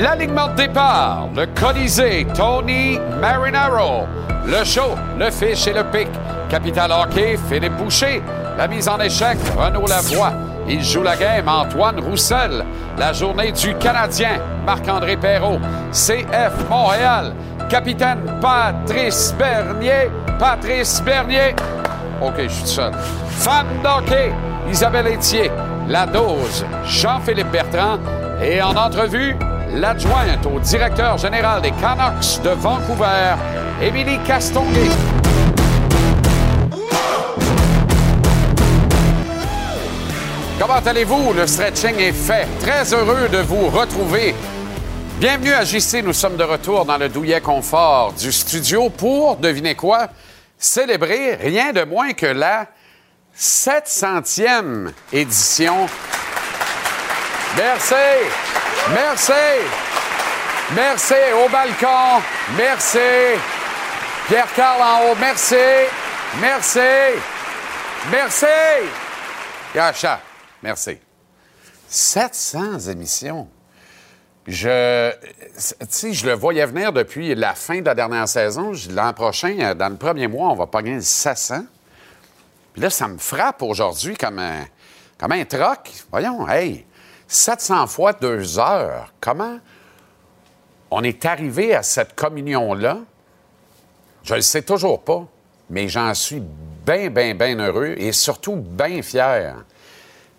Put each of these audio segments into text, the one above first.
L'alignement de départ, le Colisée, Tony Marinaro. Le show, le fish et le pic. Capital Hockey, Philippe Boucher. La mise en échec, Renaud Lavoie. Il joue la game, Antoine Roussel. La journée du Canadien, Marc-André Perrault. CF Montréal, capitaine Patrice Bernier. Patrice Bernier. OK, je suis seul. Fan d'hockey, Isabelle Etier. La dose, Jean-Philippe Bertrand. Et en entrevue, l'adjointe au directeur général des Canucks de Vancouver, Émilie Castonguay. Comment allez-vous? Le stretching est fait. Très heureux de vous retrouver. Bienvenue à JC. Nous sommes de retour dans le douillet confort du studio pour, devinez quoi, célébrer rien de moins que la 700e édition. Merci. Merci. Merci au balcon. Merci. Pierre-Carl en haut. Merci. Merci. Merci. Gacha. Merci. 700 émissions. Je, je le voyais venir depuis la fin de la dernière saison. L'an prochain, euh, dans le premier mois, on va pogner le 700. Puis là, ça me frappe aujourd'hui comme un, troc. Voyons, hey, 700 fois deux heures. Comment on est arrivé à cette communion-là? Je le sais toujours pas, mais j'en suis bien, bien, bien heureux et surtout bien fier.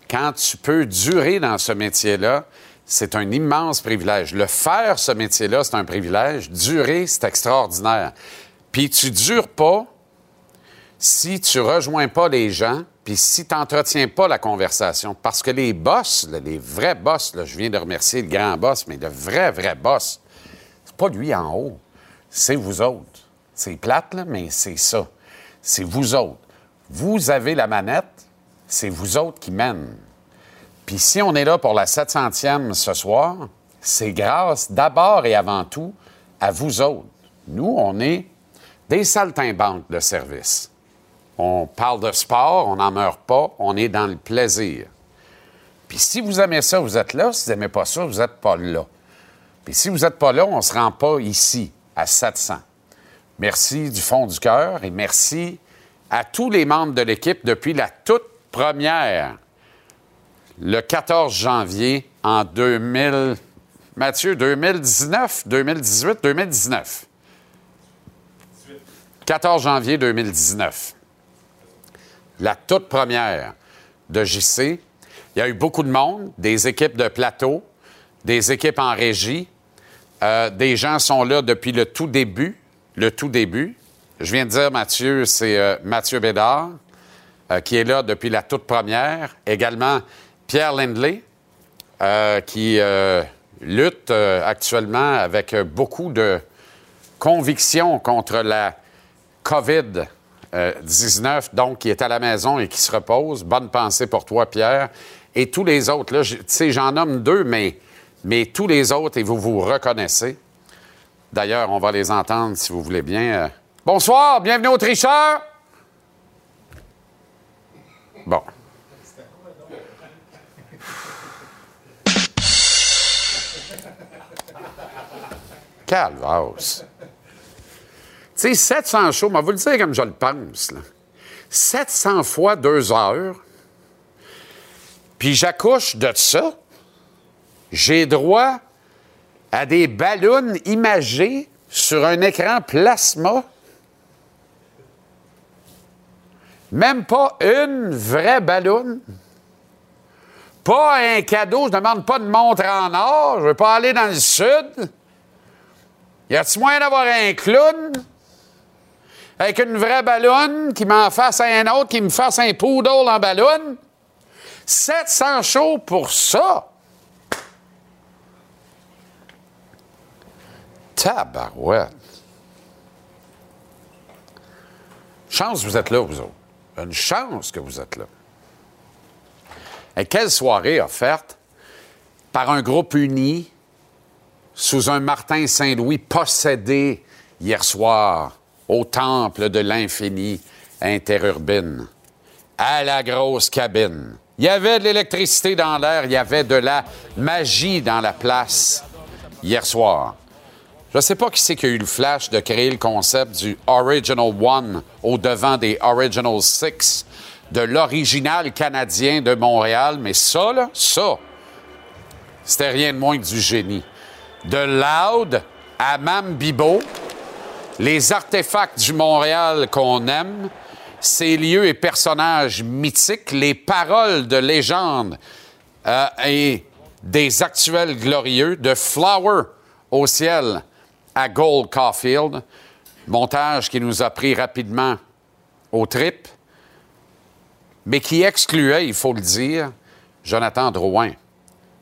Quand tu peux durer dans ce métier-là, c'est un immense privilège. Le faire, ce métier-là, c'est un privilège. Durer, c'est extraordinaire. Puis tu dures pas si tu rejoins pas les gens, puis si tu n'entretiens pas la conversation, parce que les boss, les vrais boss, je viens de remercier le grand boss, mais le vrai, vrai boss, c'est pas lui en haut, c'est vous autres. C'est plate, mais c'est ça. C'est vous autres. Vous avez la manette, c'est vous autres qui mènent. Puis si on est là pour la 700e ce soir, c'est grâce d'abord et avant tout à vous autres. Nous, on est des saltimbanques de service. On parle de sport, on n'en meurt pas, on est dans le plaisir. Puis si vous aimez ça, vous êtes là. Si vous n'aimez pas ça, vous n'êtes pas là. Puis si vous n'êtes pas là, on ne se rend pas ici, à 700. Merci du fond du cœur et merci à tous les membres de l'équipe depuis la toute première, le 14 janvier en 2000. Mathieu, 2019, 2018, 2019. 14 janvier 2019 la toute première de JC. Il y a eu beaucoup de monde, des équipes de plateau, des équipes en régie. Euh, des gens sont là depuis le tout début. Le tout début. Je viens de dire, Mathieu, c'est euh, Mathieu Bédard, euh, qui est là depuis la toute première. Également, Pierre Lindley, qui lutte actuellement avec beaucoup de conviction contre la COVID. Euh, 19, donc qui est à la maison et qui se repose. Bonne pensée pour toi, Pierre. Et tous les autres, là, tu sais, j'en nomme deux, mais, mais tous les autres, et vous vous reconnaissez. D'ailleurs, on va les entendre si vous voulez bien. Euh, Bonsoir, bienvenue au tricheur. Bon. Sais, 700 shows, mais vous le dire comme je le pense. Là. 700 fois deux heures, puis j'accouche de ça, j'ai droit à des ballons imagés sur un écran plasma. Même pas une vraie ballon. Pas un cadeau, je demande pas de montre en or, je veux pas aller dans le sud. Y a-t-il moyen d'avoir un clown? Avec une vraie ballonne qui m'en fasse un autre, qui me fasse un poodle en ballon? 700 shows pour ça! Tabarouette! Chance que vous êtes là, vous autres. Une chance que vous êtes là. Et quelle soirée offerte par un groupe uni sous un Martin Saint-Louis possédé hier soir? Au temple de l'infini interurbine, à la grosse cabine. Il y avait de l'électricité dans l'air, il y avait de la magie dans la place hier soir. Je ne sais pas qui c'est qui a eu le flash de créer le concept du Original One au devant des Original Six, de l'original canadien de Montréal, mais ça, là, ça, c'était rien de moins que du génie. De Loud à Mam Bibo, les artefacts du Montréal qu'on aime, ces lieux et personnages mythiques, les paroles de légende euh, et des actuels glorieux, de Flower au ciel à Gold Caulfield, montage qui nous a pris rapidement au trip, mais qui excluait, il faut le dire, Jonathan Drouin,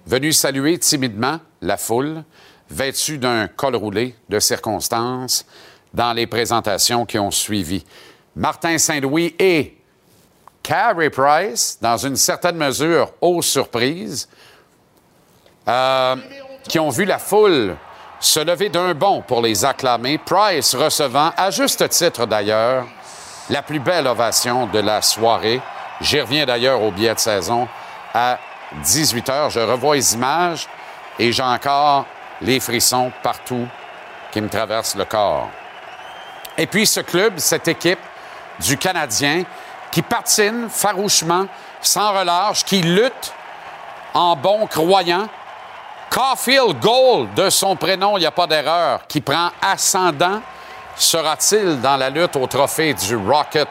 venu saluer timidement la foule, vêtu d'un col roulé de circonstances dans les présentations qui ont suivi. Martin Saint-Louis et Carey Price, dans une certaine mesure, aux surprises, euh, qui ont vu la foule se lever d'un bond pour les acclamer, Price recevant, à juste titre d'ailleurs, la plus belle ovation de la soirée. J'y reviens d'ailleurs au billet de saison à 18 h. Je revois les images et j'ai encore les frissons partout qui me traversent le corps. Et puis ce club, cette équipe du Canadien qui patine farouchement, sans relâche, qui lutte en bon croyant. Caulfield Gold, de son prénom, il n'y a pas d'erreur, qui prend ascendant. Sera-t-il dans la lutte au trophée du Rocket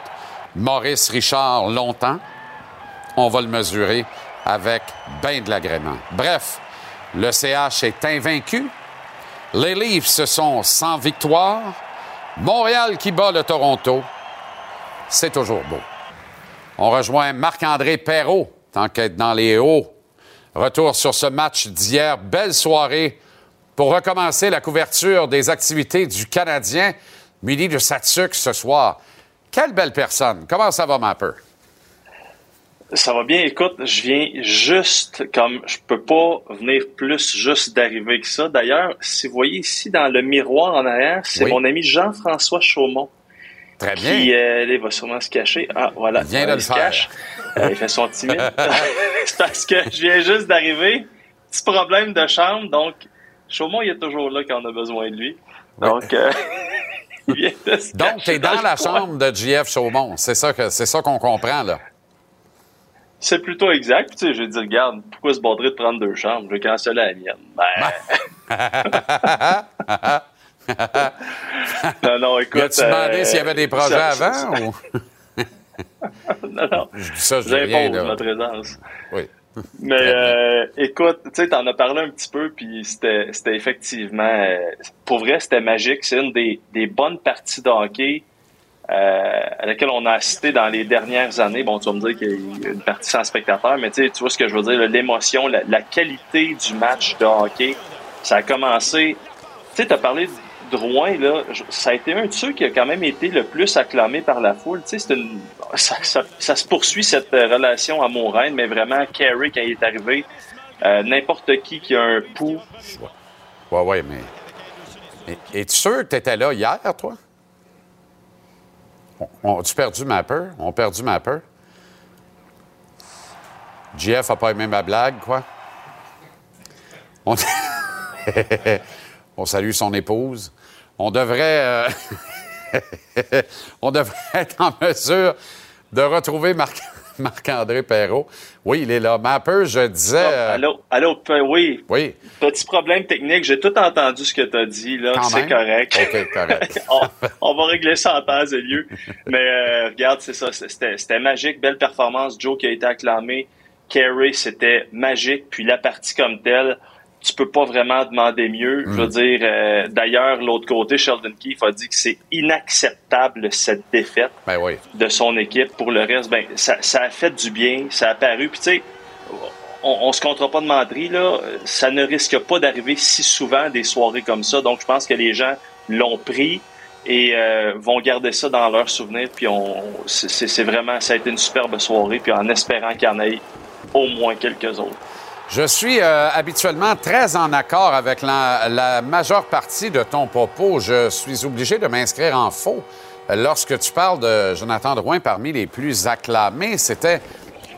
Maurice Richard longtemps? On va le mesurer avec bien de l'agrément. Bref, le CH est invaincu. Les Leafs sont sans victoire. Montréal qui bat le Toronto. C'est toujours beau. On rejoint Marc-André Perrault, tant qu'être dans les hauts. Retour sur ce match d'hier. Belle soirée pour recommencer la couverture des activités du Canadien, muni de Satsuc ce soir. Quelle belle personne. Comment ça va, ma? Ça va bien. Écoute, je viens juste comme je peux pas venir plus juste d'arriver que ça. D'ailleurs, si vous voyez ici dans le miroir en arrière, c'est mon ami Jean-François Chaumont. Très bien. Qui euh, il va sûrement se cacher. Ah, voilà. Il vient de le se faire. cache. Euh, il fait son timide. c'est parce que je viens juste d'arriver. Petit problème de chambre. Donc, Chaumont, il est toujours là quand on a besoin de lui. Donc, euh, il vient de se Donc, tu cacher es dans la chambre de JF Chaumont. C'est ça que c'est ça qu'on comprend, là. C'est plutôt exact. Tu sais, j'ai dit, regarde, pourquoi se borderait de prendre deux chambres? Je vais canceller la mienne. Ben. non, non, Y écoute. a-tu demandé euh, s'il y avait des projets ça- avant ça- ou? Non, non. Je dis ça, je rien, là. ma présence. Oui. Mais euh, écoute, tu sais, t'en as parlé un petit peu, puis c'était c'était effectivement, euh, pour vrai, c'était magique. C'est une des, des bonnes parties de hockey euh, à laquelle on a assisté dans les dernières années. Bon, tu vas me dire qu'il y a une partie sans spectateur, mais tu tu vois ce que je veux dire, l'émotion, la, qualité du match de hockey, ça a commencé. Tu sais, t'as parlé de Drouin, là, ça a été un de ceux qui a quand même été le plus acclamé par la foule. Tu sais, une, ça, se poursuit cette euh, relation amoureuse, mais vraiment, Carey, quand il est arrivé, euh, n'importe qui qui a un pouls, Ouais, ouais, mais. Es-tu sûr que tu étais là hier, toi? On, on, tu perdu ma peur? On a perdu ma peur? JF a pas aimé ma blague, quoi? On, on salue son épouse. On devrait. euh, on devrait être en mesure. de retrouver Marc. Marc-André Perrault. Oui, il est là. Mapper, je disais. Ah, allô, allô, oui. Oui. Petit problème technique. J'ai tout entendu ce que tu as dit, là. C'est correct. OK, correct. on, va régler ça en temps et lieu. Mais euh, regarde, c'est ça. C'était magique. Belle performance. Joe qui a été acclamé. Kerry, c'était magique. Puis la partie comme telle, tu peux pas vraiment demander mieux. Je veux mm. dire, euh, d'ailleurs, l'autre côté, Sheldon Keefe a dit que c'est inacceptable cette défaite ben oui. de son équipe. Pour le reste, ben ça, ça, a fait du bien, ça a paru. Puis tu sais, on, on se comptera pas de menterie là. Ça ne risque pas d'arriver si souvent des soirées comme ça. Donc, je pense que les gens l'ont pris et euh, vont garder ça dans leurs souvenirs. Puis on, c'est vraiment, ça a été une superbe soirée. Puis en espérant qu'il y en ait au moins quelques autres. Je suis euh, habituellement très en accord avec la, majeure partie de ton propos. Je suis obligé de m'inscrire en faux. Lorsque tu parles de Jonathan Drouin parmi les plus acclamés, c'était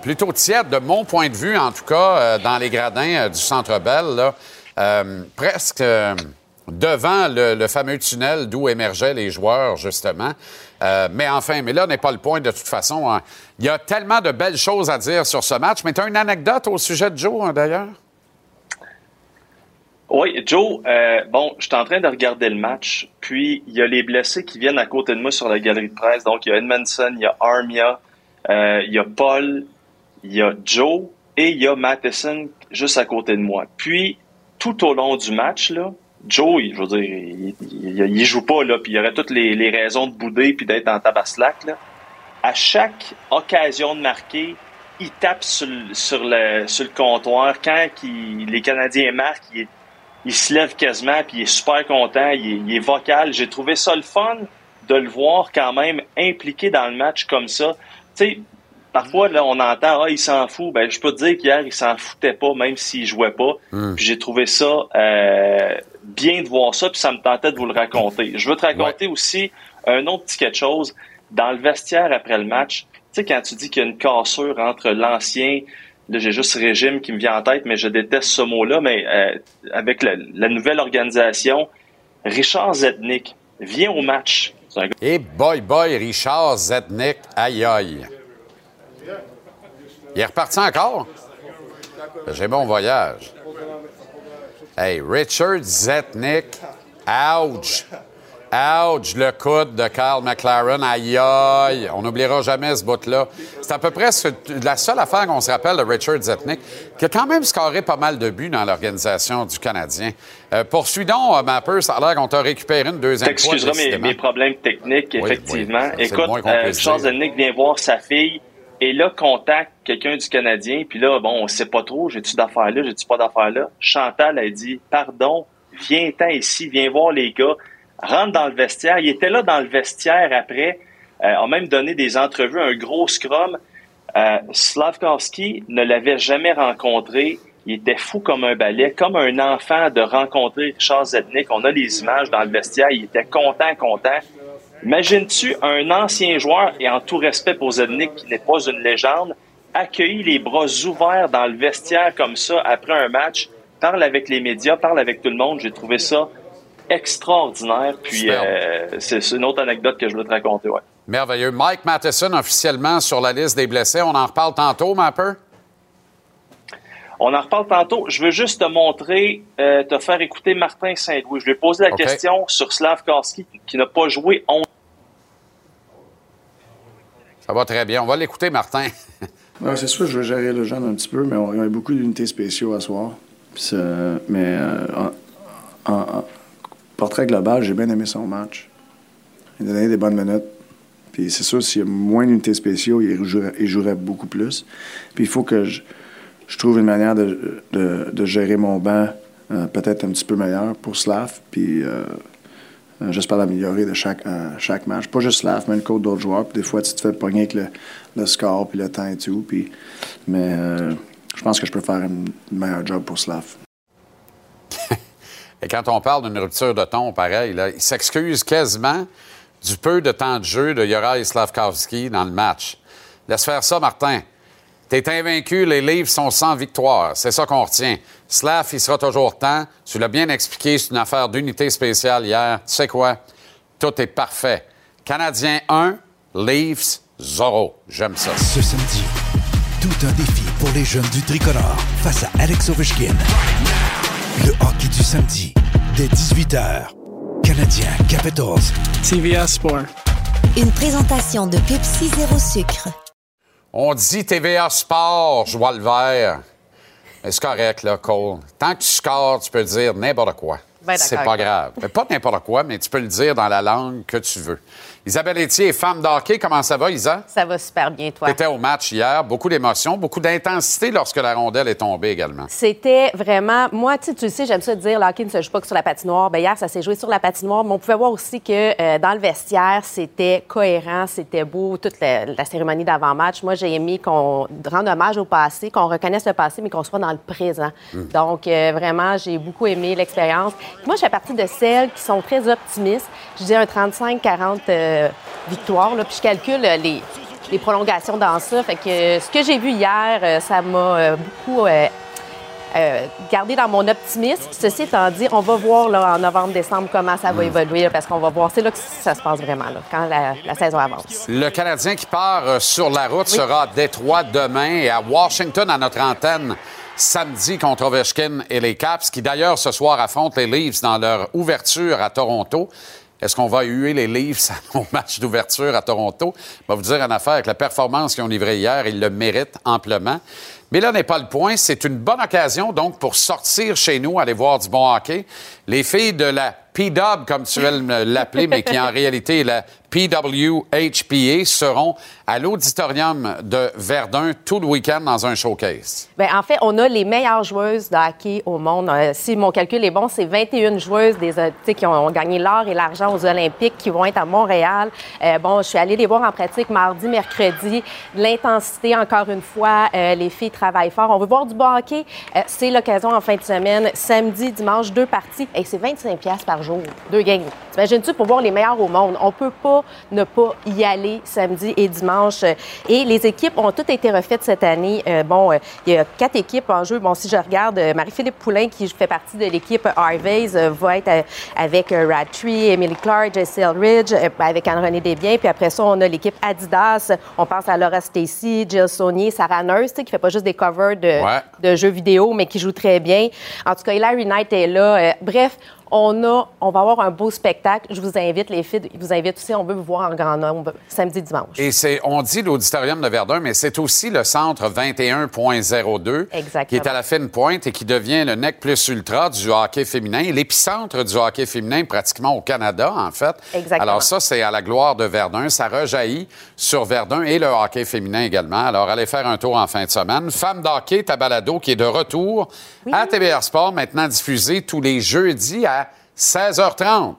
plutôt tiède, de mon point de vue, en tout cas, euh, dans les gradins euh, du Centre Bell, presque devant le, fameux tunnel d'où émergeaient les joueurs, justement. Euh, mais enfin, mais là n'est pas le point de toute façon. Hein. Il y a tellement de belles choses à dire sur ce match. Mais tu as une anecdote au sujet de Joe, hein, d'ailleurs? Oui, Joe, euh, bon, je suis en train de regarder le match, puis il y a les blessés qui viennent à côté de moi sur la galerie de presse. Donc, il y a Edmondson, il y a Armia, euh, il y a Paul, il y a Joe et il y a Matheson juste à côté de moi. Puis, tout au long du match, là, Joe, je veux dire, il, il, joue pas, là, puis il y aurait toutes les, raisons de bouder puis d'être en tabaslac, là. À chaque occasion de marquer, il tape sur, le, sur le comptoir. Quand les Canadiens marquent, il, il, se lève quasiment, puis il est super content, il est, vocal. J'ai trouvé ça le fun de le voir quand même impliqué dans le match comme ça. Tu sais, Parfois, là, on entend, ah, il s'en fout. Ben, je peux te dire qu'hier, il s'en foutait pas, même s'il jouait pas. Puis j'ai trouvé ça euh, bien de voir ça, puis ça me tentait de vous le raconter. Je veux te raconter aussi un autre petit quelque chose. Dans le vestiaire après le match, tu sais, quand tu dis qu'il y a une cassure entre l'ancien, là, j'ai juste régime qui me vient en tête, mais je déteste ce mot-là, mais euh, avec la, nouvelle organisation, Richard Zetnik vient au match. Et boy, boy, Richard Zetnik, aïe aïe. Il est reparti encore? J'ai bon voyage. Hey, Richard Zetnik, ouch! Ouch, le coude de Carl McLaren. Aïe, aïe. On n'oubliera jamais ce bout-là. C'est à peu près la seule affaire qu'on se rappelle de Richard Zetnik, qui a quand même scoré pas mal de buts dans l'organisation du Canadien. Euh, poursuis donc, euh, Mapper. Ça a l'air qu'on t'a récupéré une deuxième fois. Excuse-moi mes, mes, problèmes techniques, effectivement. Écoute, euh, Charles Zetnik vient voir sa fille et là, contacte quelqu'un du Canadien, puis là, bon, on sait pas trop, j'ai-tu d'affaires là, j'ai-tu pas d'affaires là. Chantal a dit, pardon, viens-t'en ici, viens voir les gars, rentre dans le vestiaire. Il était là dans le vestiaire après, euh, a même donné des entrevues, un gros scrum. Euh, Slavkovski ne l'avait jamais rencontré. Il était fou comme un balai, comme un enfant de rencontrer Charles Zetnik. On a les images dans le vestiaire. Il était content, content. Imagines-tu un ancien joueur, et en tout respect pour Zednik, qui n'est pas une légende, accueillir les bras ouverts dans le vestiaire comme ça après un match, parle avec les médias, parle avec tout le monde. J'ai trouvé ça extraordinaire. Puis euh, c'est une autre anecdote que je voulais te raconter. Ouais. Merveilleux. Mike Matheson officiellement sur la liste des blessés. On en reparle tantôt, Mapper? On en reparle tantôt. Je veux juste te montrer, euh, te faire écouter Martin Saint-Louis. Je lui ai posé la question sur Slav Karski, qui n'a pas joué 11 ça va très bien. On va l'écouter, Martin. ouais, c'est sûr, je vais gérer le jeune un petit peu, mais on, a beaucoup d'unités spéciaux à soir. mais euh, en, portrait global, j'ai bien aimé son match. Il a donné des bonnes minutes. Puis c'est sûr, s'il y a moins d'unités spéciaux, il jouerait, beaucoup plus. Puis il faut que je, trouve une manière de, gérer mon banc euh, peut-être un petit peu meilleur pour Slav. Puis euh, euh, j'espère l'améliorer de chaque, match. Pas juste Slav, mais une côte d'autres joueurs. des fois, tu te fais pogner avec le, score, puis le temps et tout. Puis, mais je pense que je peux faire un meilleur job pour Slav. et quand on parle d'une rupture de ton, pareil, il s'excuse quasiment du peu de temps de jeu de Yoraï Slavkovski dans le match. Laisse faire ça, Martin. T'es invaincu, les livres sont sans victoire. C'est ça qu'on retient. Slav, il sera toujours temps. Tu l'as bien expliqué, c'est une affaire d'unité spéciale hier. Tu sais quoi? Tout est parfait. Canadien 1, Leafs Zorro. J'aime ça. Ce samedi, tout un défi pour les jeunes du tricolore face à Alex Ovechkin. Le hockey du samedi, dès 18h. Canadien Capitals. TVA Sport. Une présentation de Pepsi Zéro Sucre. On dit TVA Sport, je vois le vert. Mais c'est correct, là, Cole. Tant que tu scores, tu peux dire n'importe quoi. Ben, c'est pas grave. Mais pas n'importe quoi, mais tu peux le dire dans la langue que tu veux. Isabelle Etier est femme d'hockey. Comment ça va, Isa? Ça va super bien, toi. Tu étais au match hier. Beaucoup d'émotions, beaucoup d'intensité lorsque la rondelle est tombée également. C'était vraiment. Moi, tu sais, tu le sais, j'aime ça dire, le hockey ne se joue pas que sur la patinoire. Ben, hier, ça s'est joué sur la patinoire, mais on pouvait voir aussi que euh, dans le vestiaire, c'était cohérent, c'était beau, toute la, la cérémonie d'avant-match. Moi, j'ai aimé qu'on rende hommage au passé, qu'on reconnaisse le passé, mais qu'on soit dans le présent. Donc, euh, vraiment, j'ai beaucoup aimé l'expérience. Moi, je fais partie de celles qui sont très optimistes. Je dis un 35-40 euh, victoires, là, puis je calcule euh, les, les prolongations dans ça. Fait que euh, ce que j'ai vu hier, euh, ça m'a euh, beaucoup euh, euh, garder dans mon optimisme. Ceci étant dit, on va voir là, en novembre-décembre comment ça va évoluer là, parce qu'on va voir. C'est là que ça se passe vraiment, là, quand la, la saison avance. Le Canadien qui part euh, sur la route sera à Détroit demain et à Washington à notre antenne samedi contre Ovechkin et les Caps, qui d'ailleurs ce soir affrontent les Leafs dans leur ouverture à Toronto. Est-ce qu'on va huer les Leafs au match d'ouverture à Toronto? Je vais vous dire une affaire, avec la performance qu'ils ont livrée hier, ils le méritent amplement. Mais là n'est pas le point. C'est une bonne occasion, donc, pour sortir chez nous, aller voir du bon hockey. Les filles de la P-Dub, comme tu veux l'appeler, mais qui en réalité est la PWHPA, seront à l'auditorium de Verdun tout le week-end dans un showcase. Bien, en fait, on a les meilleures joueuses de hockey au monde. Euh, si mon calcul est bon, c'est 21 joueuses des, euh, qui ont, gagné l'or et l'argent aux Olympiques qui vont être à Montréal. Euh, bon, je suis allée les voir en pratique mardi, mercredi. L'intensité, encore une fois, les filles travaillent fort. On veut voir du bon hockey. C'est l'occasion en fin de semaine, samedi, dimanche, deux parties. Et c'est 25 pièces par jour, deux games. T'imagines-tu pour voir les meilleurs au monde? On peut pas ne pas y aller samedi et dimanche. Et les équipes ont toutes été refaites cette année. Euh, bon, euh, il y a quatre équipes en jeu. Bon, si je regarde, euh, Marie-Philippe Poulain, qui fait partie de l'équipe Harvey's, va être avec Radtree, Emily Clark, Jesse Elridge, euh, avec Anne-Renée Desbiens. Puis après ça, on a l'équipe Adidas. On pense à Laura Stacy, Jill Saunier, Sarah Nurse, qui fait pas juste des covers de, Ouais. de jeux vidéo, mais qui joue très bien. En tout cas, Hilary Knight est là. Bref, on a, on va avoir un beau spectacle. Je vous invite, les filles, je vous invite aussi. On veut vous voir en grand nombre samedi, dimanche. Et c'est, on dit l'auditorium de Verdun, mais c'est aussi le centre 21.02 Exactement. qui est à la fine pointe et qui devient le nec plus ultra du hockey féminin, l'épicentre du hockey féminin pratiquement au Canada, en fait. Exactement. Alors ça, c'est à la gloire de Verdun. Ça rejaillit sur Verdun et le hockey féminin également. Alors allez faire un tour en fin de semaine. Femme d'hockey, ta balado qui est de retour à TVR Sport, maintenant diffusée tous les jeudis à 16h30,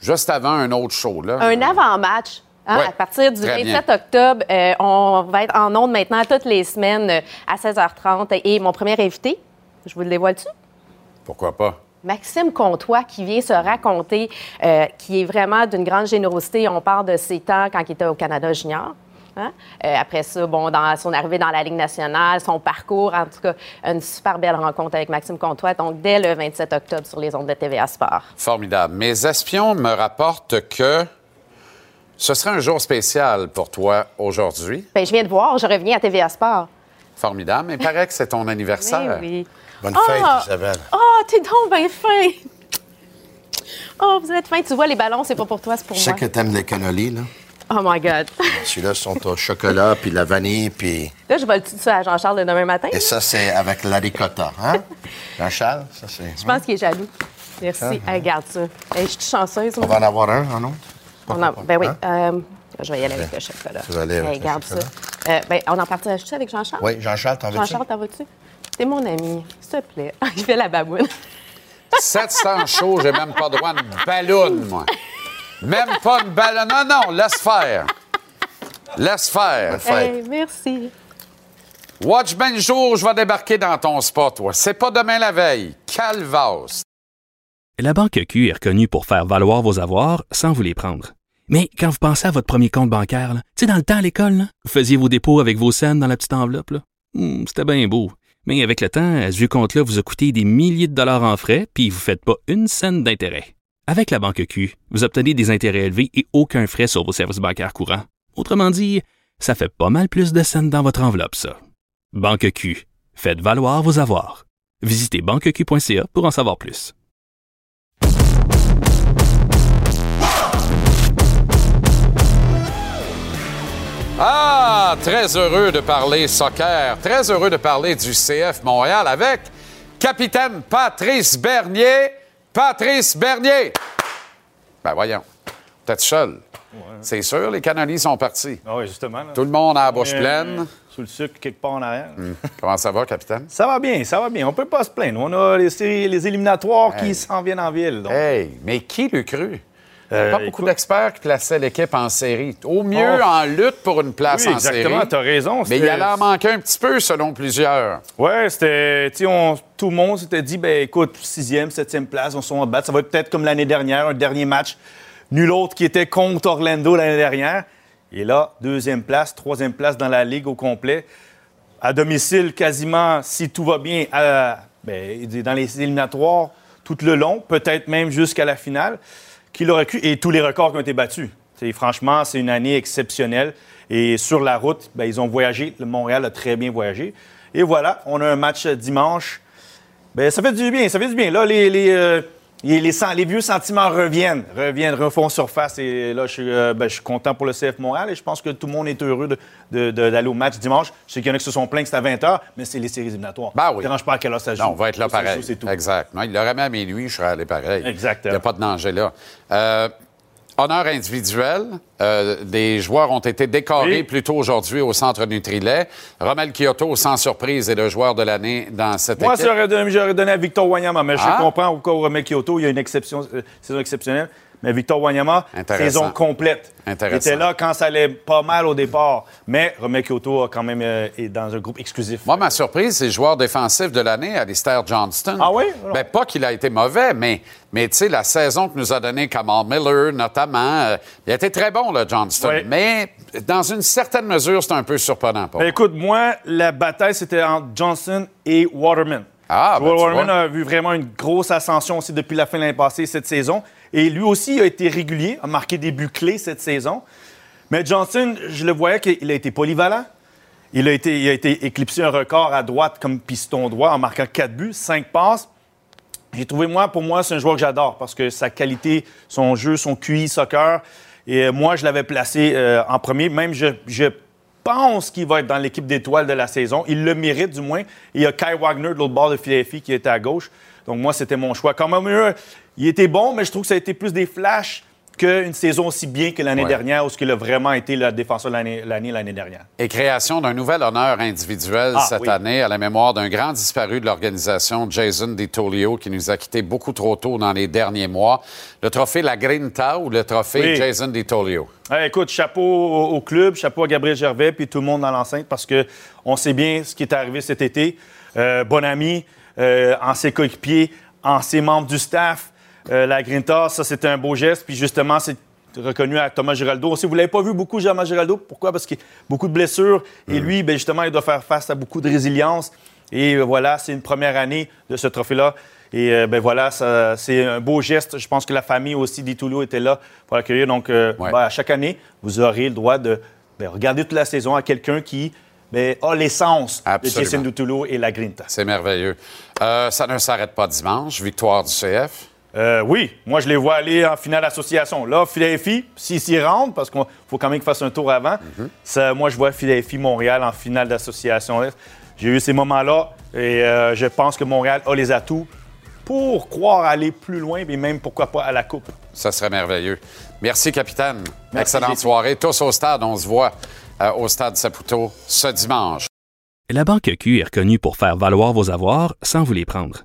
juste avant un autre show. Là. Un avant-match. hein, Ouais, à partir du très 27 bien. octobre, euh, on va être en ondes maintenant toutes les semaines euh, à 16h30. Et mon premier invité, je vous le dévoile-tu? Pourquoi pas? Maxime Comtois qui vient se raconter, euh, qui est vraiment d'une grande générosité. On parle de ses temps quand il était au Canada junior. Hein. Euh, après ça, bon, dans son arrivée dans la Ligue nationale, son parcours, en tout cas, une super belle rencontre avec Maxime Comtois. Donc, dès le 27 octobre sur les ondes de TVA Sport. Formidable. Mes espions me rapportent que ce serait un jour spécial pour toi aujourd'hui. Bien, je viens de voir, je reviens à TVA Sport. Formidable. Mais il paraît que c'est ton anniversaire. Oui, oui. Bonne Ah! fête, Isabelle. Oh, t'es donc bien fin! Oh, vous êtes fin. Tu vois, les ballons, c'est pas pour toi, c'est pour Je sais moi. que t'aimes les cannolis, là. Oh my God. Celui-là sont au chocolat, puis la vanille, puis... Là, je vais le tuer à Jean-Charles le demain matin. Et ça, c'est avec la ricotta, hein? Jean-Charles, ça, c'est... Je pense qu'il est jaloux. Merci. Hey, regarde ça. Hey, je suis chanceuse. On moi. va en avoir un, en autre? On en- Ben oui. Hein? Euh, je vais y aller avec le chocolat. Tu vas aller avec Hey, le regarde ça. chocolat? Euh, ben, on en partage-tu avec Jean-Charles? Oui, Jean-Charles, t'en veux-tu? Jean-Charles, t'en vas-tu? T'es mon ami. S'il te plaît. Il fait la baboune. 700 shows, j'ai même pas droit à une ballonne, moi. Même pas une ballonne. Non, non, laisse faire. Laisse faire. Hey, merci. Watch bien le jour, je vais débarquer dans ton spot, toi. C'est pas demain la veille. Calvas. La Banque Q est reconnue pour faire valoir vos avoirs sans vous les prendre. Mais quand vous pensez à votre premier compte bancaire, tu sais, dans le temps à l'école, là, vous faisiez vos dépôts avec vos scènes dans la petite enveloppe. là. Hmm, C'était bien beau. Mais avec le temps, ce vieux compte-là vous a coûté des milliers de dollars en frais, puis vous ne faites pas une scène d'intérêt. Avec la Banque Q, vous obtenez des intérêts élevés et aucun frais sur vos services bancaires courants. Autrement dit, ça fait pas mal plus de scènes dans votre enveloppe, ça. Banque Q. Faites valoir vos avoirs. Visitez banqueq.ca pour en savoir plus. Ah, très heureux de parler soccer, très heureux de parler du CF Montréal avec capitaine Patrice Bernier. Patrice Bernier! Ben voyons, peut-être seul? C'est sûr, les Canadiens sont partis. Ah oui, justement. là. Tout le monde a la bouche Euh, pleine. Sous le sucre, quelque part en arrière. Comment ça va, capitaine? Ça va bien, ça va bien. On peut pas se plaindre. On a les, séries- les éliminatoires Hey. qui s'en viennent en ville. donc. Hey, mais qui l'eût cru? Euh, Pas beaucoup d'experts qui plaçaient l'équipe en série. Au mieux, Oh. en lutte pour une place Oui, en série. exactement, t'as raison. Mais il allait en manquer un petit peu, selon plusieurs. Ouais, c'était. Tout le monde s'était dit, ben écoute, sixième, septième place, on s'en battre. Ça va être peut-être comme l'année dernière, un dernier match. Nul autre qui était contre Orlando l'année dernière. Et là, deuxième place, troisième place dans la ligue au complet. À domicile, quasiment, si tout va bien, à- ben, dans les éliminatoires tout le long, peut-être même jusqu'à la finale. Cru? Et tous les records qui ont été battus. Franchement, c'est une année exceptionnelle. Et sur la route, ben, ils ont voyagé. Le Montréal a très bien voyagé. Et voilà, on a un match dimanche. Ben, ça fait du bien, ça fait du bien. Là, les, les, euh, les, vieux sentiments reviennent, reviennent, refont surface. Et là, je suis, euh, ben, je suis content pour le CF Montréal et je pense que tout le monde est heureux de- de- de- d'aller au match dimanche. Je sais qu'il y en a qui se sont plaints que c'est à 20h, mais c'est les séries éliminatoires. Ben oui. Ça dérange pas à quelle heure ça joue. Non, on va être là joue, pareil. Tout. Exact. Non, il l'aurait mis à minuit, je serais allé pareil. Exactement. Il n'y a pas de danger là. Euh, honneur individuel. euh, des joueurs ont été décorés Oui. plus tôt aujourd'hui au Centre Nutrilet. Romel Kyoto, sans surprise, est le joueur de l'année dans cette Moi, équipe. j'aurais donné, j'aurais donné à Victor Wanyama, mais Ah? je comprends au cas où Romel Kyoto, il y a une exception, euh, saison exceptionnelle. Mais Victor Wanyama, saison complète. Il était là quand ça allait pas mal au départ. Mais Romel Kyoto a quand même euh, est dans un groupe exclusif. Moi, ma surprise, c'est le joueur défensif de l'année, Alistair Johnston. Ah oui? Ben, pas qu'il a été mauvais, mais, mais tu sais, la saison que nous a donné Kamal Miller, notamment, euh, il a été très bon, là, Johnston. Oui. Mais dans une certaine mesure, c'est un peu surprenant. Pour Ben, écoute, moi, la bataille, c'était entre Johnson et Waterman. Ah, ben, Waterman a vu vraiment une grosse ascension aussi depuis la fin de l'année passée, cette saison. Et lui aussi a été régulier, a marqué des buts clés cette saison. Mais Johnson, je le voyais qu'il a été polyvalent. Il a été, il a été éclipsé un record à droite comme piston droit en marquant 4 buts, 5 passes. J'ai trouvé, moi, pour moi, c'est un joueur que j'adore parce que sa qualité, son jeu, son QI soccer. Et moi, je l'avais placé euh, en premier. Même, je, je pense qu'il va être dans l'équipe d'étoiles de la saison. Il le mérite, du moins. Il y a Kai Wagner de l'autre bord de Philadelphie qui était à gauche. Donc, moi, c'était mon choix. Quand même, il était bon, mais je trouve que ça a été plus des flashs qu'une saison aussi bien que l'année Ouais. dernière, où ce qu'il a vraiment été le défenseur de l'année l'année l'année dernière. Et création d'un nouvel honneur individuel Ah, cette oui. année à la mémoire d'un grand disparu de l'organisation, Jason DiTolio, qui nous a quittés beaucoup trop tôt dans les derniers mois. Le trophée La Grinta ou le trophée Oui. Jason DiTolio? Ouais, écoute, chapeau au, au club, chapeau à Gabriel Gervais, puis tout le monde dans l'enceinte, parce que on sait bien ce qui est arrivé cet été. Euh, bon ami, euh, ancien coéquipier, ancien membre du staff, euh, la Grinta, ça c'était un beau geste, puis justement, c'est reconnu à Thomas Giraldo. Aussi, vous l'avez pas vu beaucoup, Thomas Giraldo. Pourquoi? Parce qu'il a beaucoup de blessures, et lui, ben, justement, il doit faire face à beaucoup de résilience. Et euh, voilà, c'est une première année de ce trophée-là. Et euh, ben voilà, c'est un beau geste. Je pense que la famille aussi d'Itulio était là pour l'accueillir. Donc, Ouais. ben, à chaque année, vous aurez le droit de ben, regarder toute la saison à quelqu'un qui ben, a l'essence de. Jason Dutulo et la Grinta. C'est merveilleux. Euh, ça ne s'arrête pas dimanche. Victoire du CF. Euh, oui, moi, je les vois aller en finale association. Là, Philadelphie, s'ils s'y rendent, parce qu'il faut quand même qu'ils fassent un tour avant, ça, moi, je vois Philadelphie, Montréal en finale d'association. J'ai eu ces moments-là et euh, je pense que Montréal a les atouts pour croire aller plus loin, mais même, pourquoi pas, à la Coupe. Ça serait merveilleux. Merci, capitaine. Merci, Excellente soirée. Tous au stade. On se voit euh, au stade Saputo ce dimanche. La Banque Q est reconnue pour faire valoir vos avoirs sans vous les prendre.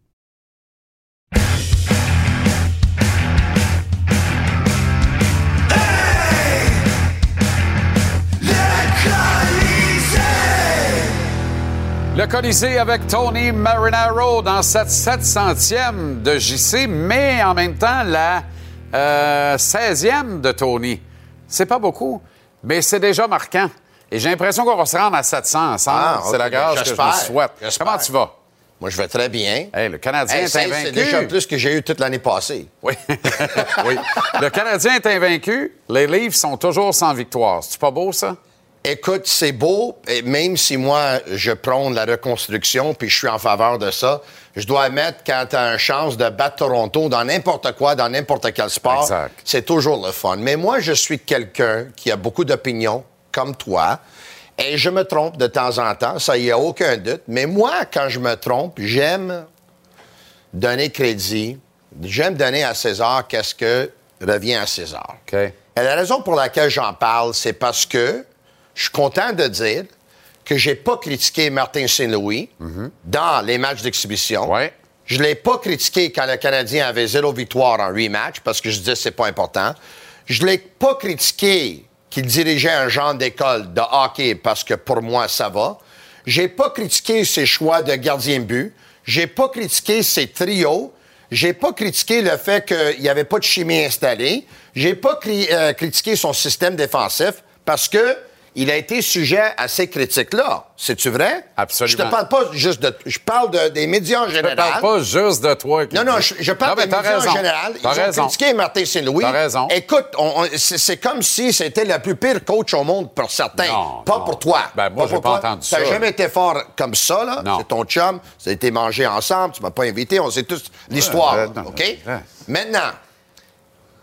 Le Colisée avec Tony Marinaro dans cette 700e de JC, mais en même temps la euh, 16e de Tony. C'est pas beaucoup, mais c'est déjà marquant. Et j'ai l'impression qu'on va se rendre à 700 ensemble. Ah, c'est la grâce que je me souhaite. Comment tu vas? Moi, je vais très bien. Hey, le Canadien Hey, est invaincu. c'est déjà plus que j'ai eu toute l'année passée. Oui. oui. Le Canadien est invaincu. Les Leafs sont toujours sans victoire. C'est pas beau, ça? Écoute, c'est beau, et même si moi, je prône la reconstruction, puis je suis en faveur de ça, je dois admettre, quand tu as une chance de battre Toronto dans n'importe quoi, dans n'importe quel sport, c'est toujours le fun. Mais moi, je suis quelqu'un qui a beaucoup d'opinions, comme toi, et je me trompe de temps en temps, ça, il n'y a aucun doute. Mais moi, quand je me trompe, j'aime donner crédit, j'aime donner à César qu'est-ce que revient à César. Et la raison pour laquelle j'en parle, c'est parce que je suis content de dire que j'ai pas critiqué Martin Saint-Louis dans les matchs d'exhibition. Ouais. Je l'ai pas critiqué quand le Canadien avait zéro victoire en rematch parce que je disais que c'est pas important. Je l'ai pas critiqué qu'il dirigeait un genre d'école de hockey parce que pour moi ça va. J'ai pas critiqué ses choix de gardien de but. J'ai pas critiqué ses trios. J'ai pas critiqué le fait qu'il n'y avait pas de chimie installée. J'ai pas cri- euh, critiqué son système défensif parce que il a été sujet à ces critiques-là. C'est-tu vrai? Absolument. Je te parle pas juste de. Je parle de- des médias en Je général. parle pas juste de toi. Non, non, je, je parle Non, des t'as médias raison. en général. Ils T'as ont raison. critiqué Martin Saint-Louis. T'as raison. Écoute, c'est comme si c'était le plus pire coach au monde pour certains. Non, pas non. pour toi. Ben, moi, j'ai pour pas toi. entendu T'as ça. jamais été fort comme ça, là. Non. C'est ton chum. Ça a été mangé ensemble. Tu m'as pas invité. On sait tous l'histoire. OK? Maintenant,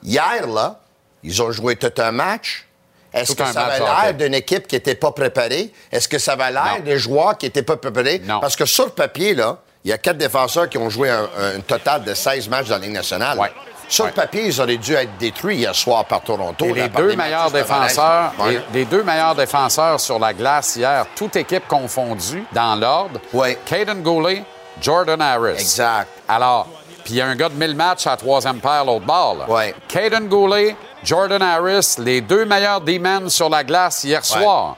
hier, là, ils ont joué tout un match. Est-ce que ça avait de l'air d'une équipe qui n'était pas préparée? Est-ce que ça avait l'air des joueurs qui n'étaient pas préparés? Non. Parce que sur le papier, là, il y a quatre défenseurs qui ont joué un, un total de 16 matchs dans la Ligue nationale. Ouais. Sur le papier, ils auraient dû être détruits hier soir par Toronto. Et les deux meilleurs défenseurs, Ouais. les, les deux meilleurs défenseurs sur la glace hier, toute équipe confondue, dans l'ordre. Ouais. Caden Goulet, Jordan Harris. Exact. Alors, puis il y a un gars de 1000 matchs à la troisième paire, l'autre bord. là. Ouais. Caden Goulet, Jordan Harris, les deux meilleurs D-men sur la glace hier soir.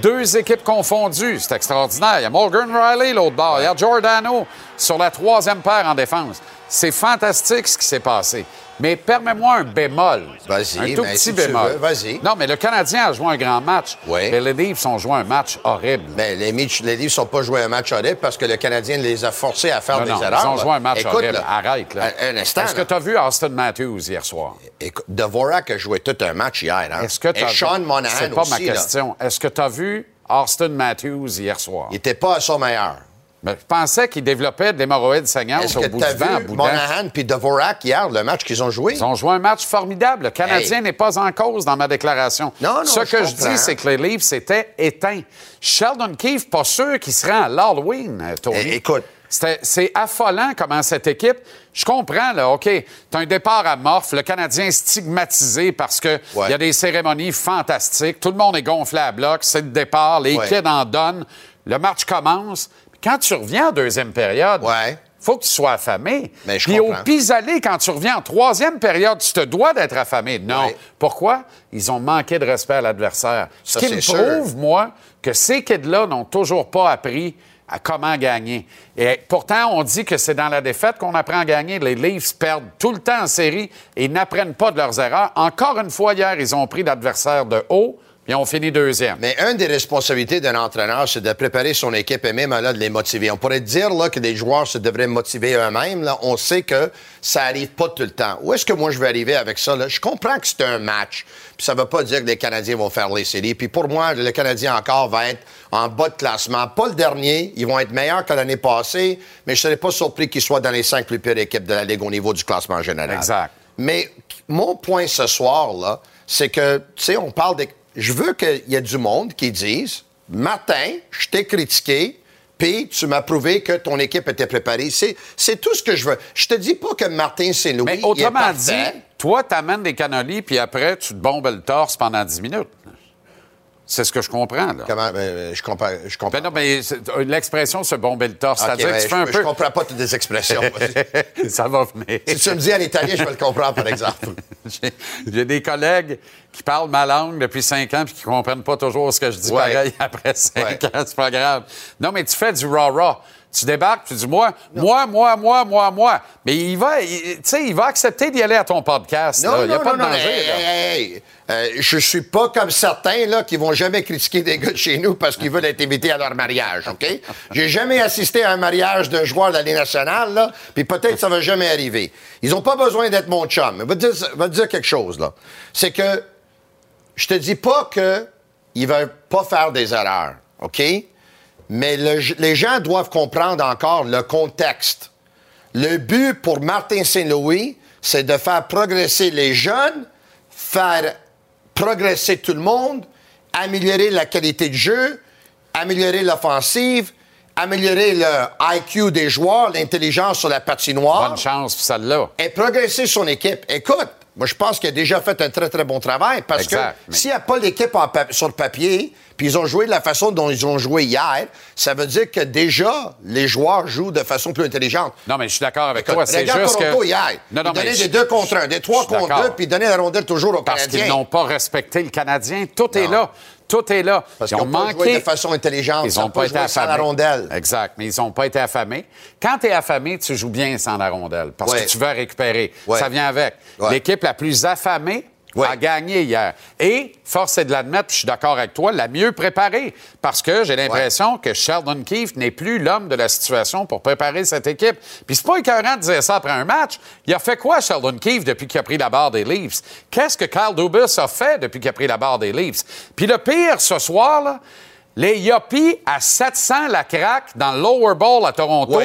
Deux équipes confondues, c'est extraordinaire. Il y a Morgan Riley, l'autre bord. Il y a Giordano sur la troisième paire en défense. C'est fantastique ce qui s'est passé. Mais permets-moi un bémol. Vas-y, Un tout mais petit si bémol. vas-y. Non, mais le Canadien a joué un grand match. Oui. Mais les Leafs ont joué un match horrible. Ben, les, les Leafs n'ont pas joué un match horrible parce que le Canadien les a forcés à faire Non, des non, erreurs. ils ont joué un match Écoute, horrible. là, Arrête, là. Un, un instant. Est-ce que tu as vu Austin Matthews hier soir? Écoute, Dvorak a joué tout un match hier. Hein? Est-ce que Et Sean Monahan C'est pas aussi. ma question. Est-ce que tu as vu Austin Matthews hier soir? Il n'était pas à son meilleur. Ben, je pensais qu'il développait de l'hémorroïde saignante Est-ce au que bout du vent, vu bout. Monahan puis Dvorak hier, le match qu'ils ont joué? Ils ont joué un match formidable. Le Canadien Hey. n'est pas en cause dans ma déclaration. Non, non, Ce je que je comprends. dis, c'est que les livres s'étaient éteints. Sheldon Keefe, pas sûr qu'il se rend à l'Halloween, euh, Tony. Eh, écoute. C'était- C'est affolant comment cette équipe. Je comprends, là, OK. T'as un départ amorphe, le Canadien est stigmatisé parce qu'il Ouais. y a des cérémonies fantastiques. Tout le monde est gonflé à bloc, c'est le départ, les Ouais. kids en donnent. Le match commence. Quand tu reviens en deuxième période, Ouais. faut que tu sois affamé. Mais je Puis au pis-aller, quand tu reviens en troisième période, tu te dois d'être affamé. Non. Pourquoi? Ils ont manqué de respect à l'adversaire. Ce qui me sûr. prouve, moi, que ces kids-là n'ont toujours pas appris à comment gagner. Et pourtant, on dit que c'est dans la défaite qu'on apprend à gagner. Les Leafs perdent tout le temps en série et n'apprennent pas de leurs erreurs. Encore une fois, hier, ils ont pris l'adversaire de haut et ont fini deuxième. Mais une des responsabilités d'un entraîneur, c'est de préparer son équipe et même là, de les motiver. On pourrait dire là, que les joueurs se devraient motiver eux-mêmes. Là. On sait que ça arrive pas tout le temps. Où est-ce que moi je vais arriver avec ça? Là? Je comprends que c'est un match. Puis ça veut pas dire que les Canadiens vont faire les séries. Puis pour moi, le Canadien encore va être en bas de classement. Pas le dernier. Ils vont être meilleurs que l'année passée, mais je serais pas surpris qu'ils soient dans les cinq plus pires équipes de la Ligue au niveau du classement général. Exact. Mais mon point ce soir, là, c'est que, tu sais, on parle de. Je veux qu'il y ait du monde qui dise Martin, je t'ai critiqué, puis tu m'as prouvé que ton équipe était préparée. C'est, c'est tout ce que je veux. Je te dis pas que Martin Saint-Louis. Mais il est autrement dit, toi, t'amènes des cannolis, puis après, tu te bombes le torse pendant 10 minutes. C'est ce que je comprends, là. Comment? Ben, je comprends. Je comprends. Ben non, mais euh, l'expression se bomber le torse, Ok, c'est-à-dire ben, que tu fais je, un je peu... comprends pas toutes les expressions. Ça va venir. si tu me dis en italien, je vais le comprendre, par exemple. J'ai j'ai des collègues qui parlent ma langue depuis cinq ans puis qui comprennent pas toujours ce que je dis Ouais. pareil après cinq Ouais. ans. C'est pas grave. Non, mais tu fais du rah-rah. Tu débarques, tu dis moi, moi, moi, moi, moi, moi. Mais il va, il- tu sais, il va accepter d'y aller à ton podcast. là. Il n'y a pas de danger. hey, hey, hey. Euh, je suis pas comme certains là qui vont jamais critiquer des gars de chez nous parce qu'ils veulent être invités à leur mariage, OK? J'ai jamais assisté à un mariage d'un joueur de la Ligue nationale, là, puis peut-être ça va jamais arriver. Ils ont pas besoin d'être mon chum. Mais va te dire, va te dire quelque chose, là. C'est que je te dis pas que ils veulent pas faire des erreurs, OK? Mais le- les gens doivent comprendre encore le contexte. Le but pour Martin Saint-Louis, c'est de faire progresser les jeunes, faire progresser tout le monde, améliorer la qualité de jeu, améliorer l'offensive, améliorer le IQ des joueurs, l'intelligence sur la patinoire Bonne chance pour celle-là. et progresser son équipe. Écoute, moi, je pense qu'il a déjà fait un très, très bon travail parce Exact, que mais- s'il n'y a pas l'équipe pa- sur papier, puis ils ont joué de la façon dont ils ont joué hier, ça veut dire que déjà, les joueurs jouent de façon plus intelligente. Non, mais je suis d'accord avec Écoute, toi. C'est juste Toronto que... hier. Non, non, ils donnaient mais des deux contre un, des trois contre deux, puis ils donnaient la rondelle toujours aux Parce Canadiens. qu'ils n'ont pas respecté le Canadien. Tout est là. Tout est là. Parce ils ont n'ont pas manqué. joué de façon intelligente. Ils n'ont pas, pas été joué sans affamés. la rondelle. Exact, mais ils n'ont pas été affamés. Quand tu es affamé, tu joues bien sans la rondelle parce Ouais. que tu veux récupérer. Ouais. Ça vient avec. Ouais. L'équipe la plus affamée Ouais. a gagné hier. Et, force est de l'admettre, je suis d'accord avec toi, la mieux préparée. Parce que j'ai l'impression que Sheldon Keefe n'est plus l'homme de la situation pour préparer cette équipe. Puis c'est pas écœurant de dire ça après un match. Il a fait quoi, Sheldon Keefe, depuis qu'il a pris la barre des Leafs? Qu'est-ce que Carl Dubas a fait depuis qu'il a pris la barre des Leafs? Puis le pire, ce soir, là, les Yuppies à 700 la craque dans le Lower Bowl à Toronto.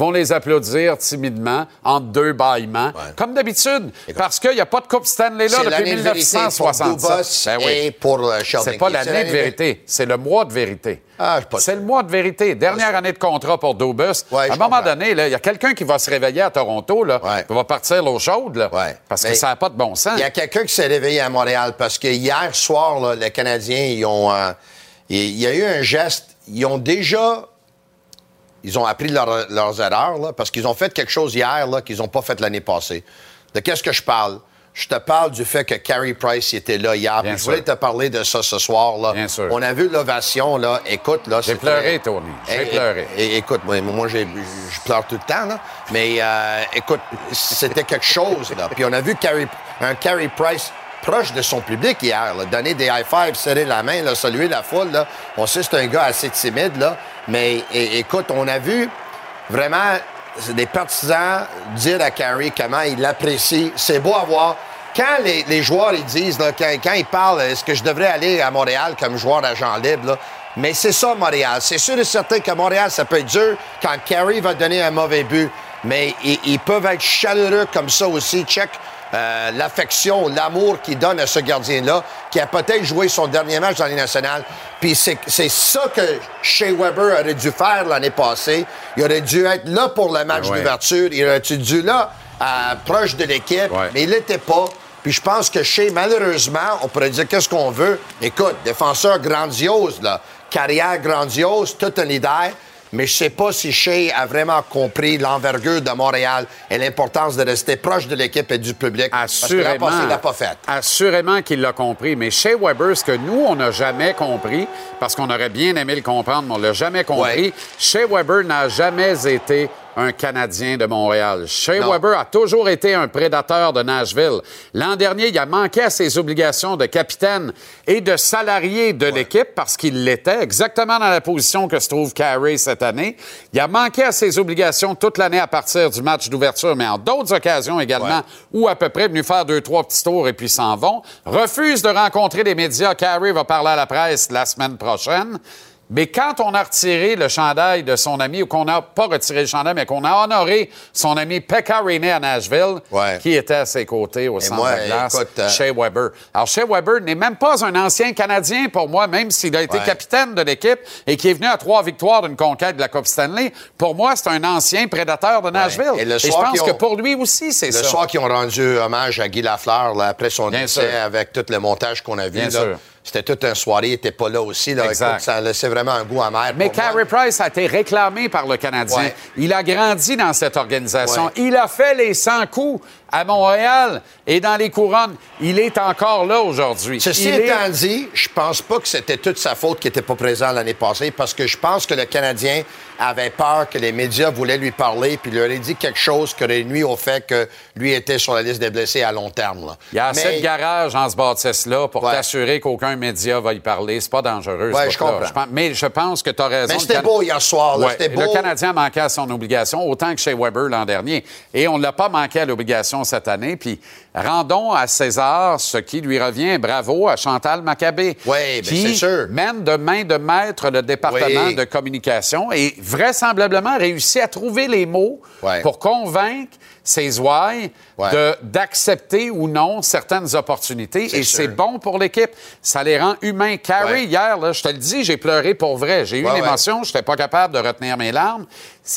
Vont les applaudir timidement entre deux bâillements, comme d'habitude, parce qu'il n'y a pas de Coupe Stanley là depuis l'année de vérité pour 1967. Dubas et pour euh, Sheldon C'est pas l'année de vérité, c'est le mois de vérité. Ah, c'est le mois de vérité. Dernière année de contrat pour. Ouais, à un moment comprends. donné, il y a quelqu'un qui va se réveiller à Toronto, là, Ouais. qui va partir l'eau chaude, là, Ouais. parce que ça n'a pas de bon sens. Il y a quelqu'un qui s'est réveillé à Montréal parce que hier soir, là, les Canadiens, ils ont. euh, il il y a eu un geste. Ils ont déjà. Ils ont appris leur- leurs erreurs, là, parce qu'ils ont fait quelque chose hier là, qu'ils n'ont pas fait l'année passée. De qu'est-ce que je parle? Je te parle du fait que Carey Price était là hier. Puis Je voulais te parler de ça ce soir. Là. Bien sûr. On a vu l'ovation. là. Écoute, là. J'ai pleuré, Tony. J'ai pleuré. écoute, moi, moi j'ai- je pleure tout le temps, là. Mais euh, écoute, c'était quelque chose, là. Puis on a vu Carey- un Carey Price proche de son public hier, là, donner des high fives, serrer la main, là, saluer la foule. On sait que c'est un gars assez timide. Mais écoute, on a vu vraiment des partisans dire à Carey comment il l'apprécie. C'est beau à voir. Quand les, joueurs ils disent, quand, ils parlent, est-ce que je devrais aller à Montréal comme joueur agent libre, mais c'est ça Montréal. C'est sûr et certain que Montréal, ça peut être dur quand Carey va donner un mauvais but, mais ils, ils peuvent être chaleureux comme ça aussi. Check euh, l'affection, l'amour qu'il donne à ce gardien-là, qui a peut-être joué son dernier match dans les nationales. Puis c'est c'est ça que Shea Weber aurait dû faire l'année passée. Il aurait dû être là pour le match Ouais. d'ouverture. Il aurait dû là, à- proche de l'équipe, Ouais. mais il l'était pas. Puis je pense que Shea, malheureusement, on pourrait dire qu'est-ce qu'on veut. Écoute, défenseur grandiose, là. Carrière grandiose, tout un leader. Mais je sais pas si Shea a vraiment compris l'envergure de Montréal et l'importance de rester proche de l'équipe et du public. Parce que Assurément. il l'a pas fait. Assurément qu'il l'a compris. Mais chez Weber, ce que nous, on n'a jamais compris, parce qu'on aurait bien aimé le comprendre, mais on l'a jamais compris, Ouais. chez Weber n'a jamais été un Canadien de Montréal. Shea Non. Weber a toujours été un prédateur de Nashville. L'an dernier, il a manqué à ses obligations de capitaine et de salarié de l'équipe parce qu'il l'était, exactement dans la position que se trouve Carey cette année. Il a manqué à ses obligations toute l'année à partir du match d'ouverture, mais en d'autres occasions également, Ouais. ou à peu près venu faire deux, trois petits tours et puis s'en vont. Refuse de rencontrer les médias. Carey va parler à la presse la semaine prochaine. Mais quand on a retiré le chandail de son ami, ou qu'on n'a pas retiré le chandail, mais qu'on a honoré son ami Pekka Rinne à Nashville, Ouais. qui était à ses côtés au centre moi, de glace, écoute, euh, Shea Weber. Alors, Shea Weber n'est même pas un ancien Canadien pour moi, même s'il a été Ouais. capitaine de l'équipe et qui est venu à trois victoires d'une conquête de la Coupe Stanley. Pour moi, c'est un ancien prédateur de Nashville. Et le je soir pense que pour lui aussi, c'est Le ça. soir qu'ils ont rendu hommage à Guy Lafleur là, après son Bien décès sûr. avec tout le montage qu'on a vu, Bien là, sûr. C'était toute une soirée, il n'était pas là aussi. Là. Exact. Écoute, ça laissait vraiment un goût amer. Mais. Carey Price a été réclamé par le Canadien. Ouais. Il a grandi dans cette organisation. Ouais. Il a fait les 100 coups à Montréal et dans les couronnes. Il est encore là aujourd'hui. Ceci Il est- étant dit, je pense pas que c'était toute sa faute qu'il n'était pas présent l'année passée parce que je pense que le Canadien avait peur que les médias voulaient lui parler puis lui aurait dit quelque chose qui aurait nuit au fait que lui était sur la liste des blessés à long terme. là. Il y a assez Mais- de garages en ce bâtisse-là pour Ouais. t'assurer qu'aucun média va y parler. C'est pas dangereux. Ouais, je comprends. pense- mais je pense que tu as raison. Mais c'était Can- beau hier soir. là. Ouais. Beau. Le Canadien manquait à son obligation autant que chez Weber l'an dernier. Et on ne l'a pas manqué à l'obligation cette année. Puis rendons à César ce qui lui revient. Bravo à Chantal Maccabé. Oui, qui sûr. mène de main de maître le département Oui. de communication et vraisemblablement réussit à trouver les mots pour convaincre ses ouailles Ouais. d'accepter ou non certaines opportunités. Et c'est bon pour l'équipe. Ça les rend humains. Carrie, Ouais. hier, là, je te le dis, j'ai pleuré pour vrai. J'ai eu Ouais, une émotion. Je n'étais pas capable de retenir mes larmes.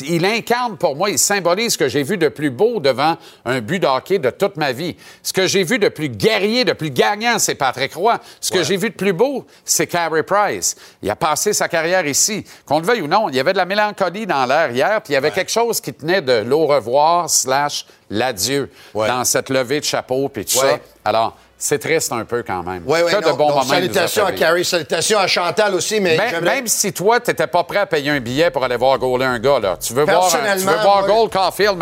Il incarne pour moi, il symbolise ce que j'ai vu de plus beau devant un but de hockey de toute ma vie. Ce que j'ai vu de plus guerrier, de plus gagnant, c'est Patrick Roy. Ce que j'ai vu de plus beau, c'est Carey Price. Il a passé sa carrière ici. Qu'on le veuille ou non, il y avait de la mélancolie dans l'air hier, puis il y avait quelque chose qui tenait de l'au revoir slash l'adieu Ouais. dans cette levée de chapeau, puis tout Ouais. ça. Alors, c'est triste un peu quand même. Oui, oui, non, de bons moments. Salutations à. Carrie, salutations à Chantal aussi, mais Même, si toi, tu n'étais pas prêt à payer un billet pour aller voir goaler un gars, là. Tu veux voir, un- tu veux voir moi- Caulfield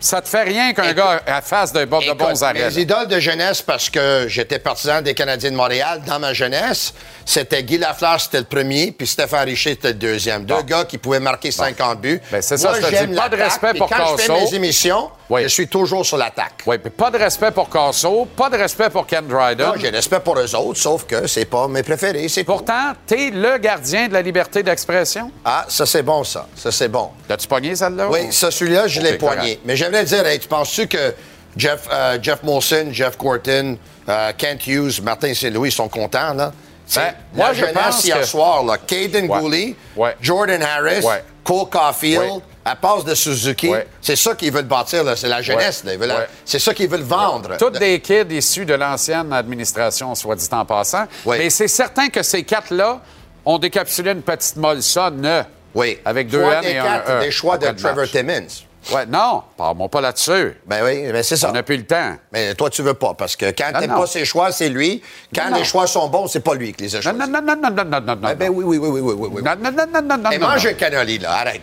ça te fait rien qu'un gars fasse de, de Écoute, bons arrêts. Mes idoles de jeunesse, parce que j'étais partisan des Canadiens de Montréal dans ma jeunesse, c'était Guy Lafleur, c'était le premier, puis Stéphane Richer, c'était le deuxième. Deux gars qui pouvaient marquer 50 buts. Ben, c'est ça, je te dis, pas de respect pour quand je fais Casso. mes émissions, Oui. je suis toujours sur l'attaque. Oui, puis pas de respect pour Casso, pas de respect pour Ken Dryden. Moi, j'ai respect pour eux autres, sauf que c'est pas mes préférés, c'est pour... Pourtant, t'es le gardien de la liberté d'expression. Ah, ça, c'est bon, ça. Ça, c'est bon. L'as-tu pogné, celle-là? Oui, ça, celui-là, je l'ai correct. Mais j'aimerais dire, hey, tu penses-tu que Jeff, euh, Jeff Molson, Jeff Courtin, euh, Kent Hughes, Martin Saint-Louis sont contents, là? Ben, moi, la je pense hier que- soir, là. Caden Ouais. Gooley, Ouais. Jordan Harris, Ouais. Cole Caulfield. À passe de Suzuki. Ouais. C'est ça qu'ils veulent bâtir. C'est la jeunesse, Ouais. Ouais. C'est ça qu'ils veulent vendre. Toutes des kids issus de l'ancienne administration, soit dit en passant. Mais c'est certain que ces quatre-là ont décapsulé une petite Molson Oui. avec deux N et un E. Des choix de Trevor match. Timmins. Ouais, non, parle-moi pas là-dessus. Ben oui, mais c'est ça. On n'a plus le temps. Mais toi, tu veux pas, parce que quand t'aimes pas ses choix, c'est lui. Quand Non, les non. choix sont bons, c'est pas lui qui les a choisis. non, non, non, non, non, non, non, non. Ben, ben oui, oui, oui, oui, oui, oui. Non, non, non, non, non, Et non, mange un cannoli, là, arrête.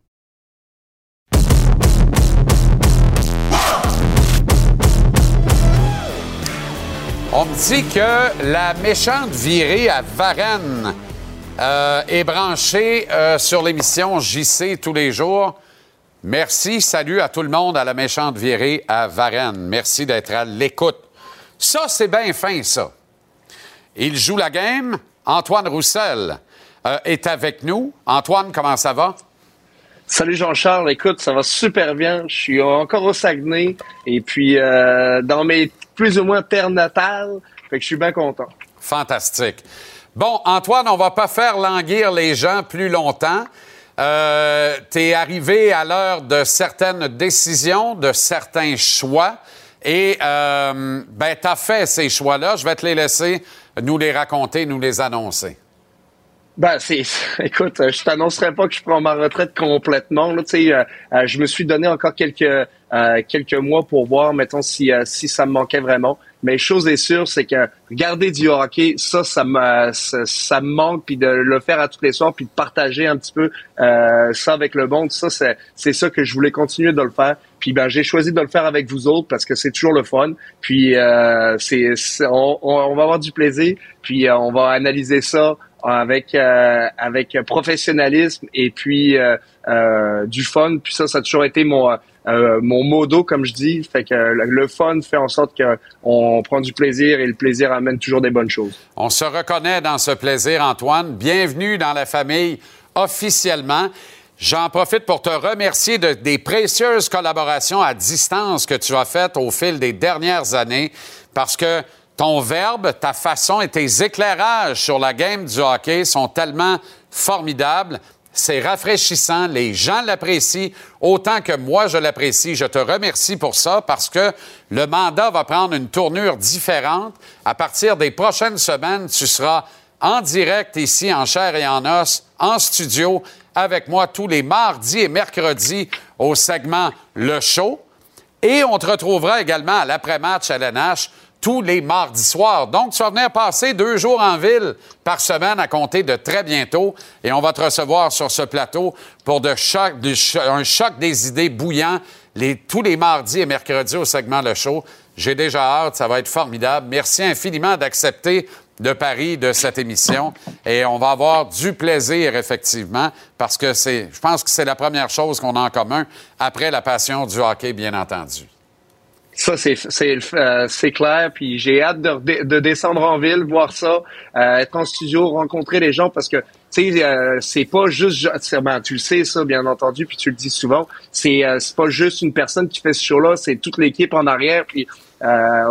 On me dit que la méchante virée à Varennes euh, est branchée euh, sur l'émission JC tous les jours. Merci, salut à tout le monde à la méchante virée à Varennes. Merci d'être à l'écoute. Ça, c'est bien fin, ça. Il joue la game. Antoine Roussel euh, est avec nous. Antoine, comment ça va? Salut Jean-Charles, écoute, ça va super bien. Je suis encore au Saguenay et puis dans mes plus ou moins terres natales, fait que je suis bien content. Fantastique. Bon, Antoine, on va pas faire languir les gens plus longtemps. Euh, tu es arrivé à l'heure de certaines décisions, de certains choix. Et euh, ben, tu as fait ces choix-là. Je vais te les laisser nous les raconter, nous les annoncer. Ben, c'est, écoute, euh, je t'annoncerai pas que je prends ma retraite complètement. Là, euh, euh, je me suis donné encore quelques euh, quelques mois pour voir, mettons, si euh, si ça me manquait vraiment. Mais chose est sûre, c'est que regarder du hockey, ça, ça me ça, ça me manque, puis de le faire à tous les soirs, puis de partager un petit peu ça avec le monde, ça, c'est c'est ça que je voulais continuer de le faire. Puis ben, j'ai choisi de le faire avec vous autres parce que c'est toujours le fun. Puis c'est, on, on, va avoir du plaisir, puis on va analyser ça avec euh, avec professionnalisme et puis euh, euh, du fun. Puis ça, ça a toujours été mon mon modo, comme je dis. Fait que le fun fait en sorte qu'on prend du plaisir et le plaisir amène toujours des bonnes choses. On se reconnaît dans ce plaisir, Antoine. Bienvenue dans la famille officiellement. J'en profite pour te remercier de, des précieuses collaborations à distance que tu as faites au fil des dernières années parce que ton verbe, ta façon et tes éclairages sur la game du hockey sont tellement formidables. C'est rafraîchissant, les gens l'apprécient autant que moi je l'apprécie. Je te remercie pour ça parce que le mandat va prendre une tournure différente. À partir des prochaines semaines, tu seras en direct ici, en chair et en os, en studio, avec moi tous les mardis et mercredis au segment Le Show. Et on te retrouvera également à l'après-match à l'NH tous les mardis soirs. Donc, tu vas venir passer deux jours en ville par semaine à compter de très bientôt et on va te recevoir sur ce plateau pour un choc des idées bouillant tous les mardis et mercredis au segment Le Show. J'ai déjà hâte, ça va être formidable. Merci infiniment d'accepter de Paris de cette émission et on va avoir du plaisir effectivement parce que c'est je pense que c'est la première chose qu'on a en commun après la passion du hockey bien entendu. Ça, c'est euh, clair. Puis j'ai hâte de, de, descendre en ville, voir ça, euh, être en studio, rencontrer les gens parce que tu sais, euh, c'est pas juste, ben, tu le sais ça, bien entendu, puis tu le dis souvent. C'est c'est pas juste une personne qui fait ce show-là, c'est toute l'équipe en arrière. Puis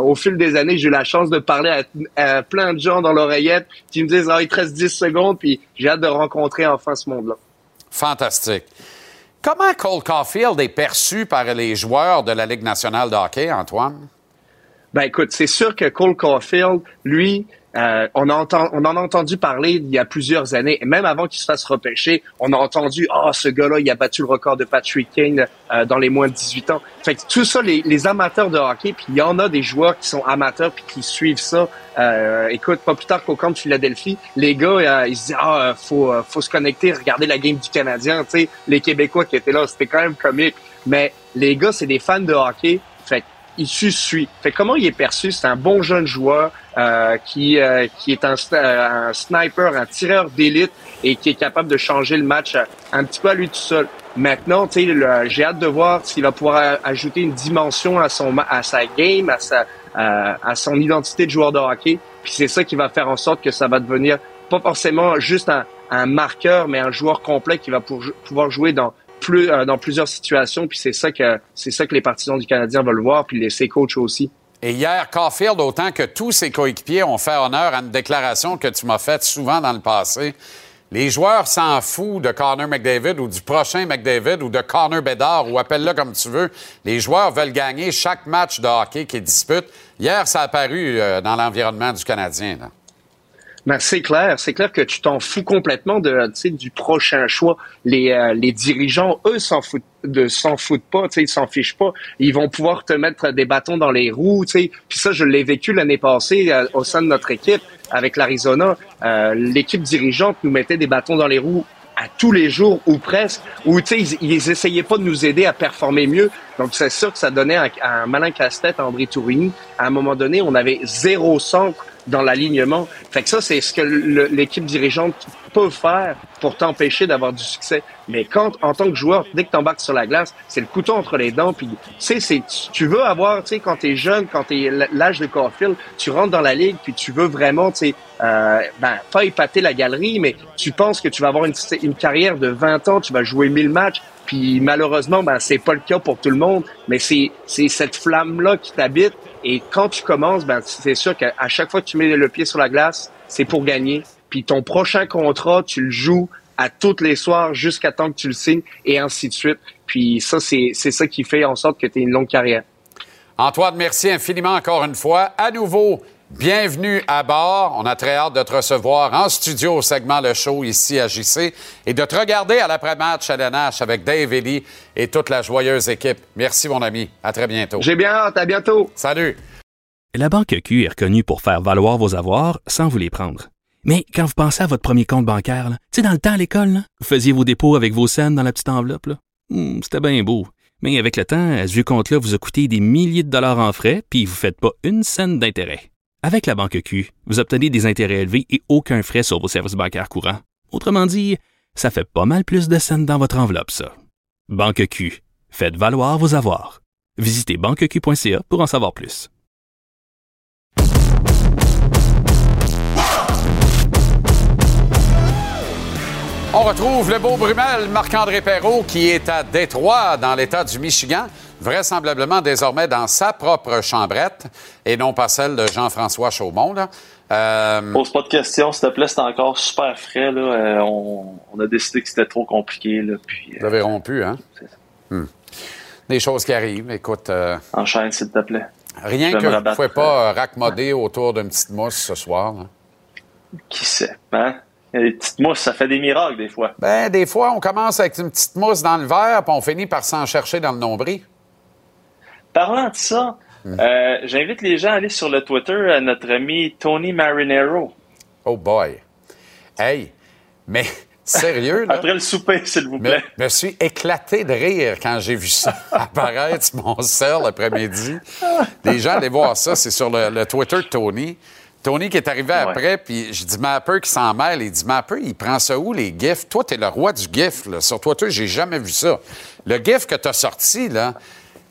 au fil des années, j'ai eu la chance de parler à, plein de gens dans l'oreillette qui me disent ah il te reste 10 secondes, puis j'ai hâte de rencontrer enfin ce monde-là. Fantastique. Comment Cole Caulfield est perçu par les joueurs de la Ligue nationale de hockey, Antoine? Ben écoute, c'est sûr que Cole Caulfield, lui, euh, on, entend, on en a entendu parler il y a plusieurs années, et même avant qu'il se fasse repêcher, on a entendu « Ah, oh, ce gars-là, il a battu le record de Patrick Kane euh, dans les moins de 18 ans. » Fait que tout ça, les, les, amateurs de hockey, puis il y en a des joueurs qui sont amateurs puis qui suivent ça. Euh, écoute, pas plus tard qu'au camp de Philadelphie, les gars, euh, ils se disent « Ah, faut, faut se connecter, regarder la game du Canadien. » Tu sais, les Québécois qui étaient là, c'était quand même comique. Mais les gars, c'est des fans de hockey. Il suit. Fait comment il est perçu? C'est un bon jeune joueur euh, qui euh, qui est un, un, sniper, un tireur d'élite et qui est capable de changer le match un petit peu à lui tout seul. Maintenant, tu sais, j'ai hâte de voir s'il va pouvoir ajouter une dimension à son à sa game, à sa euh, à son identité de joueur de hockey. Puis c'est ça qui va faire en sorte que ça va devenir pas forcément juste un, un marqueur, mais un joueur complet qui va pouvoir jouer dans euh, dans plusieurs situations. Puis c'est ça que c'est ça que les partisans du Canadien veulent voir, puis les, ses coachs aussi. Et hier, Caulfield, autant que tous ses coéquipiers ont fait honneur à une déclaration que tu m'as faite souvent dans le passé. Les joueurs s'en foutent de Connor McDavid ou du prochain McDavid ou de Connor Bedard ou appelle-le comme tu veux. Les joueurs veulent gagner chaque match de hockey qu'ils disputent. Hier, ça a apparu euh, dans l'environnement du Canadien. Ben, c'est clair, c'est clair que tu t'en fous complètement de, du prochain choix. Les, euh, les dirigeants, eux, s'en foutent de s'en foutent pas, ils s'en fichent pas. Ils vont pouvoir te mettre des bâtons dans les roues, sais. Puis ça, je l'ai vécu l'année passée euh, au sein de notre équipe avec l'Arizona. Euh, l'équipe dirigeante nous mettait des bâtons dans les roues à tous les jours ou presque, où ils, ils essayaient pas de nous aider à performer mieux. Donc c'est sûr que ça donnait un, un malin casse-tête à André Tourini. À un moment donné, on avait zéro centre dans l'alignement. Fait que ça, c'est ce que l'équipe dirigeante peut faire pour t'empêcher d'avoir du succès. Mais quand, en tant que joueur, dès que t'embarques sur la glace, c'est le couteau entre les dents. Puis, tu sais, tu veux avoir, tu sais, quand t'es jeune, quand t'es l'âge de Caulfield, tu rentres dans la ligue, puis tu veux vraiment, tu sais, euh, ben, pas épater la galerie, mais tu penses que tu vas avoir une, carrière de 20 ans, tu vas jouer 1000 matchs, puis malheureusement, ben, c'est pas le cas pour tout le monde, mais c'est, c'est cette flamme-là qui t'habite. Et quand tu commences, ben, c'est sûr qu'à chaque fois que tu mets le pied sur la glace, c'est pour gagner. Puis ton prochain contrat, tu le joues à toutes les soirs jusqu'à temps que tu le signes et ainsi de suite. Puis ça, c'est, ça qui fait en sorte que tu aies une longue carrière. Antoine, merci infiniment encore une fois. À nouveau, Bienvenue à bord. On a très hâte de te recevoir en studio au segment Le Show ici à JC et de te regarder à l'après-match à l'NH avec Dave Ellie et toute la joyeuse équipe. Merci, mon ami. À très bientôt. J'ai bien hâte. À bientôt. Salut. La Banque Q est reconnue pour faire valoir vos avoirs sans vous les prendre. Mais quand vous pensez à votre premier compte bancaire, tu sais, dans le temps à l'école, vous faisiez vos dépôts avec vos scènes dans la petite enveloppe. Hmm, c'était bien beau. Mais avec le temps, à ce compte-là vous a coûté des milliers de dollars en frais, puis vous ne faites pas une scène d'intérêt. Avec la banque Q, vous obtenez des intérêts élevés et aucun frais sur vos services bancaires courants. Autrement dit, ça fait pas mal plus de scènes dans votre enveloppe, ça. Banque Q, Faites valoir vos avoirs. Visitez banqueq.ca pour en savoir plus. On retrouve le beau Brumel, Marc-André Perrault, qui est à Détroit, dans l'État du Michigan, vraisemblablement désormais dans sa propre chambrette et non pas celle de Jean-François Chaumont. Là. Euh, Pose pas de questions, s'il te plaît, c'est encore super frais. Là. Euh, on, on a décidé que c'était trop compliqué. Là, puis, Vous avez rompu, hein? Hmm. Des choses qui arrivent. Écoute, euh, Enchaîne, s'il te plaît. rien que vous ne pouvez pas euh, raccommoder autour d'une petite mousse ce soir. là. Qui sait? Hein? Des petites mousses, ça fait des miracles des fois. Ben, des fois, on commence avec une petite mousse dans le verre, puis on finit par s'en chercher dans le nombril. Parlant de ça, euh, j'invite les gens à aller sur le Twitter à notre ami Tony Marinero. Oh boy. Hey, mais sérieux, là? Après le souper, s'il vous Je plaît. me suis éclaté de rire quand j'ai vu ça apparaître sur mon sel l'après-midi. Les gens allaient voir ça, c'est sur le, le Twitter de Tony. Tony qui est arrivé après, puis je dis Mapper qui s'en mêle. Il dit Mapper, il prend ça où, les gifs? Toi, t'es le roi du gif, là. Sur Twitter, j'ai jamais vu ça. Le gif que t'as sorti, là,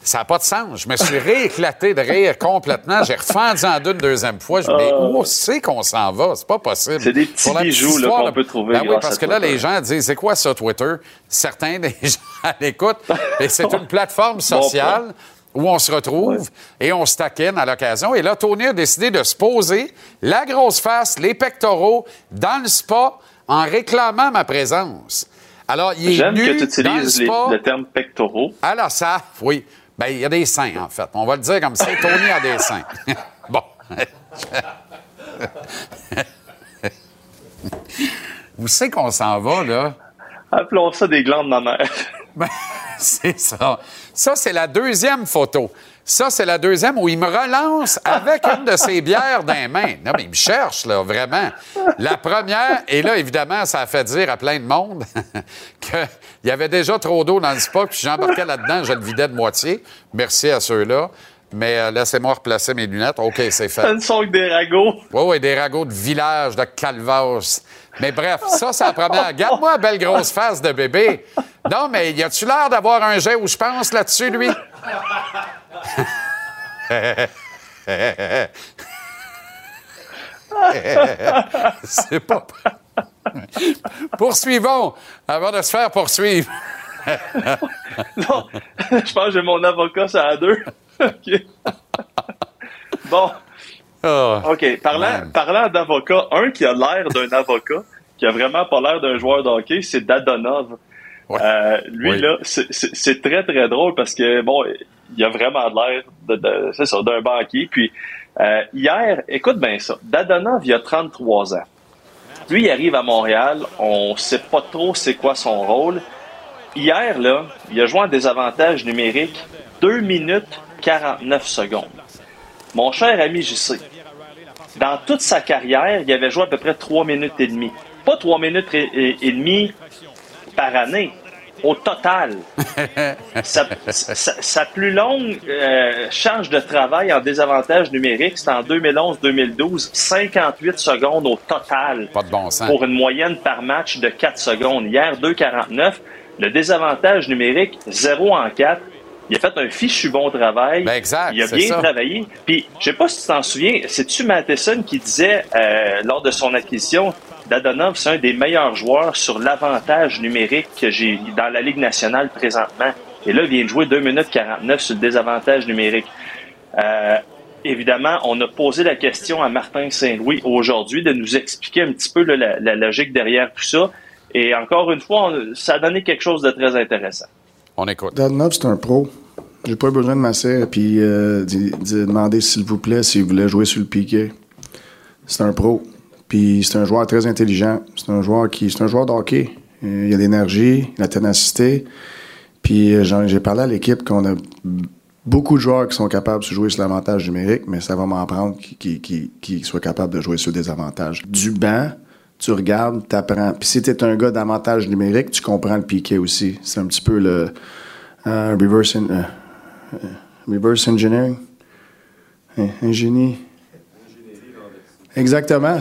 ça n'a pas de sens. Je me suis rééclaté de rire complètement. J'ai refendu en deux une deuxième fois. Je me dis, mais où c'est qu'on s'en va? C'est pas possible. Ah. C'est des petits la bijoux, qu'on peut trouver Ben oui, parce à que là, les gens disent, c'est quoi ça, Twitter? Certains des gens l'écoutent. Et c'est une plateforme sociale où on se retrouve et on se taquine à l'occasion. Et là, Tony a décidé de se poser la grosse face, les pectoraux, dans le spa, en réclamant ma présence. Alors, il est J'aime que tu le utilises le terme pectoraux. Alors ça, oui. Ben, il y a des seins, en fait. On va le dire comme ça. Tony a des seins. bon. Où c'est qu'on s'en va, là? Appelons ça des glandes mammaires. Ben, c'est ça. Ça, c'est la deuxième photo. Ça, c'est la deuxième où il me relance avec une de ses bières dans les mains. Non, mais il me cherche, là, vraiment. La première, et là, évidemment, ça a fait dire à plein de monde qu'il y avait déjà trop d'eau dans le spa, puis j'embarquais là-dedans, je le vidais de moitié. Merci à ceux-là. Mais euh, laissez-moi replacer mes lunettes. OK, c'est fait. Ça ne sont que des ragots. Oui, oui, des ragots de village, de calvas. Mais bref, ça, c'est la première. Regarde-moi belle grosse face de bébé. Non, mais y a-tu l'air d'avoir un jet où je pense là-dessus, lui? c'est pas. Poursuivons avant de se faire poursuivre. Non, je pense que j'ai mon avocat, ça à deux. OK. Bon, Ah. OK. Parlant, parlant d'avocat, un qui a l'air d'un avocat, qui a vraiment pas l'air d'un joueur de hockey, c'est Dadonov. Ouais. Euh, lui, Oui. là, c'est très, très drôle parce que, bon, il a vraiment l'air de, de- d'un banquier. Puis, euh, hier, écoute bien ça, Dadonov, il a 33 ans. Lui, il arrive à Montréal, on sait pas trop c'est quoi son rôle. Hier, là, il a joué en désavantage numérique 2 minutes 49 secondes. Mon cher ami JC, dans toute sa carrière, il avait joué à peu près 3 minutes et demie. Pas 3 minutes et- et demie par année. Au total, sa, sa- sa plus longue euh, charge de travail en désavantage numérique, c'était en 2011-2012, 58 secondes au total Pas de bon sens. pour une moyenne par match de 4 secondes. Hier, 2,49. Le désavantage numérique, 0 en 4. Il a fait un fichu bon travail. Ben, exact, Il a bien ça. travaillé. Puis, je sais pas si tu t'en souviens, c'est-tu Matheson qui disait euh, lors de son acquisition, Dadonov, c'est un des meilleurs joueurs sur l'avantage numérique que j'ai dans la Ligue nationale présentement. Et là, il vient de jouer 2 minutes 49 sur le désavantage numérique. Euh, évidemment, on a posé la question à Martin Saint-Louis aujourd'hui de nous expliquer un petit peu là, la, la logique derrière tout ça. Et encore une fois, on- ça a donné quelque chose de très intéressant. On écoute. Dadonov, c'est un pro. J'ai pas besoin de masser puis euh, d'y demander s'il vous plaît s'il voulait jouer sur le piquet. C'est un pro. Puis c'est un joueur très intelligent. C'est un joueur qui. C'est un joueur de hockey. Euh, Il a de l'énergie, de la ténacité. Puis euh, j'ai parlé à l'équipe qu'on a beaucoup de joueurs qui sont capables de jouer sur l'avantage numérique, mais ça va m'en prendre qui, qui, qui, qui soient capables de jouer sur des avantages. Du banc, tu regardes, tu apprends. Puis si tu es un gars d'avantage numérique, tu comprends le piquet aussi. C'est un petit peu le euh, reverse, en- euh, euh, reverse engineering. Hein. Exactement.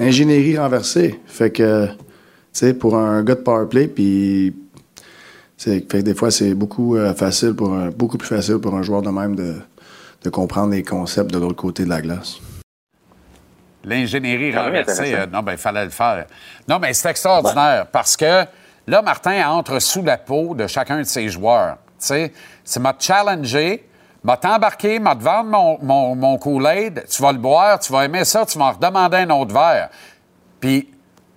Ingénierie renversée. Fait que, tu sais, pour un gars de powerplay, puis fait que des fois, c'est beaucoup, facile pour beaucoup plus facile pour un joueur de même de comprendre les concepts de l'autre côté de la glace. L'ingénierie même renversée, euh, non, ben, il fallait le faire. Non, mais c'est extraordinaire parce que là, Martin entre sous la peau de chacun de ses joueurs. Tu sais, c'est m'a challengé, m'a t'embarqué, m'a te vendre mon, mon, mon Kool-Aid, tu vas le boire, tu vas aimer ça, tu vas en redemander un autre verre. Puis,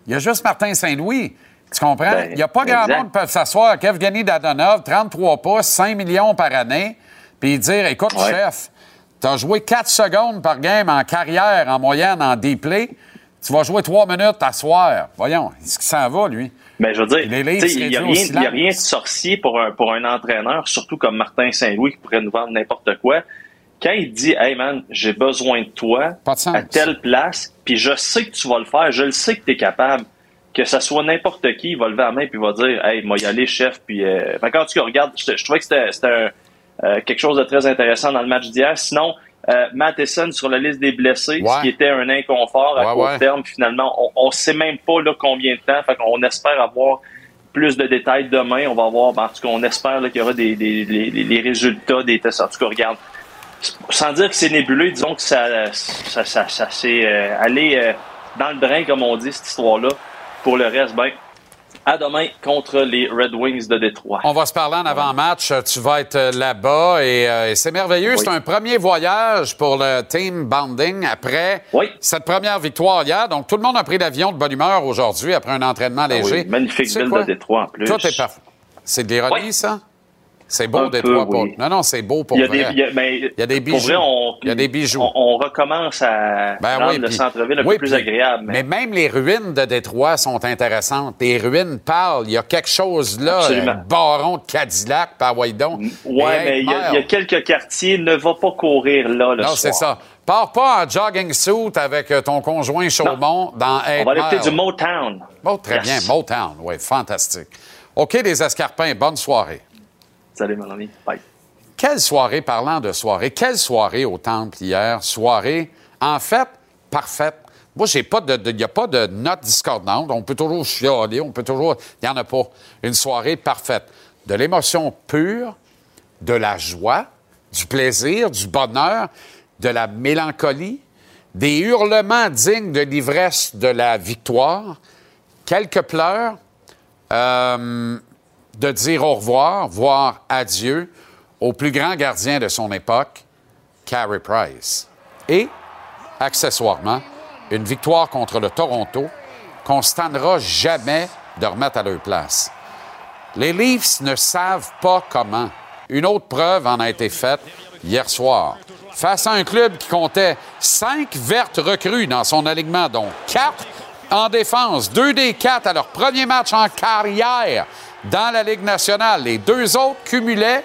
il y a juste Martin Saint-Louis. Tu comprends? Ben, Il n'y a pas grand monde qui peut s'asseoir. Kevgeny Dadonov, 33 pouces, 5 millions par année, puis dire Écoute, Ouais. chef, tu as joué 4 secondes par game en carrière, en moyenne, en D-play. Tu vas jouer 3 minutes à soir. Voyons, est-ce qu'il s'en va, lui? Mais je veux dire, il n'y a, rien- a de sorcier pour un, pour un entraîneur, surtout comme Martin Saint-Louis qui pourrait nous vendre n'importe quoi. Quand il dit Hey man, j'ai besoin de toi de à telle place, puis je sais que tu vas le faire, je le sais que tu es capable, que ça soit n'importe qui, il va lever la main puis il va dire Hey, moi y aller, chef, puis euh... quand tu regardes, je, je trouvais que c'était un, euh, quelque chose de très intéressant dans le match d'hier. Sinon, euh, Matheson sur la liste des blessés, Ouais. ce qui était un inconfort à Ouais, court ouais. terme, finalement, on, on sait même pas là, combien de temps. Fait qu'on espère avoir plus de détails demain. On va voir, ben, en tout cas, on espère qu'il y aura des, les résultats des tests. En tout cas, regarde, sans dire que c'est nébuleux, disons que ça, ça, ça, ça s'est euh, allé euh, dans le drain, comme on dit, cette histoire-là. Pour le reste, ben, à demain contre les Red Wings de Détroit. On va se parler en avant-match. Tu vas être euh, là-bas et, euh, et c'est merveilleux. Oui. C'est un premier voyage pour le team Bounding après Oui. cette première victoire hier. Donc, tout le monde a pris l'avion de bonne humeur aujourd'hui après un entraînement Ah oui, léger. magnifique ville de Détroit en plus. Tout est parfait. C'est de l'ironie, ça? C'est beau, Détroit. pour- oui. Non, non, c'est beau pour Il y a vrai. des, il y a, ben, Il y a des Pour vrai, bijoux. on, Il y a des bijoux. On, on recommence à Ben rendre oui, le centre-ville un oui, peu plus puis- agréable. Mais même les ruines de Détroit sont intéressantes. Les ruines parlent. Il y a quelque chose là. Absolument. Un baron de Cadillac par Waydon. Ouais, mais il y, a- il y a quelques quartiers. Ne va pas courir là le Non, soir. c'est ça. Pars pas en jogging suit avec euh, ton conjoint Chaumont dans On va aller Mile. du Motown. Oh, très Yes. bien. Motown. Oui, fantastique. OK, les escarpins, bonne soirée. Salut, mon ami. Bye. Quelle soirée, parlant de soirée, quelle soirée au Temple hier? Soirée, en fait, parfaite. Moi, j'ai pas de, il n'y a pas de note discordante. On peut toujours chialer, on peut toujours. Il n'y en a pas. Une soirée parfaite. De l'émotion pure, de la joie, du plaisir, du bonheur, de la mélancolie, des hurlements dignes de l'ivresse de la victoire, quelques pleurs, euh, de dire au revoir, voire adieu au plus grand gardien de son époque, Carey Price. Et, accessoirement, une victoire contre le Toronto qu'on ne jamais de remettre à leur place. Les Leafs ne savent pas comment. Une autre preuve en a été faite hier soir. Face à un club qui comptait cinq vertes recrues dans son alignement, dont quatre en défense, deux des quatre à leur premier match en carrière dans la Ligue nationale. Les deux autres cumulaient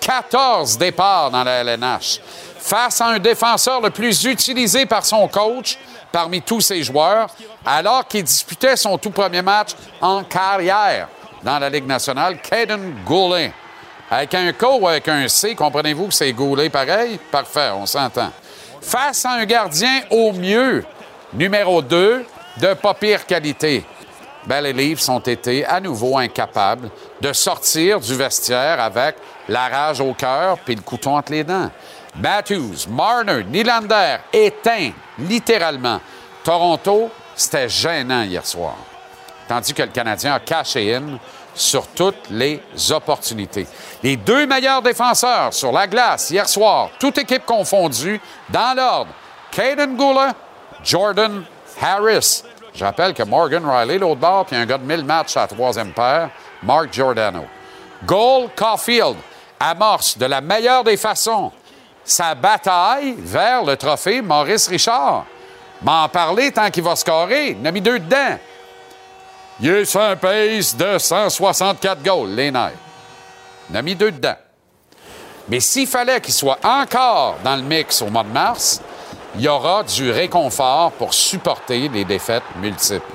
14 départs dans la LNH. Face à un défenseur le plus utilisé par son coach parmi tous ses joueurs, alors qu'il disputait son tout premier match en carrière dans la Ligue nationale, Caden Goulet. Avec un K ou avec un C, comprenez-vous que c'est Goulet pareil? Parfait, on s'entend. Face à un gardien au mieux, numéro 2, de pas pire qualité. Ben, les Leafs ont été à nouveau incapables de sortir du vestiaire avec la rage au cœur puis le couteau entre les dents. Matthews, Marner, Nylander éteints, littéralement. Toronto, c'était gênant hier soir. Tandis que le Canadien a caché in sur toutes les opportunités. Les deux meilleurs défenseurs sur la glace hier soir, toute équipe confondue, dans l'ordre, Caden Gula, Jordan Harris. Je rappelle que Morgan Riley, l'autre bord, puis un gars de 1000 matchs à la troisième paire, Mark Giordano. Goal Caulfield amorce de la meilleure des façons sa bataille vers le trophée Maurice Richard. M'en parler tant qu'il va scorer. Il a mis deux dedans. Il est sur un pace de 164 goals, les nerfs. Il a mis deux dedans. Mais s'il fallait qu'il soit encore dans le mix au mois de mars, il y aura du réconfort pour supporter les défaites multiples.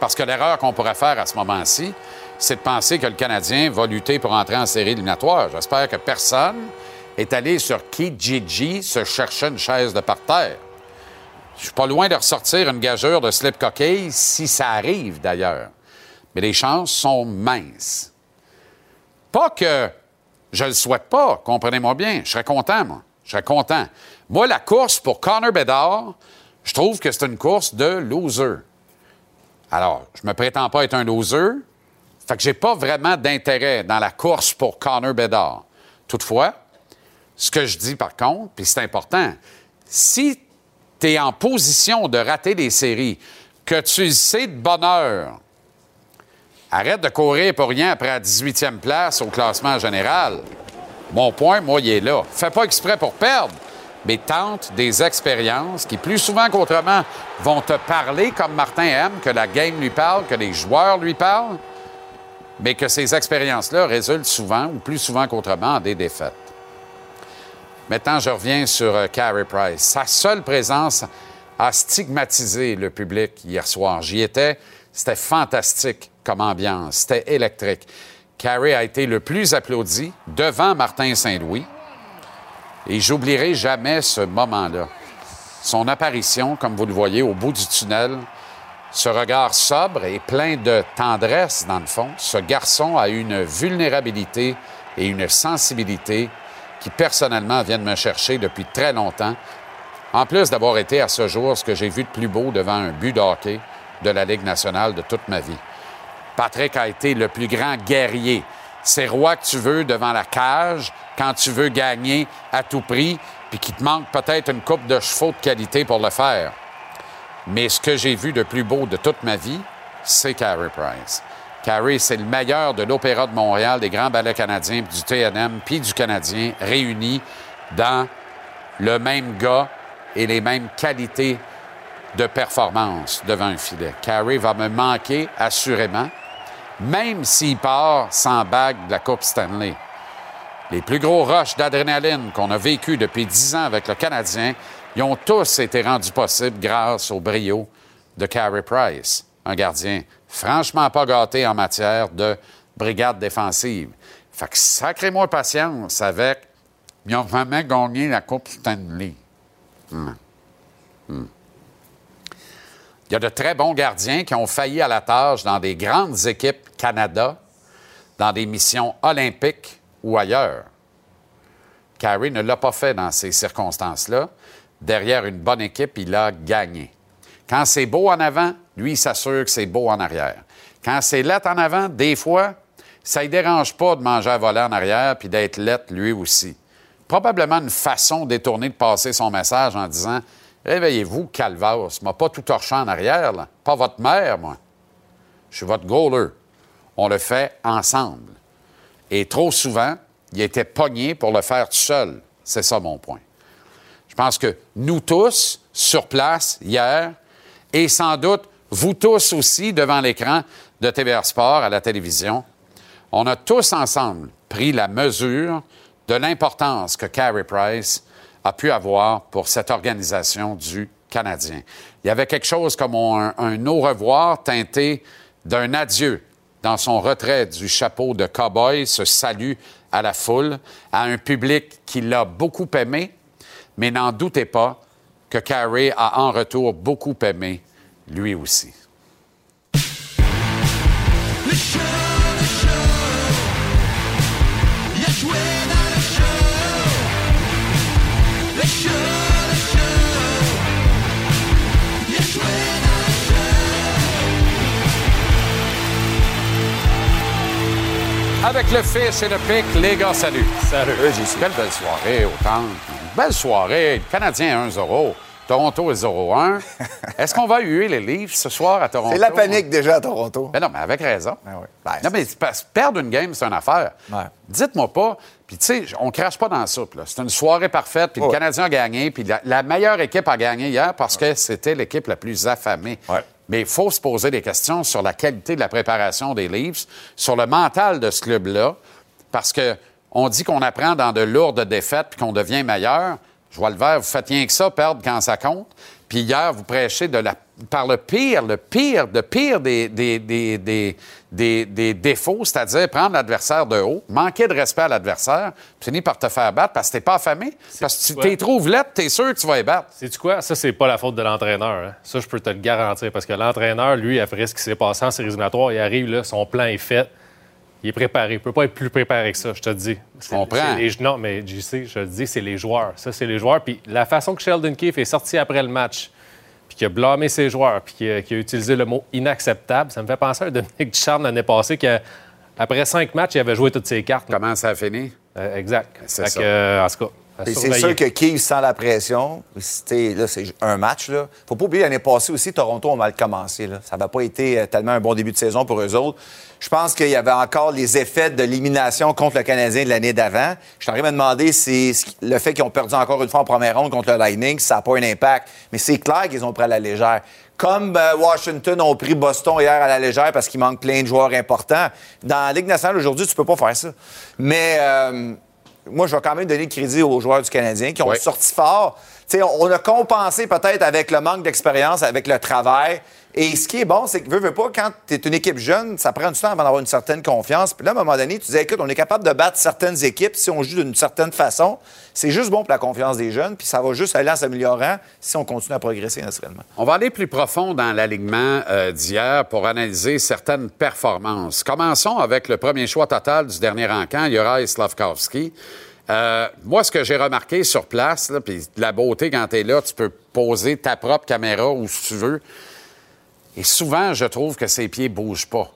Parce que l'erreur qu'on pourrait faire à ce moment-ci, c'est de penser que le Canadien va lutter pour entrer en série éliminatoire. J'espère que personne est allé sur Kijiji se chercher une chaise de parterre. Je suis pas loin de ressortir une gageure de slip coquille si ça arrive d'ailleurs. mais les chances sont minces. Pas que je le souhaite pas, comprenez-moi bien. Je serais content, moi. Je serais content. Moi, la course pour Connor Bedard, je trouve que c'est une course de loser. Alors, je me prétends pas être un loser. Fait que j'ai pas vraiment d'intérêt dans la course pour Connor Bedard. Toutefois, ce que je dis par contre, puis c'est important, si tu es en position de rater des séries, que tu sais de bonne heure, arrête de courir pour rien après la 18e place au classement général. Mon point, moi, il est là. Fais pas exprès pour perdre, mais tente des expériences qui, plus souvent qu'autrement, vont te parler comme Martin aime, que la game lui parle, que les joueurs lui parlent, mais que ces expériences-là résultent souvent, ou plus souvent qu'autrement, en des défaites. Maintenant, je reviens sur euh, Carey Price. Sa seule présence a stigmatisé le public hier soir. J'y étais. C'était fantastique comme ambiance. C'était électrique. Carey a été le plus applaudi devant Martin Saint-Louis. Et j'oublierai jamais ce moment-là. Son apparition, comme vous le voyez, au bout du tunnel, ce regard sobre et plein de tendresse, dans le fond, ce garçon a une vulnérabilité et une sensibilité qui, personnellement, viennent me chercher depuis très longtemps. En plus d'avoir été à ce jour ce que j'ai vu de plus beau devant un but de de la Ligue nationale de toute ma vie. Patrick a été le plus grand guerrier. C'est roi que tu veux devant la cage quand tu veux gagner à tout prix, puis qu'il te manque peut-être une coupe de chevaux de qualité pour le faire. Mais ce que j'ai vu de plus beau de toute ma vie, c'est Carey Price. Carey, c'est le meilleur de l'Opéra de Montréal, des grands ballets canadiens, du TNM, puis du Canadien, réunis dans le même gars et les mêmes qualités de performance devant un filet. Carey va me manquer assurément, même s'il part sans bague de la Coupe Stanley. Les plus gros rushs d'adrénaline qu'on a vécu depuis dix ans avec le Canadien, ils ont tous été rendus possibles grâce au brio de Carey Price, un gardien franchement pas gâté en matière de brigade défensive. Fait que sacrez-moi patience avec. Ils ont vraiment gagné la Coupe Stanley. Hmm. Hmm. Il y a de très bons gardiens qui ont failli à la tâche dans des grandes équipes Canada, dans des missions olympiques ou ailleurs. Carey ne l'a pas fait dans ces circonstances-là. Derrière une bonne équipe, il a gagné. Quand c'est beau en avant, lui, il s'assure que c'est beau en arrière. Quand c'est lettre en avant, des fois, ça ne dérange pas de manger à voler en arrière puis d'être lettre lui aussi. Probablement une façon détournée de passer son message en disant Réveillez-vous, Calvas, m'a pas tout torché en arrière, là. pas votre mère, moi. Je suis votre goaler. On le fait ensemble. Et trop souvent, il était pogné pour le faire tout seul. C'est ça mon point. Je pense que nous tous, sur place, hier, et sans doute vous tous aussi devant l'écran de TVR Sport à la télévision, on a tous ensemble pris la mesure de l'importance que Carey Price a pu avoir pour cette organisation du Canadien. Il y avait quelque chose comme un, au revoir teinté d'un adieu dans son retrait du chapeau de cowboy, ce salut à la foule, à un public qui l'a beaucoup aimé, mais n'en doutez pas que Carey a en retour beaucoup aimé lui aussi. Avec le fils et le pic, les gars, salut. Salut, Quelle belle soirée, autant. Belle soirée. Canadien 1-0. Toronto est 0-1. Est-ce qu'on va huer les livres ce soir à Toronto? C'est la panique déjà à Toronto. Ben non, mais avec raison. Ben oui. non, mais perdre une game, c'est une affaire. Ouais. Dites-moi pas. Puis, tu sais, on crache pas dans la soupe. C'est une soirée parfaite. Puis, le. Canadien a gagné. Puis, la, la meilleure équipe a gagné hier parce que c'était l'équipe la plus affamée. Mais il faut se poser des questions sur la qualité de la préparation des Leafs, sur le mental de ce club-là. Parce que on dit qu'on apprend dans de lourdes défaites puis qu'on devient meilleur. Je vois le vert, vous faites rien que ça, perdre quand ça compte. Puis hier, vous prêchez de la par le pire, le pire, le pire des, des, des, des, des- des défauts, c'est-à-dire prendre l'adversaire de haut, manquer de respect à l'adversaire, finir par te faire battre parce que t'es pas affamé. Parce que tu t'es trouves lettre, t'es sûr que tu vas les battre. Sais-tu quoi? Ça, c'est pas la faute de l'entraîneur. hein. Ça, je peux te le garantir. Parce que l'entraîneur, lui, après ce qui s'est passé en séries éliminatoires, il arrive, là, son plan est fait. Il est préparé. Il peut pas être plus préparé que ça, je te le dis. Je comprends. non, mais JC, je te le dis, c'est les joueurs. Ça, c'est les joueurs. Puis la façon que Sheldon Keefe est sorti après le match, puis qu'il a blâmé ses joueurs, puis qu'il a, utilisé le mot inacceptable, ça me fait penser à Dominique Ducharme l'année passée, qu'après cinq matchs, il avait joué toutes ses cartes. Comment ça a fini? Euh, exact. C'est ça. que, en tout cas, Et c'est sûr que Keith sent la pression. Là, c'est un match. Là. Faut pas oublier l'année passée aussi, Toronto a mal commencé. Là. Ça n'a pas été euh, tellement un bon début de saison pour eux autres. Je pense qu'il y avait encore les effets de l'élimination contre le Canadien de l'année d'avant. Je suis en train de me demander si si le fait qu'ils ont perdu encore une fois en première ronde contre le Lightning, ça n'a pas un impact. Mais c'est clair qu'ils ont pris à la légère. Comme euh, Washington ont pris Boston hier à la légère parce qu'il manque plein de joueurs importants. Dans la Ligue nationale aujourd'hui, tu peux pas faire ça. Mais euh, moi, je vais quand même donner le crédit aux joueurs du Canadien qui ont Oui. sorti fort. Tu sais, on on a compensé peut-être avec le manque d'expérience, avec le travail. Et ce qui est bon, c'est que, veux, veux pas, quand tu es une équipe jeune, ça prend du temps avant d'avoir une certaine confiance. Puis là, à un moment donné, tu dis, écoute, on est capable de battre certaines équipes si on joue d'une certaine façon. C'est juste bon pour la confiance des jeunes, puis ça va juste aller en s'améliorant si on continue à progresser naturellement. On va aller plus profond dans l'alignement euh, d'hier pour analyser certaines performances. Commençons avec le premier choix total du dernier encamp, Juraj Slavkovski. Euh, moi, ce que j'ai remarqué sur place, puis la beauté quand tu es là, tu peux poser ta propre caméra où tu veux. Et souvent, je trouve que ses pieds bougent pas.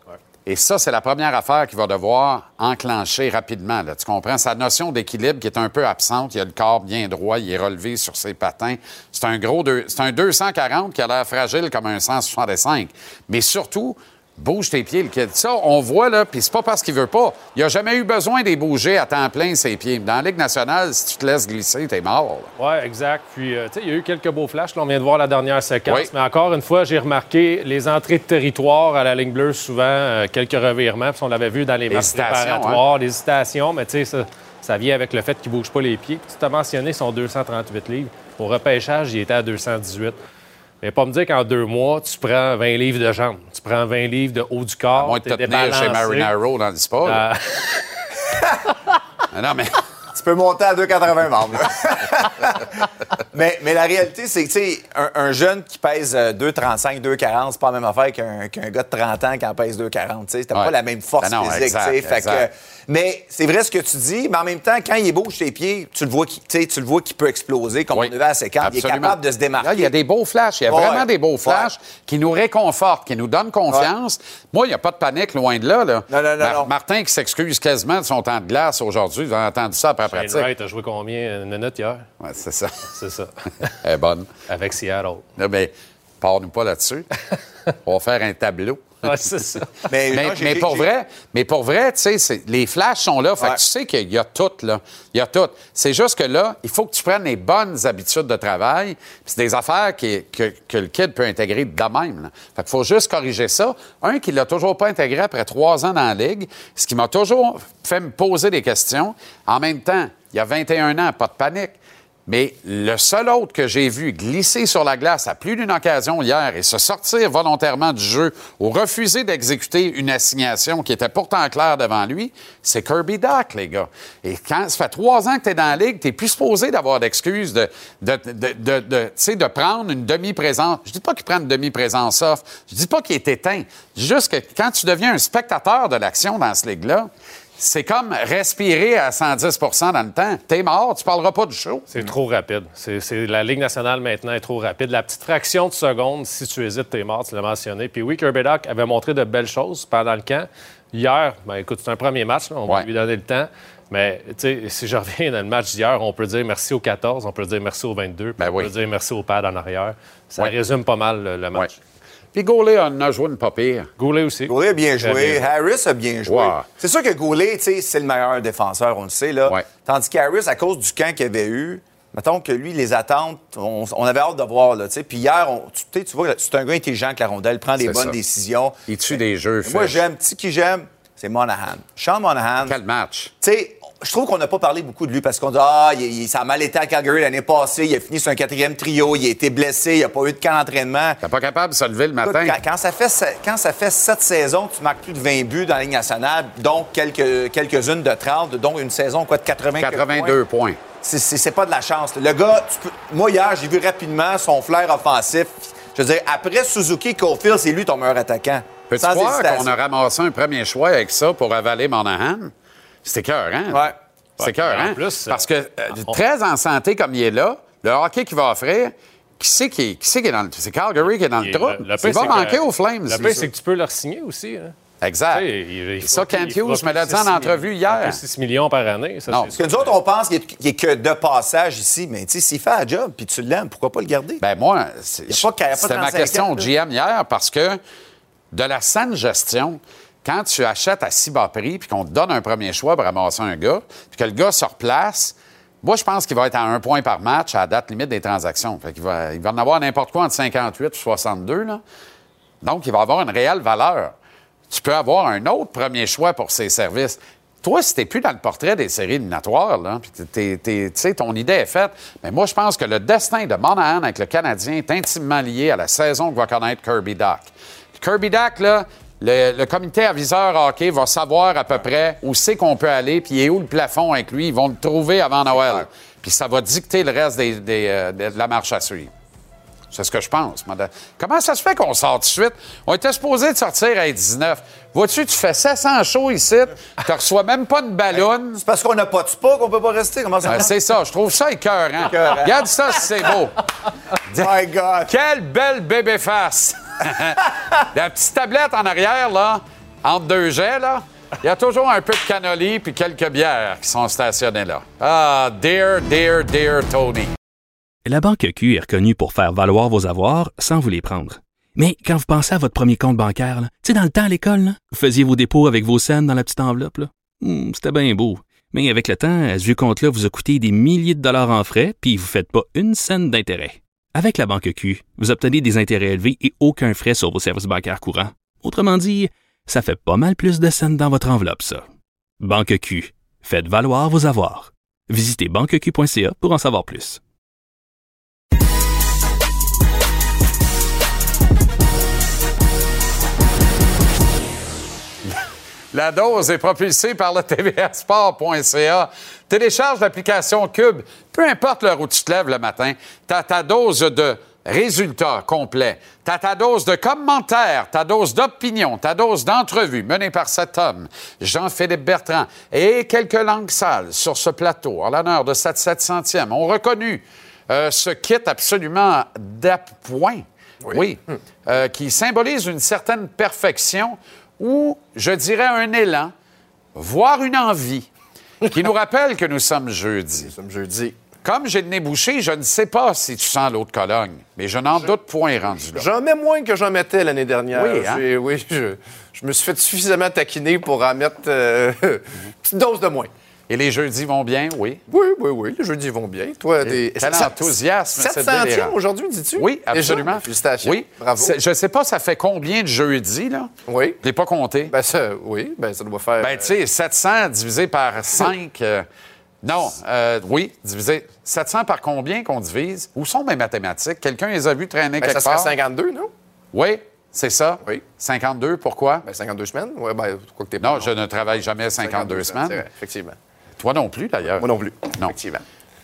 Et ça, c'est la première affaire qu'il va devoir enclencher rapidement. Tu comprends? Sa notion d'équilibre qui est un peu absente. Il a le corps bien droit, il est relevé sur ses patins. C'est un gros c'est un 240 qui a l'air fragile comme un 165. Mais surtout, bouge tes pieds, le kid. Ça, on voit, là, puis c'est pas parce qu'il veut pas. Il a jamais eu besoin de les bouger à temps plein, ses pieds. Dans la Ligue nationale, si tu te laisses glisser, t'es mort. Oui, exact. Puis, euh, tu sais, il y a eu quelques beaux flashs. Là, on vient de voir la dernière séquence. Oui. Mais encore une fois, j'ai remarqué les entrées de territoire à la ligne bleue, souvent, euh, quelques revirements. Puis on l'avait vu dans les matchs préparatoires, les hésitations. Mais tu sais, ça, ça vient avec le fait qu'il ne bouge pas les pieds. Puis tu t'as mentionné son 238 livres. Au repêchage, il était à 218. Mais pas me dire qu'en deux mois, tu prends 20 livres de jambes. Prends 20 livres de haut du corps. Moins de te tenir chez. Marinaro dans le sport. Ah, Ah non, mais... Peux monter à 2,80 membres. mais, mais la réalité, c'est que, tu sais, un, un jeune qui pèse euh, 2,35, 2,40, c'est pas la même affaire qu'un gars de 30 ans qui en pèse 2,40. Tu sais, t'as Ouais. pas la même force Ben non, physique. exact, que, mais c'est vrai ce que tu dis, mais en même temps, quand il bouge ses pieds, tu le vois qu'il tu le vois qu'il peut exploser, comme Oui, on avait à la séquence. Il est capable de se démarquer. Là, il y a des beaux flashs. Il y a Ouais. vraiment des beaux flashs qui nous réconfortent, qui nous donnent confiance. Moi, il n'y a pas de panique loin de là. là. Non, non, non, Mar- non. Martin qui s'excuse quasiment de son temps de glace aujourd'hui. Vous avez entendu ça après pratique. Wright a joué combien? Une minute hier? Ouais, c'est ça. C'est ça. Elle est bonne. avec Seattle. Là, ben, pars-nous pas là-dessus. On va faire un tableau. Ouais, c'est ça. Mais, Mais, non, j'ai- mais j'ai- pour vrai, mais pour vrai, tu sais, les flashs sont là. Fait que tu sais qu'il y a tout, là. Il y a tout. C'est juste que là, il faut que tu prennes les bonnes habitudes de travail. Puis c'est des affaires qui- que, que le kid peut intégrer de même. Là. Fait qu'il faut juste corriger ça. Un qui l'a toujours pas intégré après trois ans dans la Ligue, ce qui m'a toujours fait me poser des questions. En même temps, il y a 21 ans, pas de panique. Mais le seul autre que j'ai vu glisser sur la glace à plus d'une occasion hier et se sortir volontairement du jeu ou refuser d'exécuter une assignation qui était pourtant claire devant lui, c'est Kirby Doc, les gars. Et quand ça fait trois ans que tu dans la ligue, tu plus supposé d'avoir d'excuses de, de, de, de, de- prendre une demi-présence. Je dis pas qu'il prend une demi-présence off. Je dis pas qu'il est éteint. Juste que quand tu deviens un spectateur de l'action dans ce ligue-là, c'est comme respirer à 110% dans le temps. T'es mort, tu parleras pas du show. C'est trop rapide. C'est, la Ligue nationale maintenant est trop rapide. La petite fraction de seconde, si tu hésites, t'es mort, tu l'as mentionné. Puis oui, Kirby Doc avait montré de belles choses pendant le camp. Hier, ben écoute, c'est un premier match, là, on va lui donner le temps. Mais tu sais, si je reviens dans le match d'hier, on peut dire merci au 14, on peut dire merci au 22, puis Ben on oui. peut dire merci au pad en arrière. Ça Ouais. résume pas mal le, le match. Ouais. Puis Gaulet en a joué une pas pire. Goulet aussi. Goulet a bien joué. bien joué. Harris a bien joué. C'est sûr que Goulet, tu sais, c'est le meilleur défenseur, on le sait, là. Ouais. Tandis qu'Harris, à cause du camp qu'il avait eu, mettons que lui, les attentes, on, on avait hâte de voir, là, tu sais. Puis hier, on- tu vois, c'est un gars intelligent avec la rondelle, prend des bonnes ça. décisions. Il tue des jeux. Moi, j'aime, tu sais qui j'aime? C'est Monahan. Sean Monahan, Quel match. tu sais, je trouve qu'on n'a pas parlé beaucoup de lui parce qu'on dit Ah, il, il- ça a mal été à Calgary l'année passée, il a fini sur un quatrième trio, il a été blessé, il n'a pas eu de camp d'entraînement. T'es pas capable de se lever le Écoute, matin. quand, quand ça fait, quand ça fait sept saisons, tu marques plus de 20 buts dans la Ligue nationale, donc quelques, quelques-unes de 30, donc une saison quoi, de 80 quelques 82 points. C'est- C'est pas de la chance. Le gars, tu peux- moi, hier, j'ai vu rapidement son flair offensif. Je veux dire, après Suzuki Caulfield, c'est lui ton meilleur attaquant. Peux-tu croire qu'on a ramassé un premier choix avec ça pour avaler Monahan? C'était cœur, hein? Ouais. C'est cœur, en hein? plus, Parce que euh, très en santé comme il est là, le hockey qu'il va offrir, qui c'est qui, qui, c'est qui est dans le... C'est Calgary qui est dans le trou. le- le Il va c'est manquer que- aux Flames. Le pire, c'est que tu peux le signer aussi. hein. Exact. Tu sais, il- il Et faut- ça, Kent Hughes me l'a plus dit en 6 entrevue hier. plus 6 millions par année. Ça, Non. c'est Parce que nous autres, on pense qu'il est, qu'il est que de passage ici, mais tu sais, s'il fait un job puis tu l'aimes, pourquoi pas le garder? Ben moi, c'est- c'était ma 35 question au. GM hier parce que de la saine gestion, quand tu achètes à si bas prix puis qu'on te donne un premier choix pour ramasser un gars, puis que le gars se replace, moi, je pense qu'il va être à un point par match à la date limite des transactions. Il va en avoir n'importe quoi entre 58 et 62. Là. Donc, il va avoir une réelle valeur. Tu peux avoir un autre premier choix pour ses services. Toi, si t'es plus dans le portrait des séries éliminatoires, là, tu ton idée est faite, mais moi, je pense que le destin de Monahan avec le Canadien est intimement lié à la saison que va connaître Kirby Doc. Kirby Doc, là, le, le comité aviseur hockey va savoir à peu près où c'est qu'on peut aller, puis il est où le plafond avec lui. Ils vont le trouver avant Noël. Puis ça va dicter le reste des- des, euh, de la marche à suivre. C'est ce que je pense. madame. Comment ça se fait qu'on sort tout de suite? On était supposé de sortir à 19. Vois-tu, tu fais 700 shows ici, tu reçois même pas de ballon. C'est parce qu'on n'a pas de spa qu'on peut pas rester. Comment ça Euh, c'est ça, je trouve ça écœurant. Écœurant. Regarde ça si c'est beau. My God! Quelle belle bébé face! La petite tablette en arrière, là, entre deux jets, là, il y a toujours un peu de cannoli puis quelques bières qui sont stationnées là. Ah, dear, dear, dear Tony. La Banque Q est reconnue pour faire valoir vos avoirs sans vous les prendre. Mais quand vous pensez à votre premier compte bancaire, tu sais, dans le temps à l'école, vous faisiez vos dépôts avec vos scènes dans la petite enveloppe. Hmm, C'était bien beau. Mais avec le temps, à ce compte-là vous a coûté des milliers de dollars en frais, puis vous ne faites pas une scène d'intérêt. Avec la Banque Q, vous obtenez des intérêts élevés et aucun frais sur vos services bancaires courants. Autrement dit, ça fait pas mal plus de scènes dans votre enveloppe, ça. Banque Q. Faites valoir vos avoirs. Visitez banqueq.ca pour en savoir plus. La dose est propulsée par le tvsport.ca. Télécharge l'application Cube. Peu importe l'heure où tu te lèves le matin, tu as ta dose de résultats complets. Tu as ta dose de commentaires, ta dose d'opinion, ta dose d'entrevue menée par cet homme, Jean-Philippe Bertrand, et quelques langues sales sur ce plateau en l'honneur de cette 700e. ont reconnu euh, ce kit absolument d'appoint. Oui. Euh, qui symbolise une certaine perfection ou, je dirais, un élan, voire une envie, qui nous rappelle que nous sommes jeudi. Nous sommes jeudi. Comme j'ai le nez bouché, je ne sais pas si tu sens l'eau de Cologne, mais je n'en doute point rendu là. J'en mets moins que j'en mettais l'année dernière. Oui, hein? Oui, je, je me suis fait suffisamment taquiner pour en mettre euh, une petite dose de moins. Et les jeudis vont bien, oui? Oui, oui, oui. Les jeudis vont bien. Toi, des... Quel enthousiasme, c'est 700e délirant. aujourd'hui, dis-tu? Oui, absolument. Félicitations. Oui. Bravo. Je ne sais pas, ça fait combien de jeudis, là? Oui. Je l'ai pas compté. Ben, ça, oui, ben, ça doit faire. Ben, tu sais, 700 divisé par 5. non, euh, oui, divisé. 700 par combien qu'on divise? Où sont mes mathématiques? Quelqu'un les a vus traîner Ben, ça quelque serait part? 52, non? Oui, c'est ça. Oui. 52, pourquoi? Ben, 52 semaines? Oui, ben, quoi que t'es non, je ne travaille jamais 52, semaines. vrai, effectivement. Toi non plus, d'ailleurs. Moi non plus. Non. Effectivement.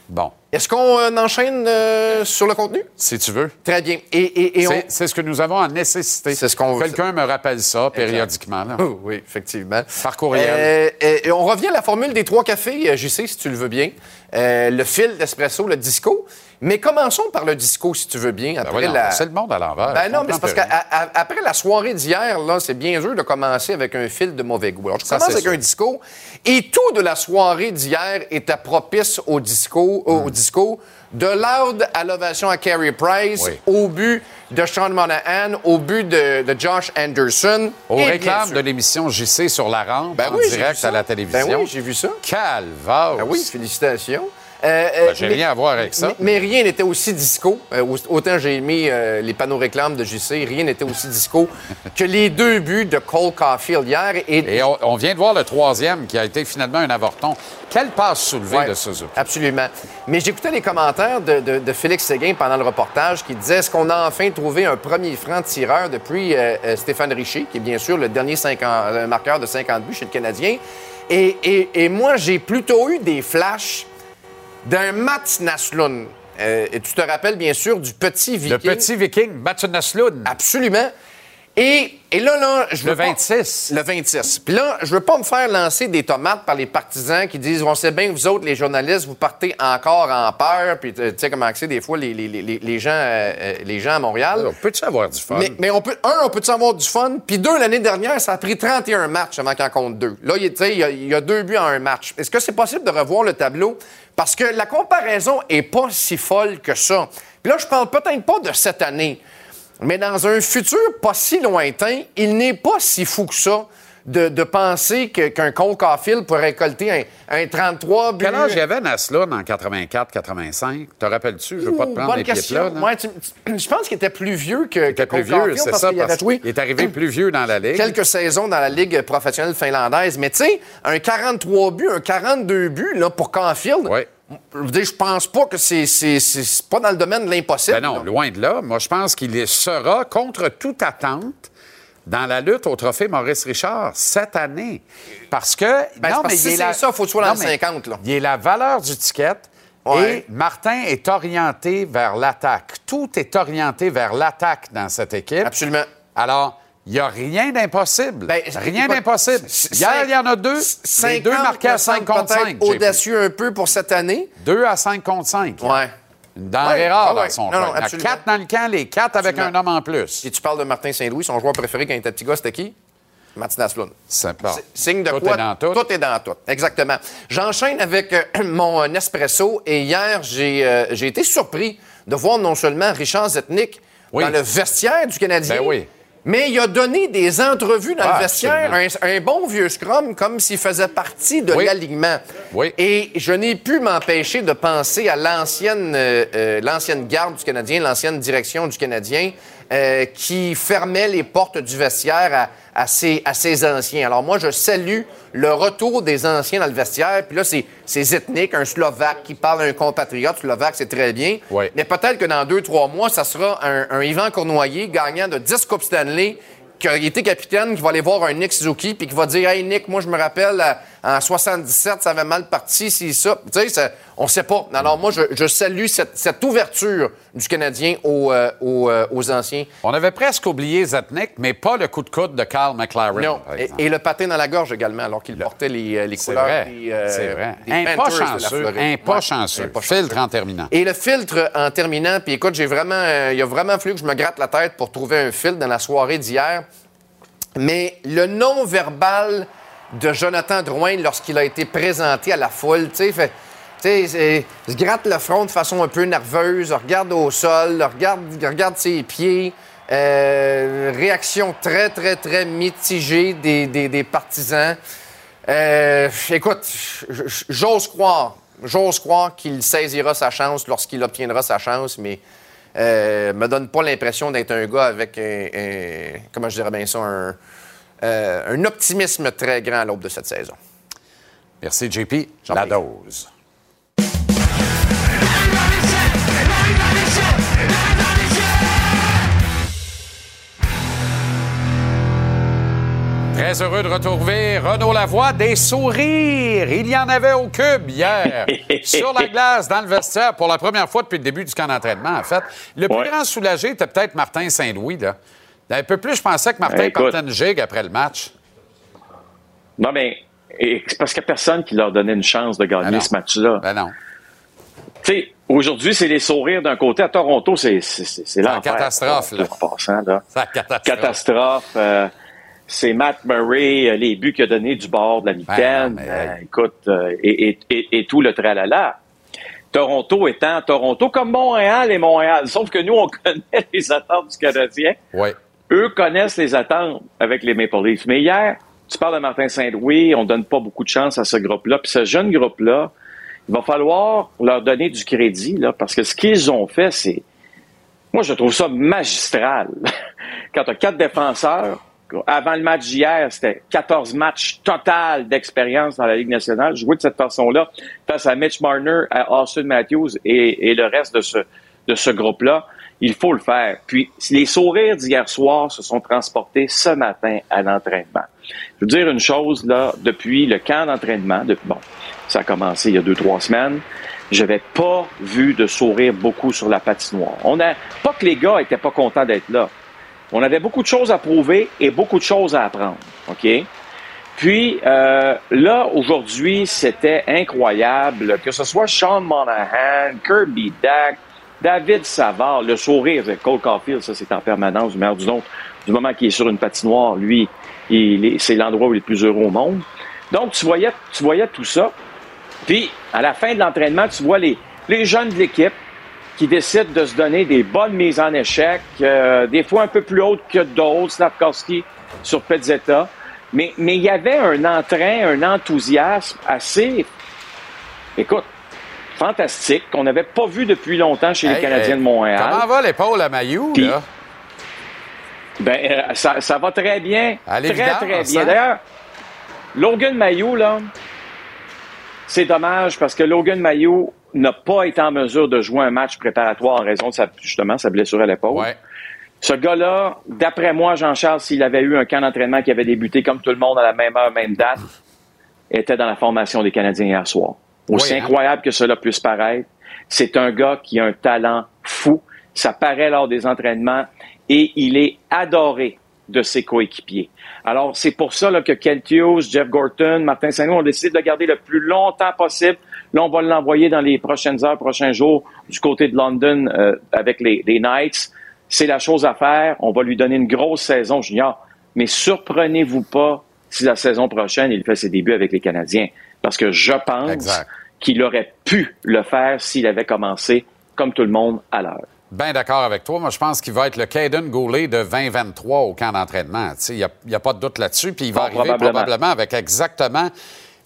Bon, Est-ce qu'on euh, enchaîne euh, sur le contenu? si tu veux. Très bien. Et, et, et on... C'est ce que nous avons en nécessité. C'est ce qu'on- Quelqu'un me rappelle ça périodiquement. là. Oh, oui, effectivement. Par courriel. Euh, et on revient à la formule des trois cafés, JC, si tu le veux bien. Euh, le fil d'espresso, le disco. Mais commençons par le disco, si tu veux bien. Ben Après voyons, la... C'est le monde à l'envers. Ben non, mais c'est parce qu'après la soirée d'hier, là, c'est bien dur de commencer avec un fil de mauvais goût. Alors, je Ça, commence avec sûr. un disco. Et tout de la soirée d'hier était propice au disco, au- au disco. De Loud à l'ovation à Carey Price, Hmm. Oui. au but de Sean Monahan, au but de, de Josh Anderson. Au et réclame de l'émission JC sur la rampe Ben en oui, direct à la télévision. Ben oui, j'ai vu ça. Calvaire. Ah oui, félicitations. Euh, Ben, j'ai rien à voir avec ça. Mais, mais rien n'était aussi disco. Euh, au- autant j'ai aimé euh, les panneaux réclames de JC, rien n'était aussi disco que les deux buts de Cole Caulfield hier. Et, Et on, on vient de voir le troisième qui a été finalement un avorton. Quelle passe soulevée Ouais, de Suzuki. Absolument. Mais j'écoutais les commentaires de, de- de Félix Séguin pendant le reportage qui disait est-ce qu'on a enfin trouvé un premier franc tireur depuis euh, euh, Stéphane Richer, qui est bien sûr le dernier 50 euh, marqueur de 50 buts chez le Canadien? Et, et- et moi, j'ai plutôt eu des flashs d'un Mats Naslund. Euh, et tu te rappelles bien sûr du petit Viking. Le petit Viking, Mathieu Naslund. Absolument. Et, et là, là, je Le veux pas- 26. le 26. Puis là, je veux pas me faire lancer des tomates par les partisans qui disent On sait bien que vous autres, les journalistes, vous partez encore en peur. Puis tu sais comment c'est des fois les, les- les- les gens, euh, euh, les gens à Montréal. On peut-tu avoir du fun? Mais, mais on peut, un, on peut-tu avoir du fun? Puis deux, l'année dernière, ça a pris 31 matchs avant qu'on en compte deux. Là, il, tu sais, il y, a, y a deux buts en un match. Est-ce que c'est possible de revoir le tableau? Parce que la comparaison est pas si folle que ça. Puis là, je parle peut-être pas de cette année, mais dans un futur pas si lointain, il n'est pas si fou que ça de, de penser qu'un Cole Caulfield pourrait récolter un, un 33 buts. Quel âge il y avait Naslund en 84-85? Te rappelles-tu? Je veux pas te prendre les pieds là. Ouais, tu- tu- je pense qu'il était plus vieux que, Il était plus vieux, c'est ça, parce qu'il est arrivé plus vieux dans la Ligue. quelques saisons dans la Ligue professionnelle finlandaise. Mais tu sais, un 43 buts, un 42 buts là, pour Caulfield, je veux dire, je pense pas que c'est c'est- c'est- c'est pas dans le domaine de l'impossible. Ben non, là. loin de là. Moi, je pense qu'il sera, contre toute attente, dans la lutte au trophée Maurice Richard cette année. Parce que. Ben, c'est parce que il si est la- c'est ça, faut que dans Non, le mais 50, là. Il est la valeur du ticket. Ouais. Et Martin est orienté vers l'attaque. Tout est orienté vers l'attaque dans cette équipe. Absolument. Alors, il n'y a rien d'impossible. Ben, rien d'impossible. Hier, il y en a deux. les deux 50, marqués à me 5 semble contre peut-être 5. audacieux un peu pour cette année. 2 à 5 contre 5. Ouais. Une denrée Ouais, rare ouais, dans son Non, non. Il y a quatre dans le camp, les quatre avec Absolument. un homme en plus. Et tu parles de Martin Saint-Louis, son joueur préféré quand il était petit gars, c'était qui? C'est bon. C'est- Signe de Tout quoi? est dans tout. est dans tout. Exactement. J'enchaîne avec euh, mon euh, Nespresso et hier, j'ai euh, j'ai été surpris de voir non seulement Richard Zetnik Oui. dans le vestiaire du Canadien, Ben oui. Mais il a donné des entrevues dans Ah, le vestiaire, un, un bon vieux scrum, comme s'il faisait partie de Oui. l'alignement. Oui. Et je n'ai pu m'empêcher de penser à l'ancienne euh, euh, l'ancienne garde du Canadien, l'ancienne direction du Canadien, euh, qui fermait les portes du vestiaire à, à ses, à ses anciens. Alors moi, je salue le retour des anciens dans le vestiaire. Puis là, c'est c'est ethnique, un Slovaque qui parle à un compatriote slovaque, c'est très bien. Mais peut-être que dans deux, trois mois, ça sera un, un Yvan Cournoyer, gagnant de 10 Coupes Stanley, qui a été capitaine, qui va aller voir un Nick Suzuki, puis qui va dire Hey Nick, moi je me rappelle, euh, en 77, ça avait mal parti, c'est ça. Tu sais, on sait pas. Alors moi, je, je salue cette, cette ouverture du Canadien aux, euh, aux, euh, aux anciens. On avait presque oublié Zetnik, mais pas le coup de coude de Carl McLaren. Non. Et, le patin dans la gorge également, alors qu'il portait les, euh, les C'est couleurs vrai. euh, C'est vrai. des Un pas chanceux. Un pas Ouais, chanceux. un pas Filtre en terminant. Et le filtre en terminant, puis écoute, j'ai vraiment, il a vraiment fallu que je me gratte la tête pour trouver un filtre dans la soirée d'hier. Mais le non-verbal de Jonathan Drouin lorsqu'il a été présenté à la foule, tu sais, se gratte le front de façon un peu nerveuse, regarde au sol, regarde, regarde ses pieds. Euh, réaction très, très, très mitigée des, partisans. Euh, écoute, j'ose croire, j'ose croire qu'il saisira sa chance lorsqu'il obtiendra sa chance, mais euh, me donne pas l'impression d'être un gars avec un, un- comment je dirais bien ça, un, euh, un optimisme très grand à l'aube de cette saison. Merci, JP. La dose. Très heureux de retrouver Renaud Lavoie. Des sourires. Il y en avait au cube hier. sur la glace, dans le vestiaire, pour la première fois depuis le début du camp d'entraînement, en fait. Le plus Ouais. grand soulagé était peut-être Martin Saint-Louis. Là. Un peu plus, je pensais que Martin Écoute. partait une gigue après le match. Non, mais c'est parce qu'il n'y a personne qui leur donnait une chance de gagner Ben ce match-là. Ben non. Tu sais, aujourd'hui, c'est les sourires d'un côté. À Toronto, c'est la catastrophe, là. Passant, là. C'est la catastrophe. Catastrophe. euh, c'est Matt Murray, euh, les buts qu'il a donnés du bord de la mitaine. Ben mais, euh, écoute, euh, et, et- et- et tout le tralala. Toronto étant Toronto comme Montréal et Montréal. Sauf que nous, on connaît les attentes du Canadien. Oui. Eux connaissent les attentes avec les Maple Leafs. Mais hier, tu parles de Martin Saint-Louis, on donne pas beaucoup de chance à ce groupe-là. Puis ce jeune groupe-là, il va falloir leur donner du crédit, là, parce que ce qu'ils ont fait, c'est. Moi, je trouve ça magistral. Quand tu as quatre défenseurs, avant le match d'hier, c'était 14 matchs total d'expérience dans la Ligue nationale. Jouer de cette façon-là face à Mitch Marner, à Austin Matthews et, et le reste de ce, de ce groupe-là, il faut le faire. Puis, les sourires d'hier soir se sont transportés ce matin à l'entraînement. Je veux dire une chose, là, depuis le camp d'entraînement, depuis, bon, ça a commencé il y a deux, trois semaines, je n'avais pas vu de sourire beaucoup sur la patinoire. On a, pas que les gars étaient pas contents d'être là. On avait beaucoup de choses à prouver et beaucoup de choses à apprendre. OK? Puis euh, là, aujourd'hui, c'était incroyable, que ce soit Sean Monahan, Kirby Dack, David Savard, le sourire de Cole Caulfield, ça c'est en permanence du meilleur du nom. Du moment qu'il est sur une patinoire, lui, c'est l'endroit où il est le plus heureux au monde. Donc, tu voyais, tout ça. Puis, à la fin de l'entraînement, tu vois les, les jeunes de l'équipe qui décident de se donner des bonnes mises en échec, euh, des fois un peu plus hautes que d'autres, Slavkowski sur Pezzetta. Mais, mais il y avait un entrain, un enthousiasme assez, écoute, fantastique qu'on n'avait pas vu depuis longtemps chez les Canadiens de Montréal. Comment va l'épaule à Maillot, là? Ben, euh, ça, ça, va très bien. très, très bien. Hein? D'ailleurs, Logan Maillot, là, c'est dommage parce que Logan Maillot n'a pas été en mesure de jouer un match préparatoire en raison de sa, justement sa blessure à l'épaule. Ce gars-là, d'après moi, Jean-Charles, s'il avait eu un camp d'entraînement qui avait débuté comme tout le monde à la même heure, même date, était dans la formation des Canadiens hier soir. Aussi hein? incroyable que cela puisse paraître, c'est un gars qui a un talent fou. Ça paraît lors des entraînements et il est adoré de ses coéquipiers. Alors, c'est pour ça là, que Kent Hughes, Jeff Gorton, Martin Saint-Louis ont décidé de le garder le plus longtemps possible. Là, on va l'envoyer dans les prochaines heures, prochains jours du côté de London euh, avec les, les Knights. C'est la chose à faire. On va lui donner une grosse saison junior. Mais surprenez-vous pas si la saison prochaine, il fait ses débuts avec les Canadiens. Parce que je pense qu'il aurait pu le faire s'il avait commencé, comme tout le monde, à l'heure. Bien d'accord avec toi. Moi, je pense qu'il va être le Caden Goulet de 2023 au camp d'entraînement. Il n'y a, pas de doute là-dessus. Puis il va arriver probablement. avec exactement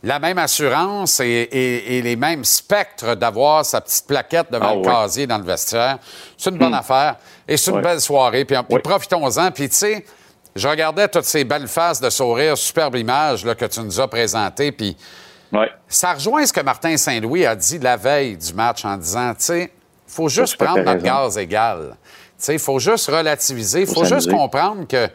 la même assurance et, les mêmes spectres d'avoir sa petite plaquette devant ah le casier dans le vestiaire. C'est une bonne hmm. affaire et c'est une belle soirée. Puis, profitons-en. Puis, tu sais, je regardais toutes ces belles faces de sourire, superbe image là, que tu nous as présentées. Puis, ça rejoint ce que Martin Saint-Louis a dit la veille du match en disant, tu sais, il faut juste prendre notre gaz égal. Il faut juste relativiser. Il faut, juste comprendre que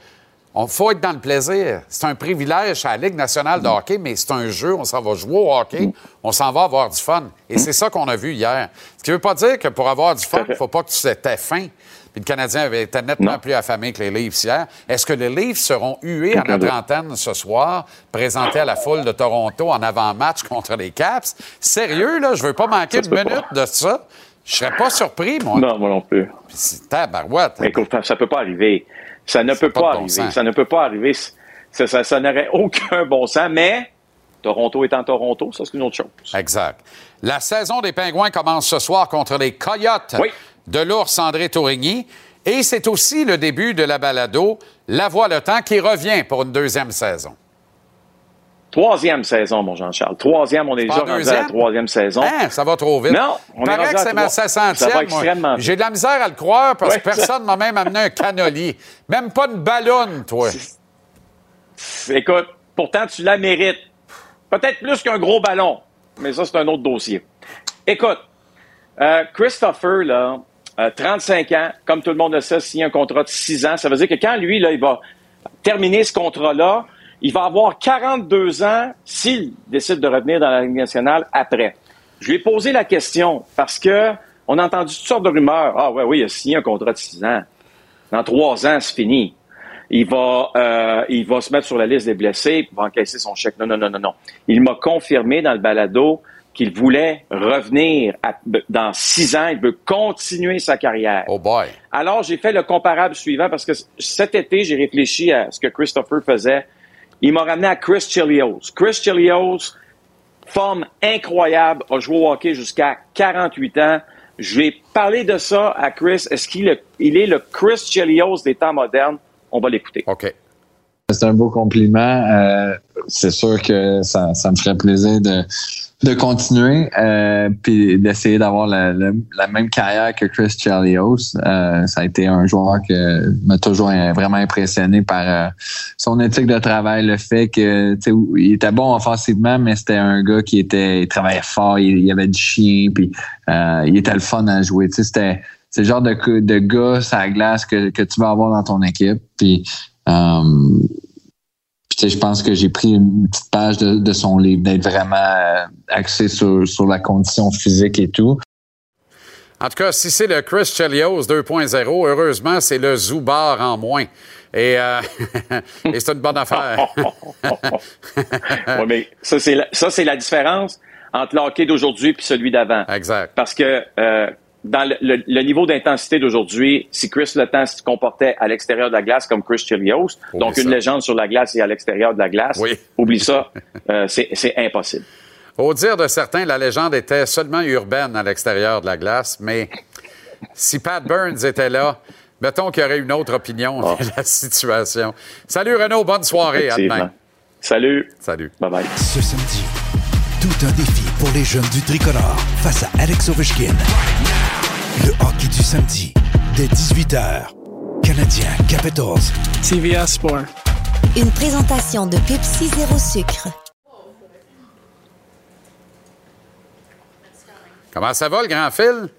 on faut être dans le plaisir. C'est un privilège à la Ligue nationale de mm. hockey, mais c'est un jeu. On s'en va jouer au hockey. Mm. On s'en va avoir du fun. Et c'est ça qu'on a vu hier. Ce qui ne veut pas dire que pour avoir du fun, il ne faut pas que tu étais faim. Puis le Canadien avait été nettement plus affamé que les Leafs hier. Est-ce que les Leafs seront hués à notre antenne ce soir, présentés à la foule de Toronto en avant-match contre les Caps? Sérieux, là, je veux pas manquer une minute de ça. Je serais pas surpris, moi. Non, moi non plus. C'est tabarouette. Écoute, ça peut pas arriver. Ça ne peut pas, arriver. ça ne peut pas arriver. Ça, ça, n'aurait aucun bon sens, mais Toronto étant Toronto, ça, c'est une autre chose. Exact. La saison des Pingouins commence ce soir contre les Coyotes de l'ours André Tourigny. Et c'est aussi le début de la balado La Voix le Temps qui revient pour une deuxième saison. Troisième saison, mon Jean-Charles. Troisième, on est déjà rendu à la troisième saison. Hein, ça va trop vite. Non, on Paraît est que c'est ma 500e. J'ai de la misère à le croire parce que personne m'a même amené un canoli. Même pas une ballonne, toi. Écoute, pourtant, tu la mérites. Peut-être plus qu'un gros ballon, mais ça, c'est un autre dossier. Écoute, euh, Christopher, là, 35 euh, ans, comme tout le monde le sait, signé un contrat de 6 ans. Ça veut dire que quand lui, là, il va terminer ce contrat-là, il va avoir 42 ans s'il décide de revenir dans la Ligue nationale après. Je lui ai posé la question parce que on a entendu toutes sortes de rumeurs. Ah ouais, oui, il a signé un contrat de 6 ans. Dans trois ans, c'est fini. Il va, euh, il va se mettre sur la liste des blessés, il va encaisser son chèque. Non, non, non, non, non. Il m'a confirmé dans le balado qu'il voulait revenir dans six ans, il veut continuer sa carrière. Oh boy. Alors, j'ai fait le comparable suivant parce que cet été, j'ai réfléchi à ce que Christopher faisait il m'a ramené à Chris Chilios. Chris Chilios, forme incroyable, a joué au hockey jusqu'à 48 ans. Je vais parler de ça à Chris. Est-ce qu'il est, il est le Chris Chilios des temps modernes? On va l'écouter. OK. C'est un beau compliment. Euh, c'est sûr que ça, ça me ferait plaisir de, de continuer euh, puis d'essayer d'avoir la, la, la, même carrière que Chris Chelios. Euh, ça a été un joueur qui m'a toujours vraiment impressionné par euh, son éthique de travail, le fait que il était bon offensivement, mais c'était un gars qui était il travaillait fort, il, avait du chien, puis euh, il était le fun à jouer. C'était c'est le genre de, de gars à la glace que, que tu vas avoir dans ton équipe. Puis euh, je pense que j'ai pris une petite page de, son livre, d'être vraiment euh, axé sur, sur, la condition physique et tout. En tout cas, si c'est le Chris Chelios 2.0, heureusement, c'est le Zubar en moins. Et, euh, et c'est une bonne affaire. oui, mais ça, c'est la, ça, c'est la différence entre l'hockey d'aujourd'hui et celui d'avant. Exact. Parce que euh, dans le, niveau d'intensité d'aujourd'hui, si Chris Letang se comportait à l'extérieur de la glace comme Chris Chelios, donc une légende sur la glace et à l'extérieur de la glace, oublie ça, euh, c'est impossible. Au dire de certains, la légende était seulement urbaine à l'extérieur de la glace, mais si Pat Burns était là, mettons qu'il y aurait une autre opinion ah. de la situation. Salut Renaud, bonne soirée, à demain. Salut. Salut. Bye bye. Ce samedi, tout un défi pour les jeunes du tricolore face à Alex Ovechkin. Le hockey du samedi, dès 18h. Canadien Capitals. TVA Sport. Une présentation de Pepsi Zéro Sucre. Comment ça va, le grand fil?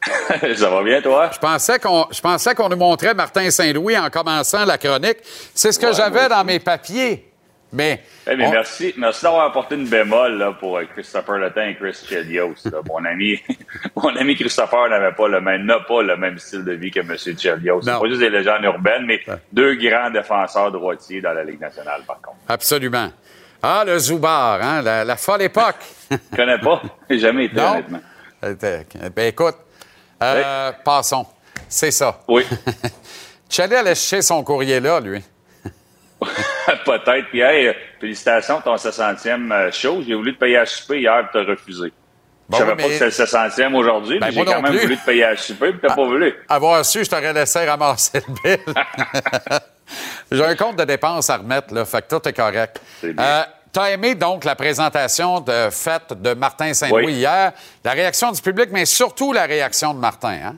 ça va bien, toi? Je pensais qu'on, je pensais qu'on nous montrait Martin Saint-Louis en commençant la chronique. C'est ce que j'avais dans mes papiers. Mais, eh merci, merci d'avoir apporté une bémol là, pour euh, Christopher Letang et Chris Chelios. mon ami, mon ami Christopher n'avait pas le même, n'a pas le même style de vie que M. Chelios. C'est pas juste des légendes urbaines, mais deux grands défenseurs droitiers dans la Ligue nationale, par contre. Absolument. Ah, le Zoubar, hein, la, folle époque. Je connais pas. Jamais été, honnêtement. Ben, écoute, euh, passons. C'est ça. Oui. Chalet allait chercher son courrier là, lui. Peut-être. Puis, hey, félicitations ton 60e euh, show. J'ai voulu te payer à souper hier et te refuser. je savais pas que c'était le 60e aujourd'hui, ben, mais j'ai quand même voulu te payer à souper et t'as pas voulu. Avoir su, je t'aurais laissé ramasser le bill. j'ai un compte de dépenses à remettre, là. Fait que tout est correct. Euh, T'as aimé donc la présentation de fête de Martin Saint-Louis hier, la réaction du public, mais surtout la réaction de Martin, hein?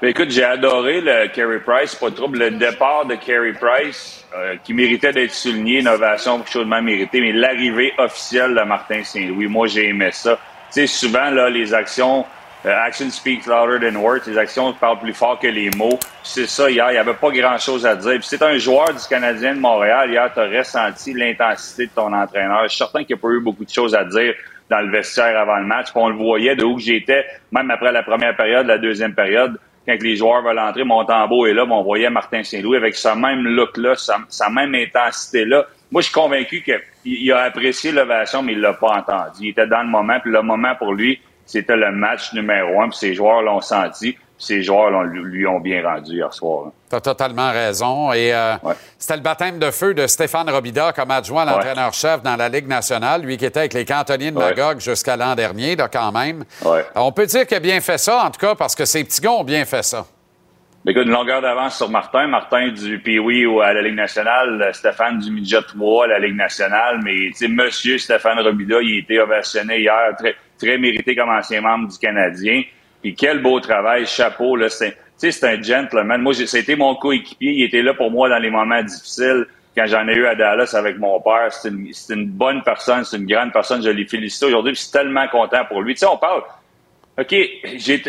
Écoute, j'ai adoré le Carey Price, pas trop le départ de Carey Price, euh, qui méritait d'être souligné, innovation chaudement méritée, mais l'arrivée officielle de Martin Saint-Louis, moi j'ai aimé ça. Tu sais, souvent, là, les actions, euh, action speaks louder than words, les actions parlent plus fort que les mots. C'est ça, hier, il n'y avait pas grand-chose à dire. Puis c'est un joueur du Canadien de Montréal, hier, tu as ressenti l'intensité de ton entraîneur. Je suis certain qu'il n'y a pas eu beaucoup de choses à dire dans le vestiaire avant le match. Puis on le voyait de où j'étais, même après la première période, la deuxième période quand les joueurs veulent entrer, mon tambour est là, on voyait Martin Saint-Louis avec sa même look-là, sa, même intensité-là. Moi, je suis convaincu qu'il a apprécié l'ovation, mais il l'a pas entendu. Il était dans le moment, puis le moment pour lui, c'était le match numéro un, puis ses joueurs l'ont senti ces joueurs lui ont bien rendu hier soir. Tu as totalement raison. Et euh, c'était le baptême de feu de Stéphane Robida comme adjoint à l'entraîneur-chef dans la Ligue nationale, lui qui était avec les cantonniers de Magog jusqu'à l'an dernier, là, quand même. On peut dire qu'il a bien fait ça, en tout cas, parce que ces petits gars ont bien fait ça. Écoute, une longueur d'avance sur Martin. Martin du Pee-Wee à la Ligue nationale, Stéphane du Midget 3 à la Ligue nationale. Mais, tu sais, monsieur Stéphane Robida, il a été ovationné hier, très, très mérité comme ancien membre du Canadien. Puis quel beau travail, chapeau. Là, c'est, c'est un gentleman. Moi, c'était mon coéquipier. Il était là pour moi dans les moments difficiles. Quand j'en ai eu à Dallas avec mon père, c'est une, bonne personne, c'est une grande personne. Je l'ai félicité aujourd'hui. Je suis tellement content pour lui. Tu sais, on parle. OK,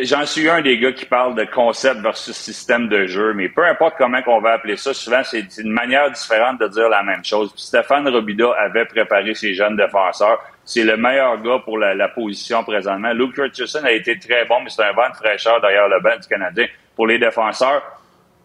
j'en suis un des gars qui parle de concept versus système de jeu, mais peu importe comment on va appeler ça, souvent c'est une manière différente de dire la même chose. Stéphane Robida avait préparé ses jeunes défenseurs c'est le meilleur gars pour la, position présentement. Luke Richardson a été très bon, mais c'est un vent de fraîcheur derrière le banc du Canadien pour les défenseurs,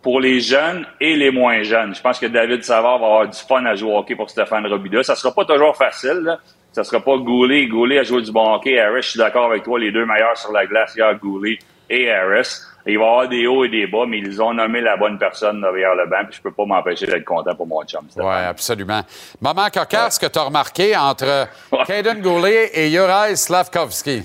pour les jeunes et les moins jeunes. Je pense que David Savard va avoir du fun à jouer au hockey pour Stéphane Robida. Ça sera pas toujours facile, là. Ça sera pas Goulet. Goulet à jouer du bon hockey. Harris, je suis d'accord avec toi, les deux meilleurs sur la glace, il y a Goulet et Harris. Il va y avoir des hauts et des bas, mais ils ont nommé la bonne personne derrière le banc, puis je peux pas m'empêcher d'être content pour mon chum. Oui, absolument. Moment cocasse que tu as remarqué entre Caden Goulet et Juraj Slavkovski?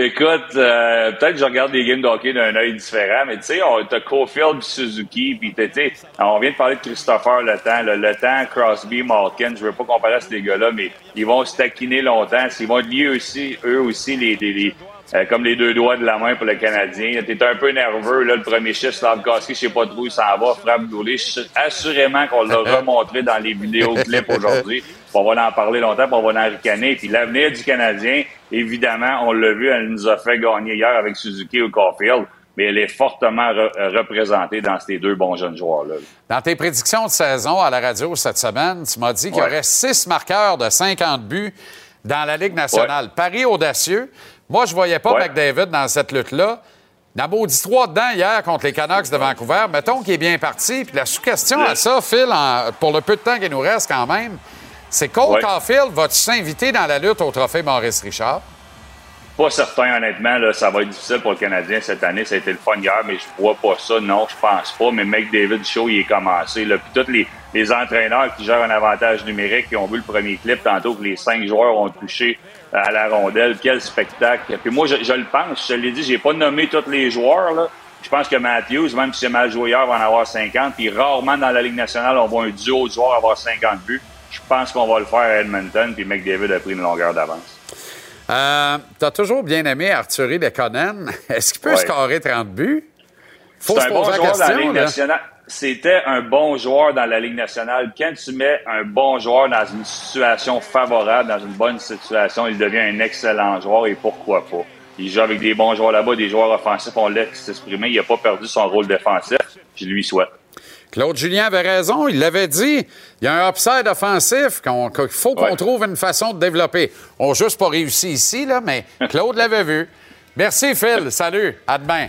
Écoute, euh, peut-être que je regarde les games de hockey d'un œil différent, mais tu sais, on a Cofield Suzuki, puis tu sais, on vient de parler de Christopher Le Temps, le Temps, Crosby, Malkin, je veux pas comparer à ces gars-là, mais ils vont se taquiner longtemps, ils vont lier aussi, eux aussi, les, les, euh, comme les deux doigts de la main pour le Canadien. T'es un peu nerveux, là, le premier chiffre, Slavkowski, je sais pas trop où il s'en va, frappe doulé. Assurément qu'on l'a remontré dans les vidéos clips aujourd'hui. On va en parler longtemps, puis on va en ricaner. Puis l'avenir du Canadien, évidemment, on l'a vu, elle nous a fait gagner hier avec Suzuki ou Caulfield mais elle est fortement représentée dans ces deux bons jeunes joueurs-là. Dans tes prédictions de saison à la radio cette semaine, tu m'as dit qu'il y aurait six marqueurs de 50 buts dans la Ligue nationale. Paris audacieux. Moi, je voyais pas McDavid dans cette lutte-là. Maudit trois dedans hier contre les Canucks de Vancouver. Mettons qu'il est bien parti. Puis la sous-question à ça, Phil, pour le peu de temps qu'il nous reste quand même, c'est Cole Caulfield va-tu s'inviter dans la lutte au trophée Maurice Richard? Pas certain, honnêtement. Là, ça va être difficile pour le Canadien cette année. Ça a été le fun hier, mais je vois pas ça. Non, je pense pas. Mais McDavid Show, il est commencé. Là. Puis tous les, les entraîneurs qui gèrent un avantage numérique, qui ont vu le premier clip tantôt que les cinq joueurs ont touché à la rondelle. Quel spectacle. Puis moi, je, le pense, je l'ai dit, j'ai pas nommé tous les joueurs. Là. Je pense que Matthews, même si c'est mal joué hier, va en avoir 50. Puis rarement dans la Ligue nationale, on voit un duo de joueurs avoir 50 buts. Je pense qu'on va le faire à Edmonton. Puis McDavid a pris une longueur d'avance. Euh, tu as toujours bien aimé Arthurie Lekonen. Est-ce qu'il peut scorer 30 buts? Faut se poser la question. Dans c'était un bon joueur dans la Ligue nationale. Quand tu mets un bon joueur dans une situation favorable, dans une bonne situation, il devient un excellent joueur et pourquoi pas. Il joue avec des bons joueurs là-bas, des joueurs offensifs, on laisse s'exprimer. Il n'a pas perdu son rôle défensif. Je lui souhaite. Claude Julien avait raison, il l'avait dit. Il y a un upside offensif qu'il faut qu'on trouve une façon de développer. On n'a juste pas réussi ici, là, mais Claude l'avait vu. Merci, Phil. Salut. À demain.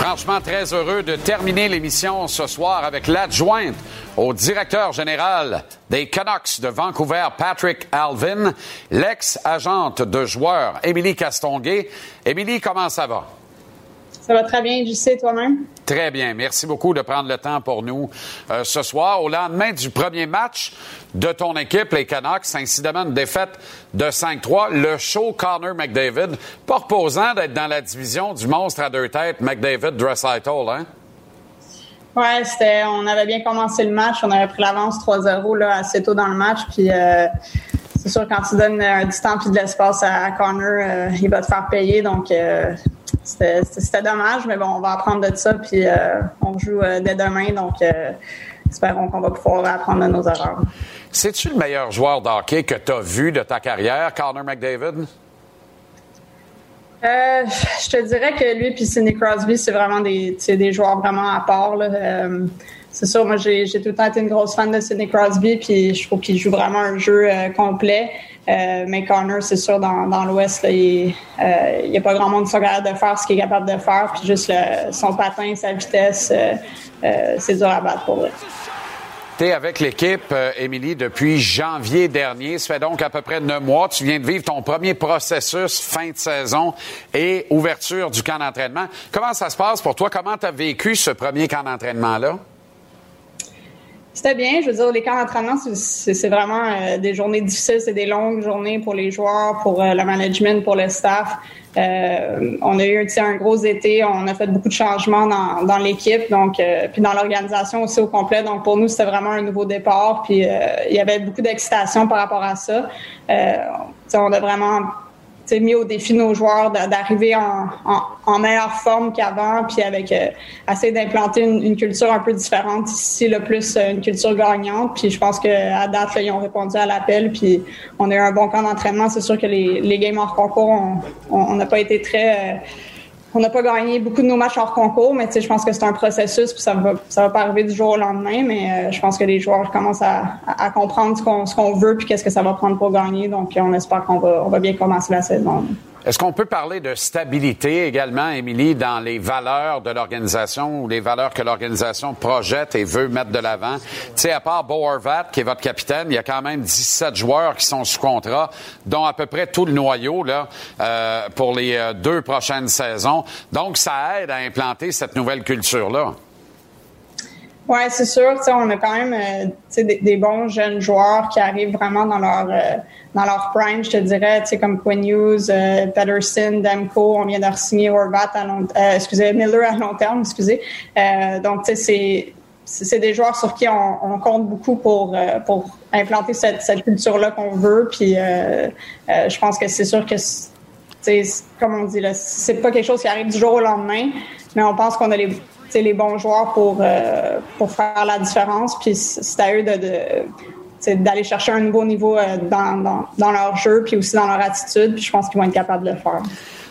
Franchement, très heureux de terminer l'émission ce soir avec l'adjointe au directeur général des Canucks de Vancouver, Patrick Alvin, l'ex-agente de joueurs, Émilie Castonguay. Émilie, comment ça va? Ça va très bien, sais toi-même? Très bien. Merci beaucoup de prendre le temps pour nous euh, ce soir. Au lendemain du premier match de ton équipe, les Canucks, incidemment une défaite de 5-3, le show Connor McDavid, pas reposant d'être dans la division du monstre à deux têtes, McDavid Dressitel, hein? Ouais, c'était, on avait bien commencé le match, on avait pris l'avance 3-0 là, assez tôt dans le match, puis euh, c'est sûr quand tu donnes euh, du temps et de l'espace à, Connor, il va te faire payer, donc c'était dommage, mais bon, on va apprendre de ça, puis euh, on joue euh, dès demain, donc euh, espérons qu'on va pouvoir apprendre de nos erreurs. C'est-tu le meilleur joueur de hockey que tu as vu de ta carrière, Connor McDavid? je te dirais que lui et Sidney Crosby, c'est vraiment des, des joueurs vraiment à part. C'est sûr, moi, j'ai tout le temps été une grosse fan de Sidney Crosby, puis je trouve qu'il joue vraiment un jeu complet. Euh, mais Connor, c'est sûr, dans, dans l'Ouest, il n'y euh, a pas grand monde qui sont capable de faire ce qu'il est capable de faire. Puis juste son patin, sa vitesse, euh, c'est dur à battre pour lui. Avec l'équipe, Émilie, depuis janvier dernier. Ça fait donc à peu près neuf mois. Tu viens de vivre ton premier processus fin de saison et ouverture du camp d'entraînement. Comment ça se passe pour toi? Comment tu as vécu ce premier camp d'entraînement-là? C'était bien. Je veux dire, les camps d'entraînement, c'est vraiment euh, des journées difficiles, c'est des longues journées pour les joueurs, pour euh, le management, pour le staff. Euh, on a eu un gros été, on a fait beaucoup de changements dans, dans l'équipe, donc puis dans l'organisation aussi au complet. Donc pour nous, c'était vraiment un nouveau départ. Puis il y avait beaucoup d'excitation par rapport à ça. on a vraiment mis au défi nos joueurs d'arriver en, en, meilleure forme qu'avant, puis avec euh, essayer d'implanter une, culture un peu différente ici, le plus euh, une culture gagnante. Puis je pense qu'à date, ils ont répondu à l'appel, puis on a eu un bon camp d'entraînement. C'est sûr que les, les games hors concours, on n'a pas été très... On n'a pas gagné beaucoup de nos matchs hors concours, mais je pense que c'est un processus, puis ça va, ça va pas arriver du jour au lendemain, mais euh, je pense que les joueurs commencent à, à comprendre ce qu'on, ce veut, puis qu'est-ce que ça va prendre pour gagner. Donc, on espère qu'on va, on va bien commencer la saison. Est-ce qu'on peut parler de stabilité également, Émilie, dans les valeurs de l'organisation ou les valeurs que l'organisation projette et veut mettre de l'avant? Tu sais, à part Bo Horvat, qui est votre capitaine, il y a quand même 17 joueurs qui sont sous contrat, dont à peu près tout le noyau là, euh, pour les euh, deux prochaines saisons. Donc, ça aide à implanter cette nouvelle culture-là. Oui, c'est sûr. On a quand même euh, des, des, bons jeunes joueurs qui arrivent vraiment dans leur euh, dans leur prime, je te dirais, comme Quinn Hughes, euh, Pedersen, Demko. On vient de signer Horvat à long excusez, Miller à long terme, excusez. donc, c'est c'est des joueurs sur qui on, compte beaucoup pour pour implanter cette, cette culture-là qu'on veut. Puis, je pense que c'est sûr que comme on dit c'est pas quelque chose qui arrive du jour au lendemain, mais on pense qu'on a les les bons joueurs pour, euh, pour faire la différence. Puis c'est à eux de, d'aller chercher un nouveau niveau euh, dans, dans, leur jeu, puis aussi dans leur attitude. Puis je pense qu'ils vont être capables de le faire.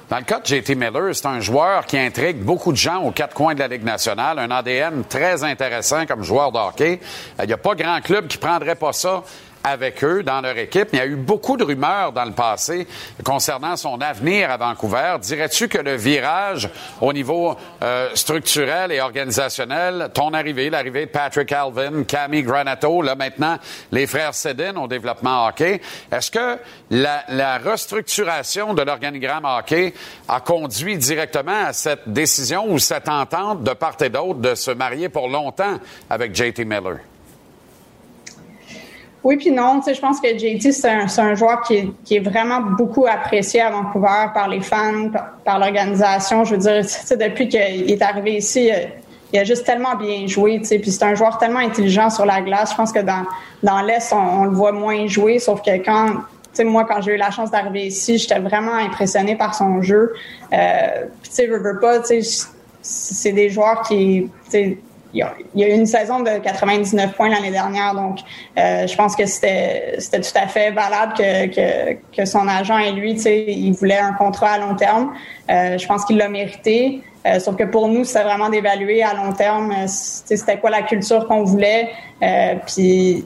Dans le cas de JT Miller, c'est un joueur qui intrigue beaucoup de gens aux quatre coins de la Ligue nationale. Un ADN très intéressant comme joueur de hockey. Il n'y a pas grand club qui prendrait pas ça avec eux dans leur équipe. Il y a eu beaucoup de rumeurs dans le passé concernant son avenir à Vancouver. Dirais-tu que le virage au niveau euh, structurel et organisationnel, ton arrivée, l'arrivée de Patrick Alvin, Cammy Granato, là maintenant les frères Sedin au développement hockey, est-ce que la, la restructuration de l'organigramme hockey a conduit directement à cette décision ou cette entente de part et d'autre de se marier pour longtemps avec JT Miller? Oui, puis non. Je pense que JT, c'est un, un, joueur qui est, qui est, vraiment beaucoup apprécié à Vancouver par les fans, par, l'organisation. Je veux dire, depuis qu'il est arrivé ici, il a juste tellement bien joué. Puis c'est un joueur tellement intelligent sur la glace. Je pense que dans, dans l'Est, on, le voit moins jouer, sauf que quand moi, quand j'ai eu la chance d'arriver ici, j'étais vraiment impressionné par son jeu. Euh, tu sais, veux pas, c'est des joueurs qui, il y, a, eu une saison de 99 points l'année dernière, donc euh, je pense que c'était tout à fait valable que, que, que son agent et lui, tu sais, il voulait un contrat à long terme. Euh, je pense qu'il l'a mérité. Euh, sauf que pour nous, c'était vraiment d'évaluer à long terme, c'était quoi la culture qu'on voulait. puis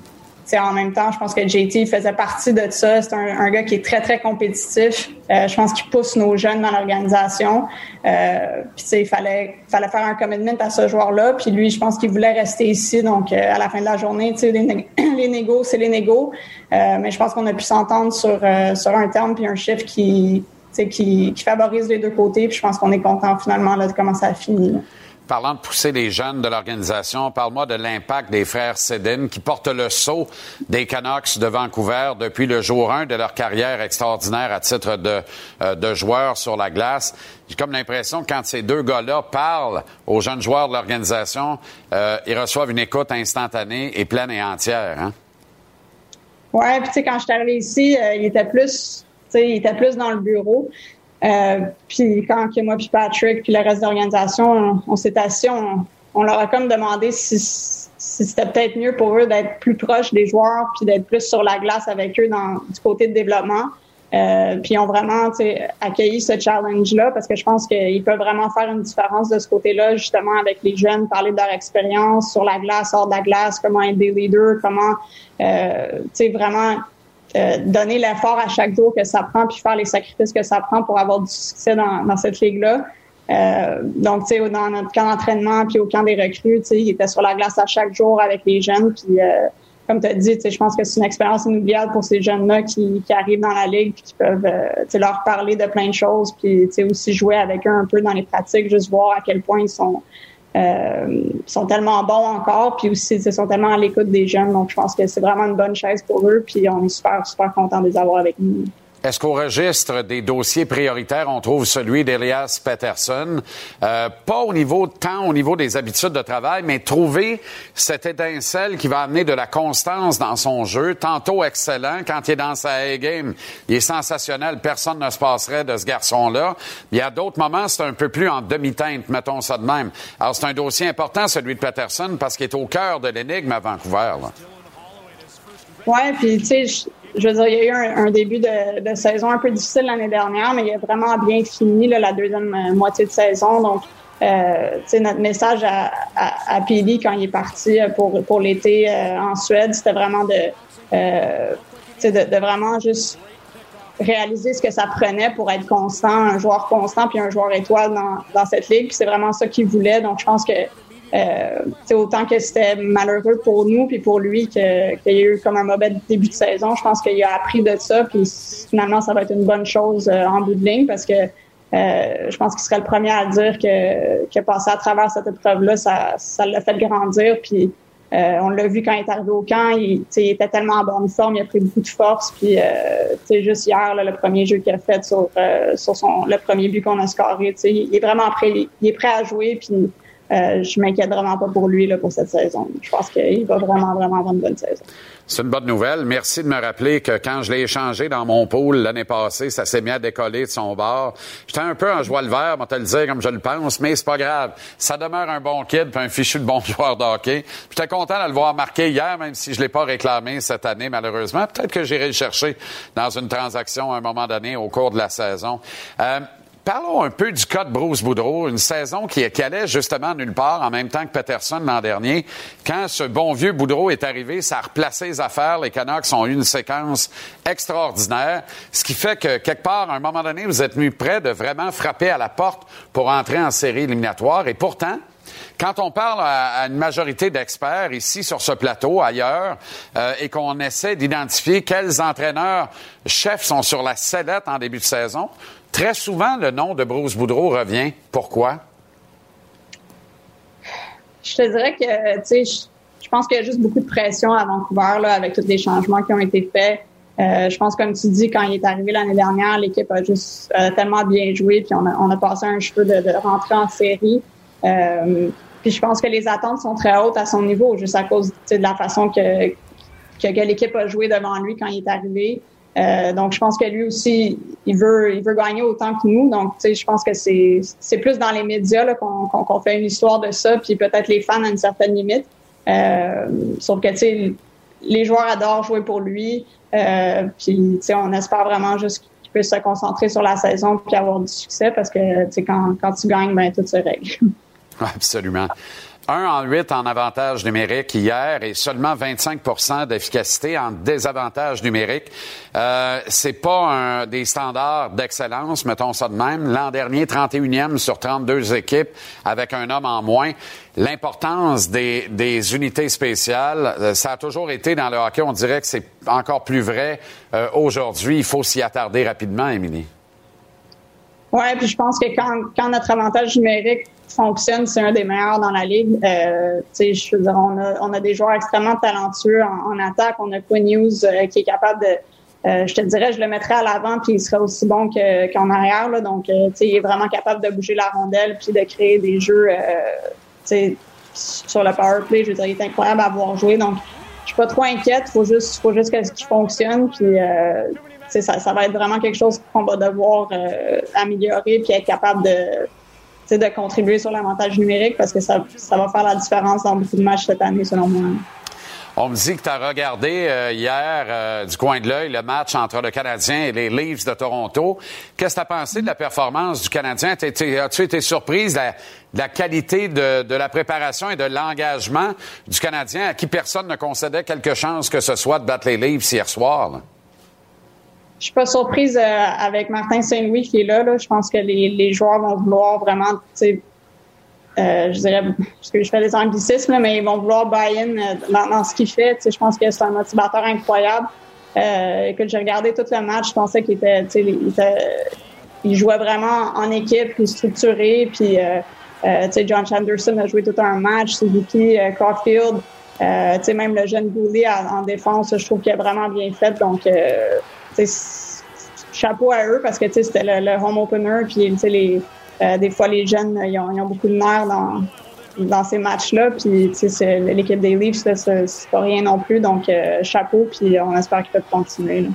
en même temps, je pense que JT faisait partie de ça. C'est un, gars qui est très, très compétitif. Euh, je pense qu'il pousse nos jeunes dans l'organisation. Euh, il fallait, fallait faire un commitment à ce joueur-là. Puis lui, je pense qu'il voulait rester ici. Donc, euh, à la fin de la journée, les, les négos, c'est les négos. Mais je pense qu'on a pu s'entendre sur, sur un terme puis un chiffre qui, qui, favorise les deux côtés. Puis je pense qu'on est content finalement de comment ça a fini. Parlant de pousser les jeunes de l'organisation, parle-moi de l'impact des frères Sedin qui portent le sceau des Canucks de Vancouver depuis le jour 1 de leur carrière extraordinaire à titre de, euh, de joueurs sur la glace. J'ai comme l'impression que quand ces deux gars-là parlent aux jeunes joueurs de l'organisation, euh, ils reçoivent une écoute instantanée et pleine et entière. Hein? Oui, puis tu sais, quand je suis arrivé ici, euh, il était plus il était plus dans le bureau. Euh, puis quand que moi puis Patrick puis le reste de l'organisation, on, s'est assis, on, leur a comme demandé si, c'était peut-être mieux pour eux d'être plus proches des joueurs puis d'être plus sur la glace avec eux dans du côté de développement. Euh, puis ils ont vraiment accueilli ce challenge-là parce que je pense qu'ils peuvent vraiment faire une différence de ce côté-là, justement avec les jeunes, parler de leur expérience sur la glace, hors de la glace, comment être des leaders, comment euh, vraiment euh, donner l'effort à chaque jour que ça prend, puis faire les sacrifices que ça prend pour avoir du succès dans, dans cette ligue-là. Euh, donc, tu sais, dans notre camp d'entraînement, puis au camp des recrues, tu sais, il était sur la glace à chaque jour avec les jeunes. Puis, euh, comme tu as dit, tu sais, je pense que c'est une expérience inoubliable pour ces jeunes-là qui, qui arrivent dans la ligue, puis qui peuvent, euh, tu sais, leur parler de plein de choses, puis, tu sais, aussi jouer avec eux un peu dans les pratiques, juste voir à quel point ils sont euh, sont tellement bons encore, puis aussi ils sont tellement à l'écoute des jeunes. Donc je pense que c'est vraiment une bonne chaise pour eux, puis on est super super content de les avoir avec nous. Est-ce qu'au registre des dossiers prioritaires, on trouve celui d'Elias Peterson? Euh, pas au niveau de temps, au niveau des habitudes de travail, mais trouver cette étincelle qui va amener de la constance dans son jeu. Tantôt excellent, quand il est dans sa A-game, il est sensationnel. Personne ne se passerait de ce garçon-là. Il y a d'autres moments, c'est un peu plus en demi-teinte, mettons ça de même. Alors, c'est un dossier important, celui de Peterson, parce qu'il est au cœur de l'énigme à Vancouver. Puis tu sais, je veux dire, il y a eu un, début de, saison un peu difficile l'année dernière, mais il a vraiment bien fini là, la deuxième euh, moitié de saison. Donc, euh, notre message à, à, quand il est parti euh, pour, pour l'été euh, en Suède, c'était vraiment de, de, de, vraiment juste réalisé ce que ça prenait pour être constant, un joueur constant puis un joueur étoile dans, dans cette ligue. C'est vraiment ça qu'il voulait. Donc je pense que euh, autant que c'était malheureux pour nous puis pour lui qu'il y a eu comme un mauvais début de saison, je pense qu'il a appris de ça puis finalement ça va être une bonne chose euh, en bout de ligne parce que euh, je pense qu'il serait le premier à dire que, que passer à travers cette épreuve-là, ça, ça l'a fait grandir. Puis euh, on l'a vu quand il est arrivé au camp, il, il, était tellement en bonne forme, il a pris beaucoup de force. Puis euh, juste hier, là, le premier jeu qu'il a fait sur, euh, sur son le premier but qu'on a scoré, il est vraiment prêt, il est prêt à jouer. Puis euh, je m'inquiète vraiment pas pour lui là, pour cette saison. Je pense qu'il va vraiment, vraiment avoir une bonne saison. C'est une bonne nouvelle. Merci de me rappeler que quand je l'ai échangé dans mon pool l'année passée, ça s'est mis à décoller de son bord. J'étais un peu en joie le vert, moi te le dire comme je le pense, mais c'est pas grave. Ça demeure un bon kid puis un fichu de bon joueur de. J'étais content de le voir marquer hier, même si je l'ai pas réclamé cette année, malheureusement. Peut-être que j'irai le chercher dans une transaction à un moment donné au cours de la saison. Euh, Parlons un peu du cas de Bruce Boudreau, une saison qui, allait justement nulle part en même temps que Peterson l'an dernier. Quand ce bon vieux Boudreau est arrivé, ça a replacé les affaires. Les Canucks ont eu une séquence extraordinaire, ce qui fait que quelque part, à un moment donné, vous êtes mis prêt de vraiment frapper à la porte pour entrer en série éliminatoire. Et pourtant, quand on parle à, une majorité d'experts ici sur ce plateau, ailleurs, euh, et qu'on essaie d'identifier quels entraîneurs chefs sont sur la sellette en début de saison, Très souvent, le nom de Bruce Boudreau revient. Pourquoi? Je te dirais que, tu sais, je, pense qu'il y a juste beaucoup de pression à Vancouver, là, avec tous les changements qui ont été faits. Euh, je pense, comme tu dis, quand il est arrivé l'année dernière, l'équipe a juste tellement bien joué, puis on a, on a passé un cheveu de, de rentrer en série. Euh, puis je pense que les attentes sont très hautes à son niveau, juste à cause de la façon que, que l'équipe a joué devant lui quand il est arrivé. Euh, donc, je pense que lui aussi, il veut, il veut gagner autant que nous. Donc, tu sais, je pense que c'est, plus dans les médias qu'on, qu'on, fait une histoire de ça, puis peut-être les fans à une certaine limite. Euh, sauf que, tu sais, les joueurs adorent jouer pour lui. Euh, puis, tu sais, on espère vraiment juste qu'il puisse se concentrer sur la saison puis avoir du succès parce que, tu sais, quand, quand tu gagnes, ben tout se règle. Absolument. 1 en 8 en avantage numérique hier et seulement 25% d'efficacité en désavantage numérique. Euh, c'est pas des standards d'excellence, mettons ça de même. L'an dernier, 31e sur 32 équipes avec un homme en moins. L'importance des, des, unités spéciales, euh, ça a toujours été dans le hockey. On dirait que c'est encore plus vrai euh, aujourd'hui. Il faut s'y attarder rapidement, Émilie. Oui, puis je pense que quand, quand notre avantage numérique fonctionne, c'est un des meilleurs dans la ligue. Euh, je on a, on a des joueurs extrêmement talentueux en, attaque. On a Quinn News euh, qui est capable de, euh, je te dirais, je le mettrais à l'avant puis il serait aussi bon qu'en arrière. Là. Donc, il est vraiment capable de bouger la rondelle puis de créer des jeux, sur le power play. Je veux dire, il est incroyable à voir jouer. Donc, je suis pas trop inquiète. Faut juste, faut juste qu'il fonctionne puis. ça, ça va être vraiment quelque chose qu'on va devoir améliorer puis être capable de de contribuer sur l'avantage numérique parce que ça, ça va faire la différence dans beaucoup de matchs cette année, selon moi. On me dit que tu as regardé euh, hier euh, du coin de l'œil le match entre le Canadien et les Leafs de Toronto. Qu'est-ce que tu as pensé de la performance du Canadien? As-tu été surprise de la, qualité de, de, la préparation et de l'engagement du Canadien à qui personne ne concédait quelque chance que ce soit de battre les Leafs hier soir? Je suis pas surprise euh, avec Martin Saint-Louis qui est là. Je pense que les, les joueurs vont vouloir vraiment, euh, je dirais, parce que je fais des anglicismes, mais ils vont vouloir buy-in euh, dans, ce qu'il fait. Je pense que c'est un motivateur incroyable. Euh, j'ai regardé tout le match, je pensais qu'il était, il, il jouait vraiment en équipe, puis structuré, puis euh, sais, John Chanderson a joué tout un match, Suzuki, euh, Caulfield, euh, même le jeune Goulet en, défense, je trouve qu'il a vraiment bien fait. Donc, chapeau à eux parce que c'était le, home opener. Puis les, euh, des fois, les jeunes, ils ont, beaucoup de nerfs dans, dans ces matchs-là. Puis l'équipe des Leafs, c'est pas rien non plus. Donc, euh, chapeau. Puis on espère qu'ils peuvent continuer.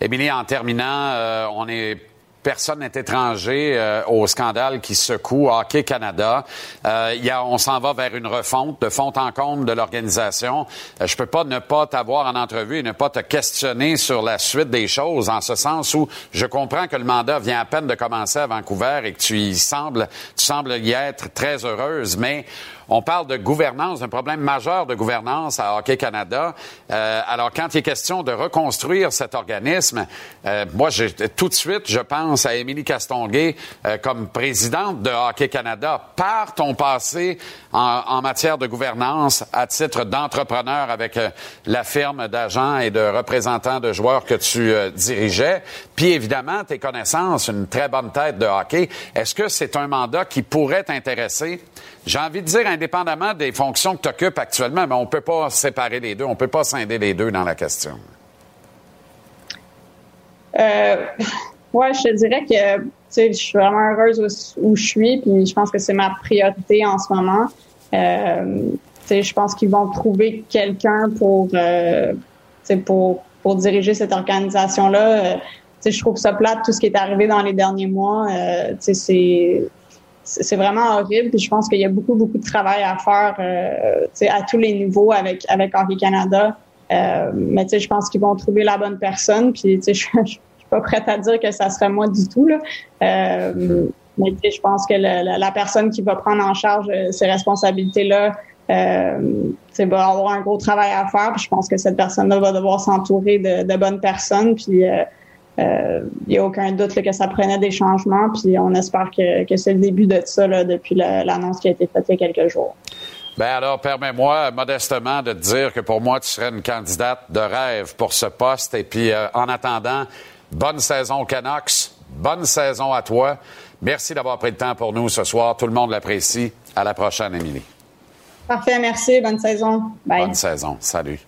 Émilie, en terminant, euh, on est personne n'est étranger euh, au scandale qui secoue Hockey Canada. Euh, y a, on s'en va vers une refonte de fond en comble de l'organisation. Euh, je peux pas ne pas t'avoir en entrevue et ne pas te questionner sur la suite des choses, en ce sens où je comprends que le mandat vient à peine de commencer à Vancouver et que tu y sembles, tu sembles y être très heureuse, mais on parle de gouvernance, d'un problème majeur de gouvernance à Hockey Canada. Euh, alors, quand il est question de reconstruire cet organisme, euh, moi, tout de suite, je pense à Émilie Castonguay euh, comme présidente de Hockey Canada. Par ton passé en, en matière de gouvernance à titre d'entrepreneur avec euh, la firme d'agents et de représentants de joueurs que tu euh, dirigeais, puis évidemment tes connaissances, une très bonne tête de hockey. Est-ce que c'est un mandat qui pourrait t'intéresser? J'ai envie de dire, indépendamment des fonctions que tu occupes actuellement, mais on peut pas séparer les deux, on peut pas scinder les deux dans la question. Euh, ouais, je te dirais que je suis vraiment heureuse où, je suis, puis je pense que c'est ma priorité en ce moment. Euh, je pense qu'ils vont trouver quelqu'un pour, euh, pour pour diriger cette organisation-là. Euh, je trouve ça plate tout ce qui est arrivé dans les derniers mois. Euh, c'est c'est vraiment horrible. Puis je pense qu'il y a beaucoup, beaucoup de travail à faire euh, à tous les niveaux avec, avec Hockey Canada. Euh, mais je pense qu'ils vont trouver la bonne personne. Puis je, je, suis pas prête à dire que ça serait moi du tout. Là. Euh, mais je pense que la, personne qui va prendre en charge ces responsabilités-là euh, va avoir un gros travail à faire. Je pense que cette personne-là va devoir s'entourer de, de, bonnes personnes. Euh, il euh, n'y a aucun doute là, que ça prenait des changements, puis on espère que, que c'est le début de ça là, depuis l'annonce qui a été faite il y a quelques jours. Ben alors, permets-moi modestement de te dire que pour moi, tu serais une candidate de rêve pour ce poste. Et puis, euh, en attendant, bonne saison Canucks, bonne saison à toi. Merci d'avoir pris le temps pour nous ce soir. Tout le monde l'apprécie. À la prochaine, Émilie. Parfait, merci. Bonne saison. Bye. Bonne saison. Salut.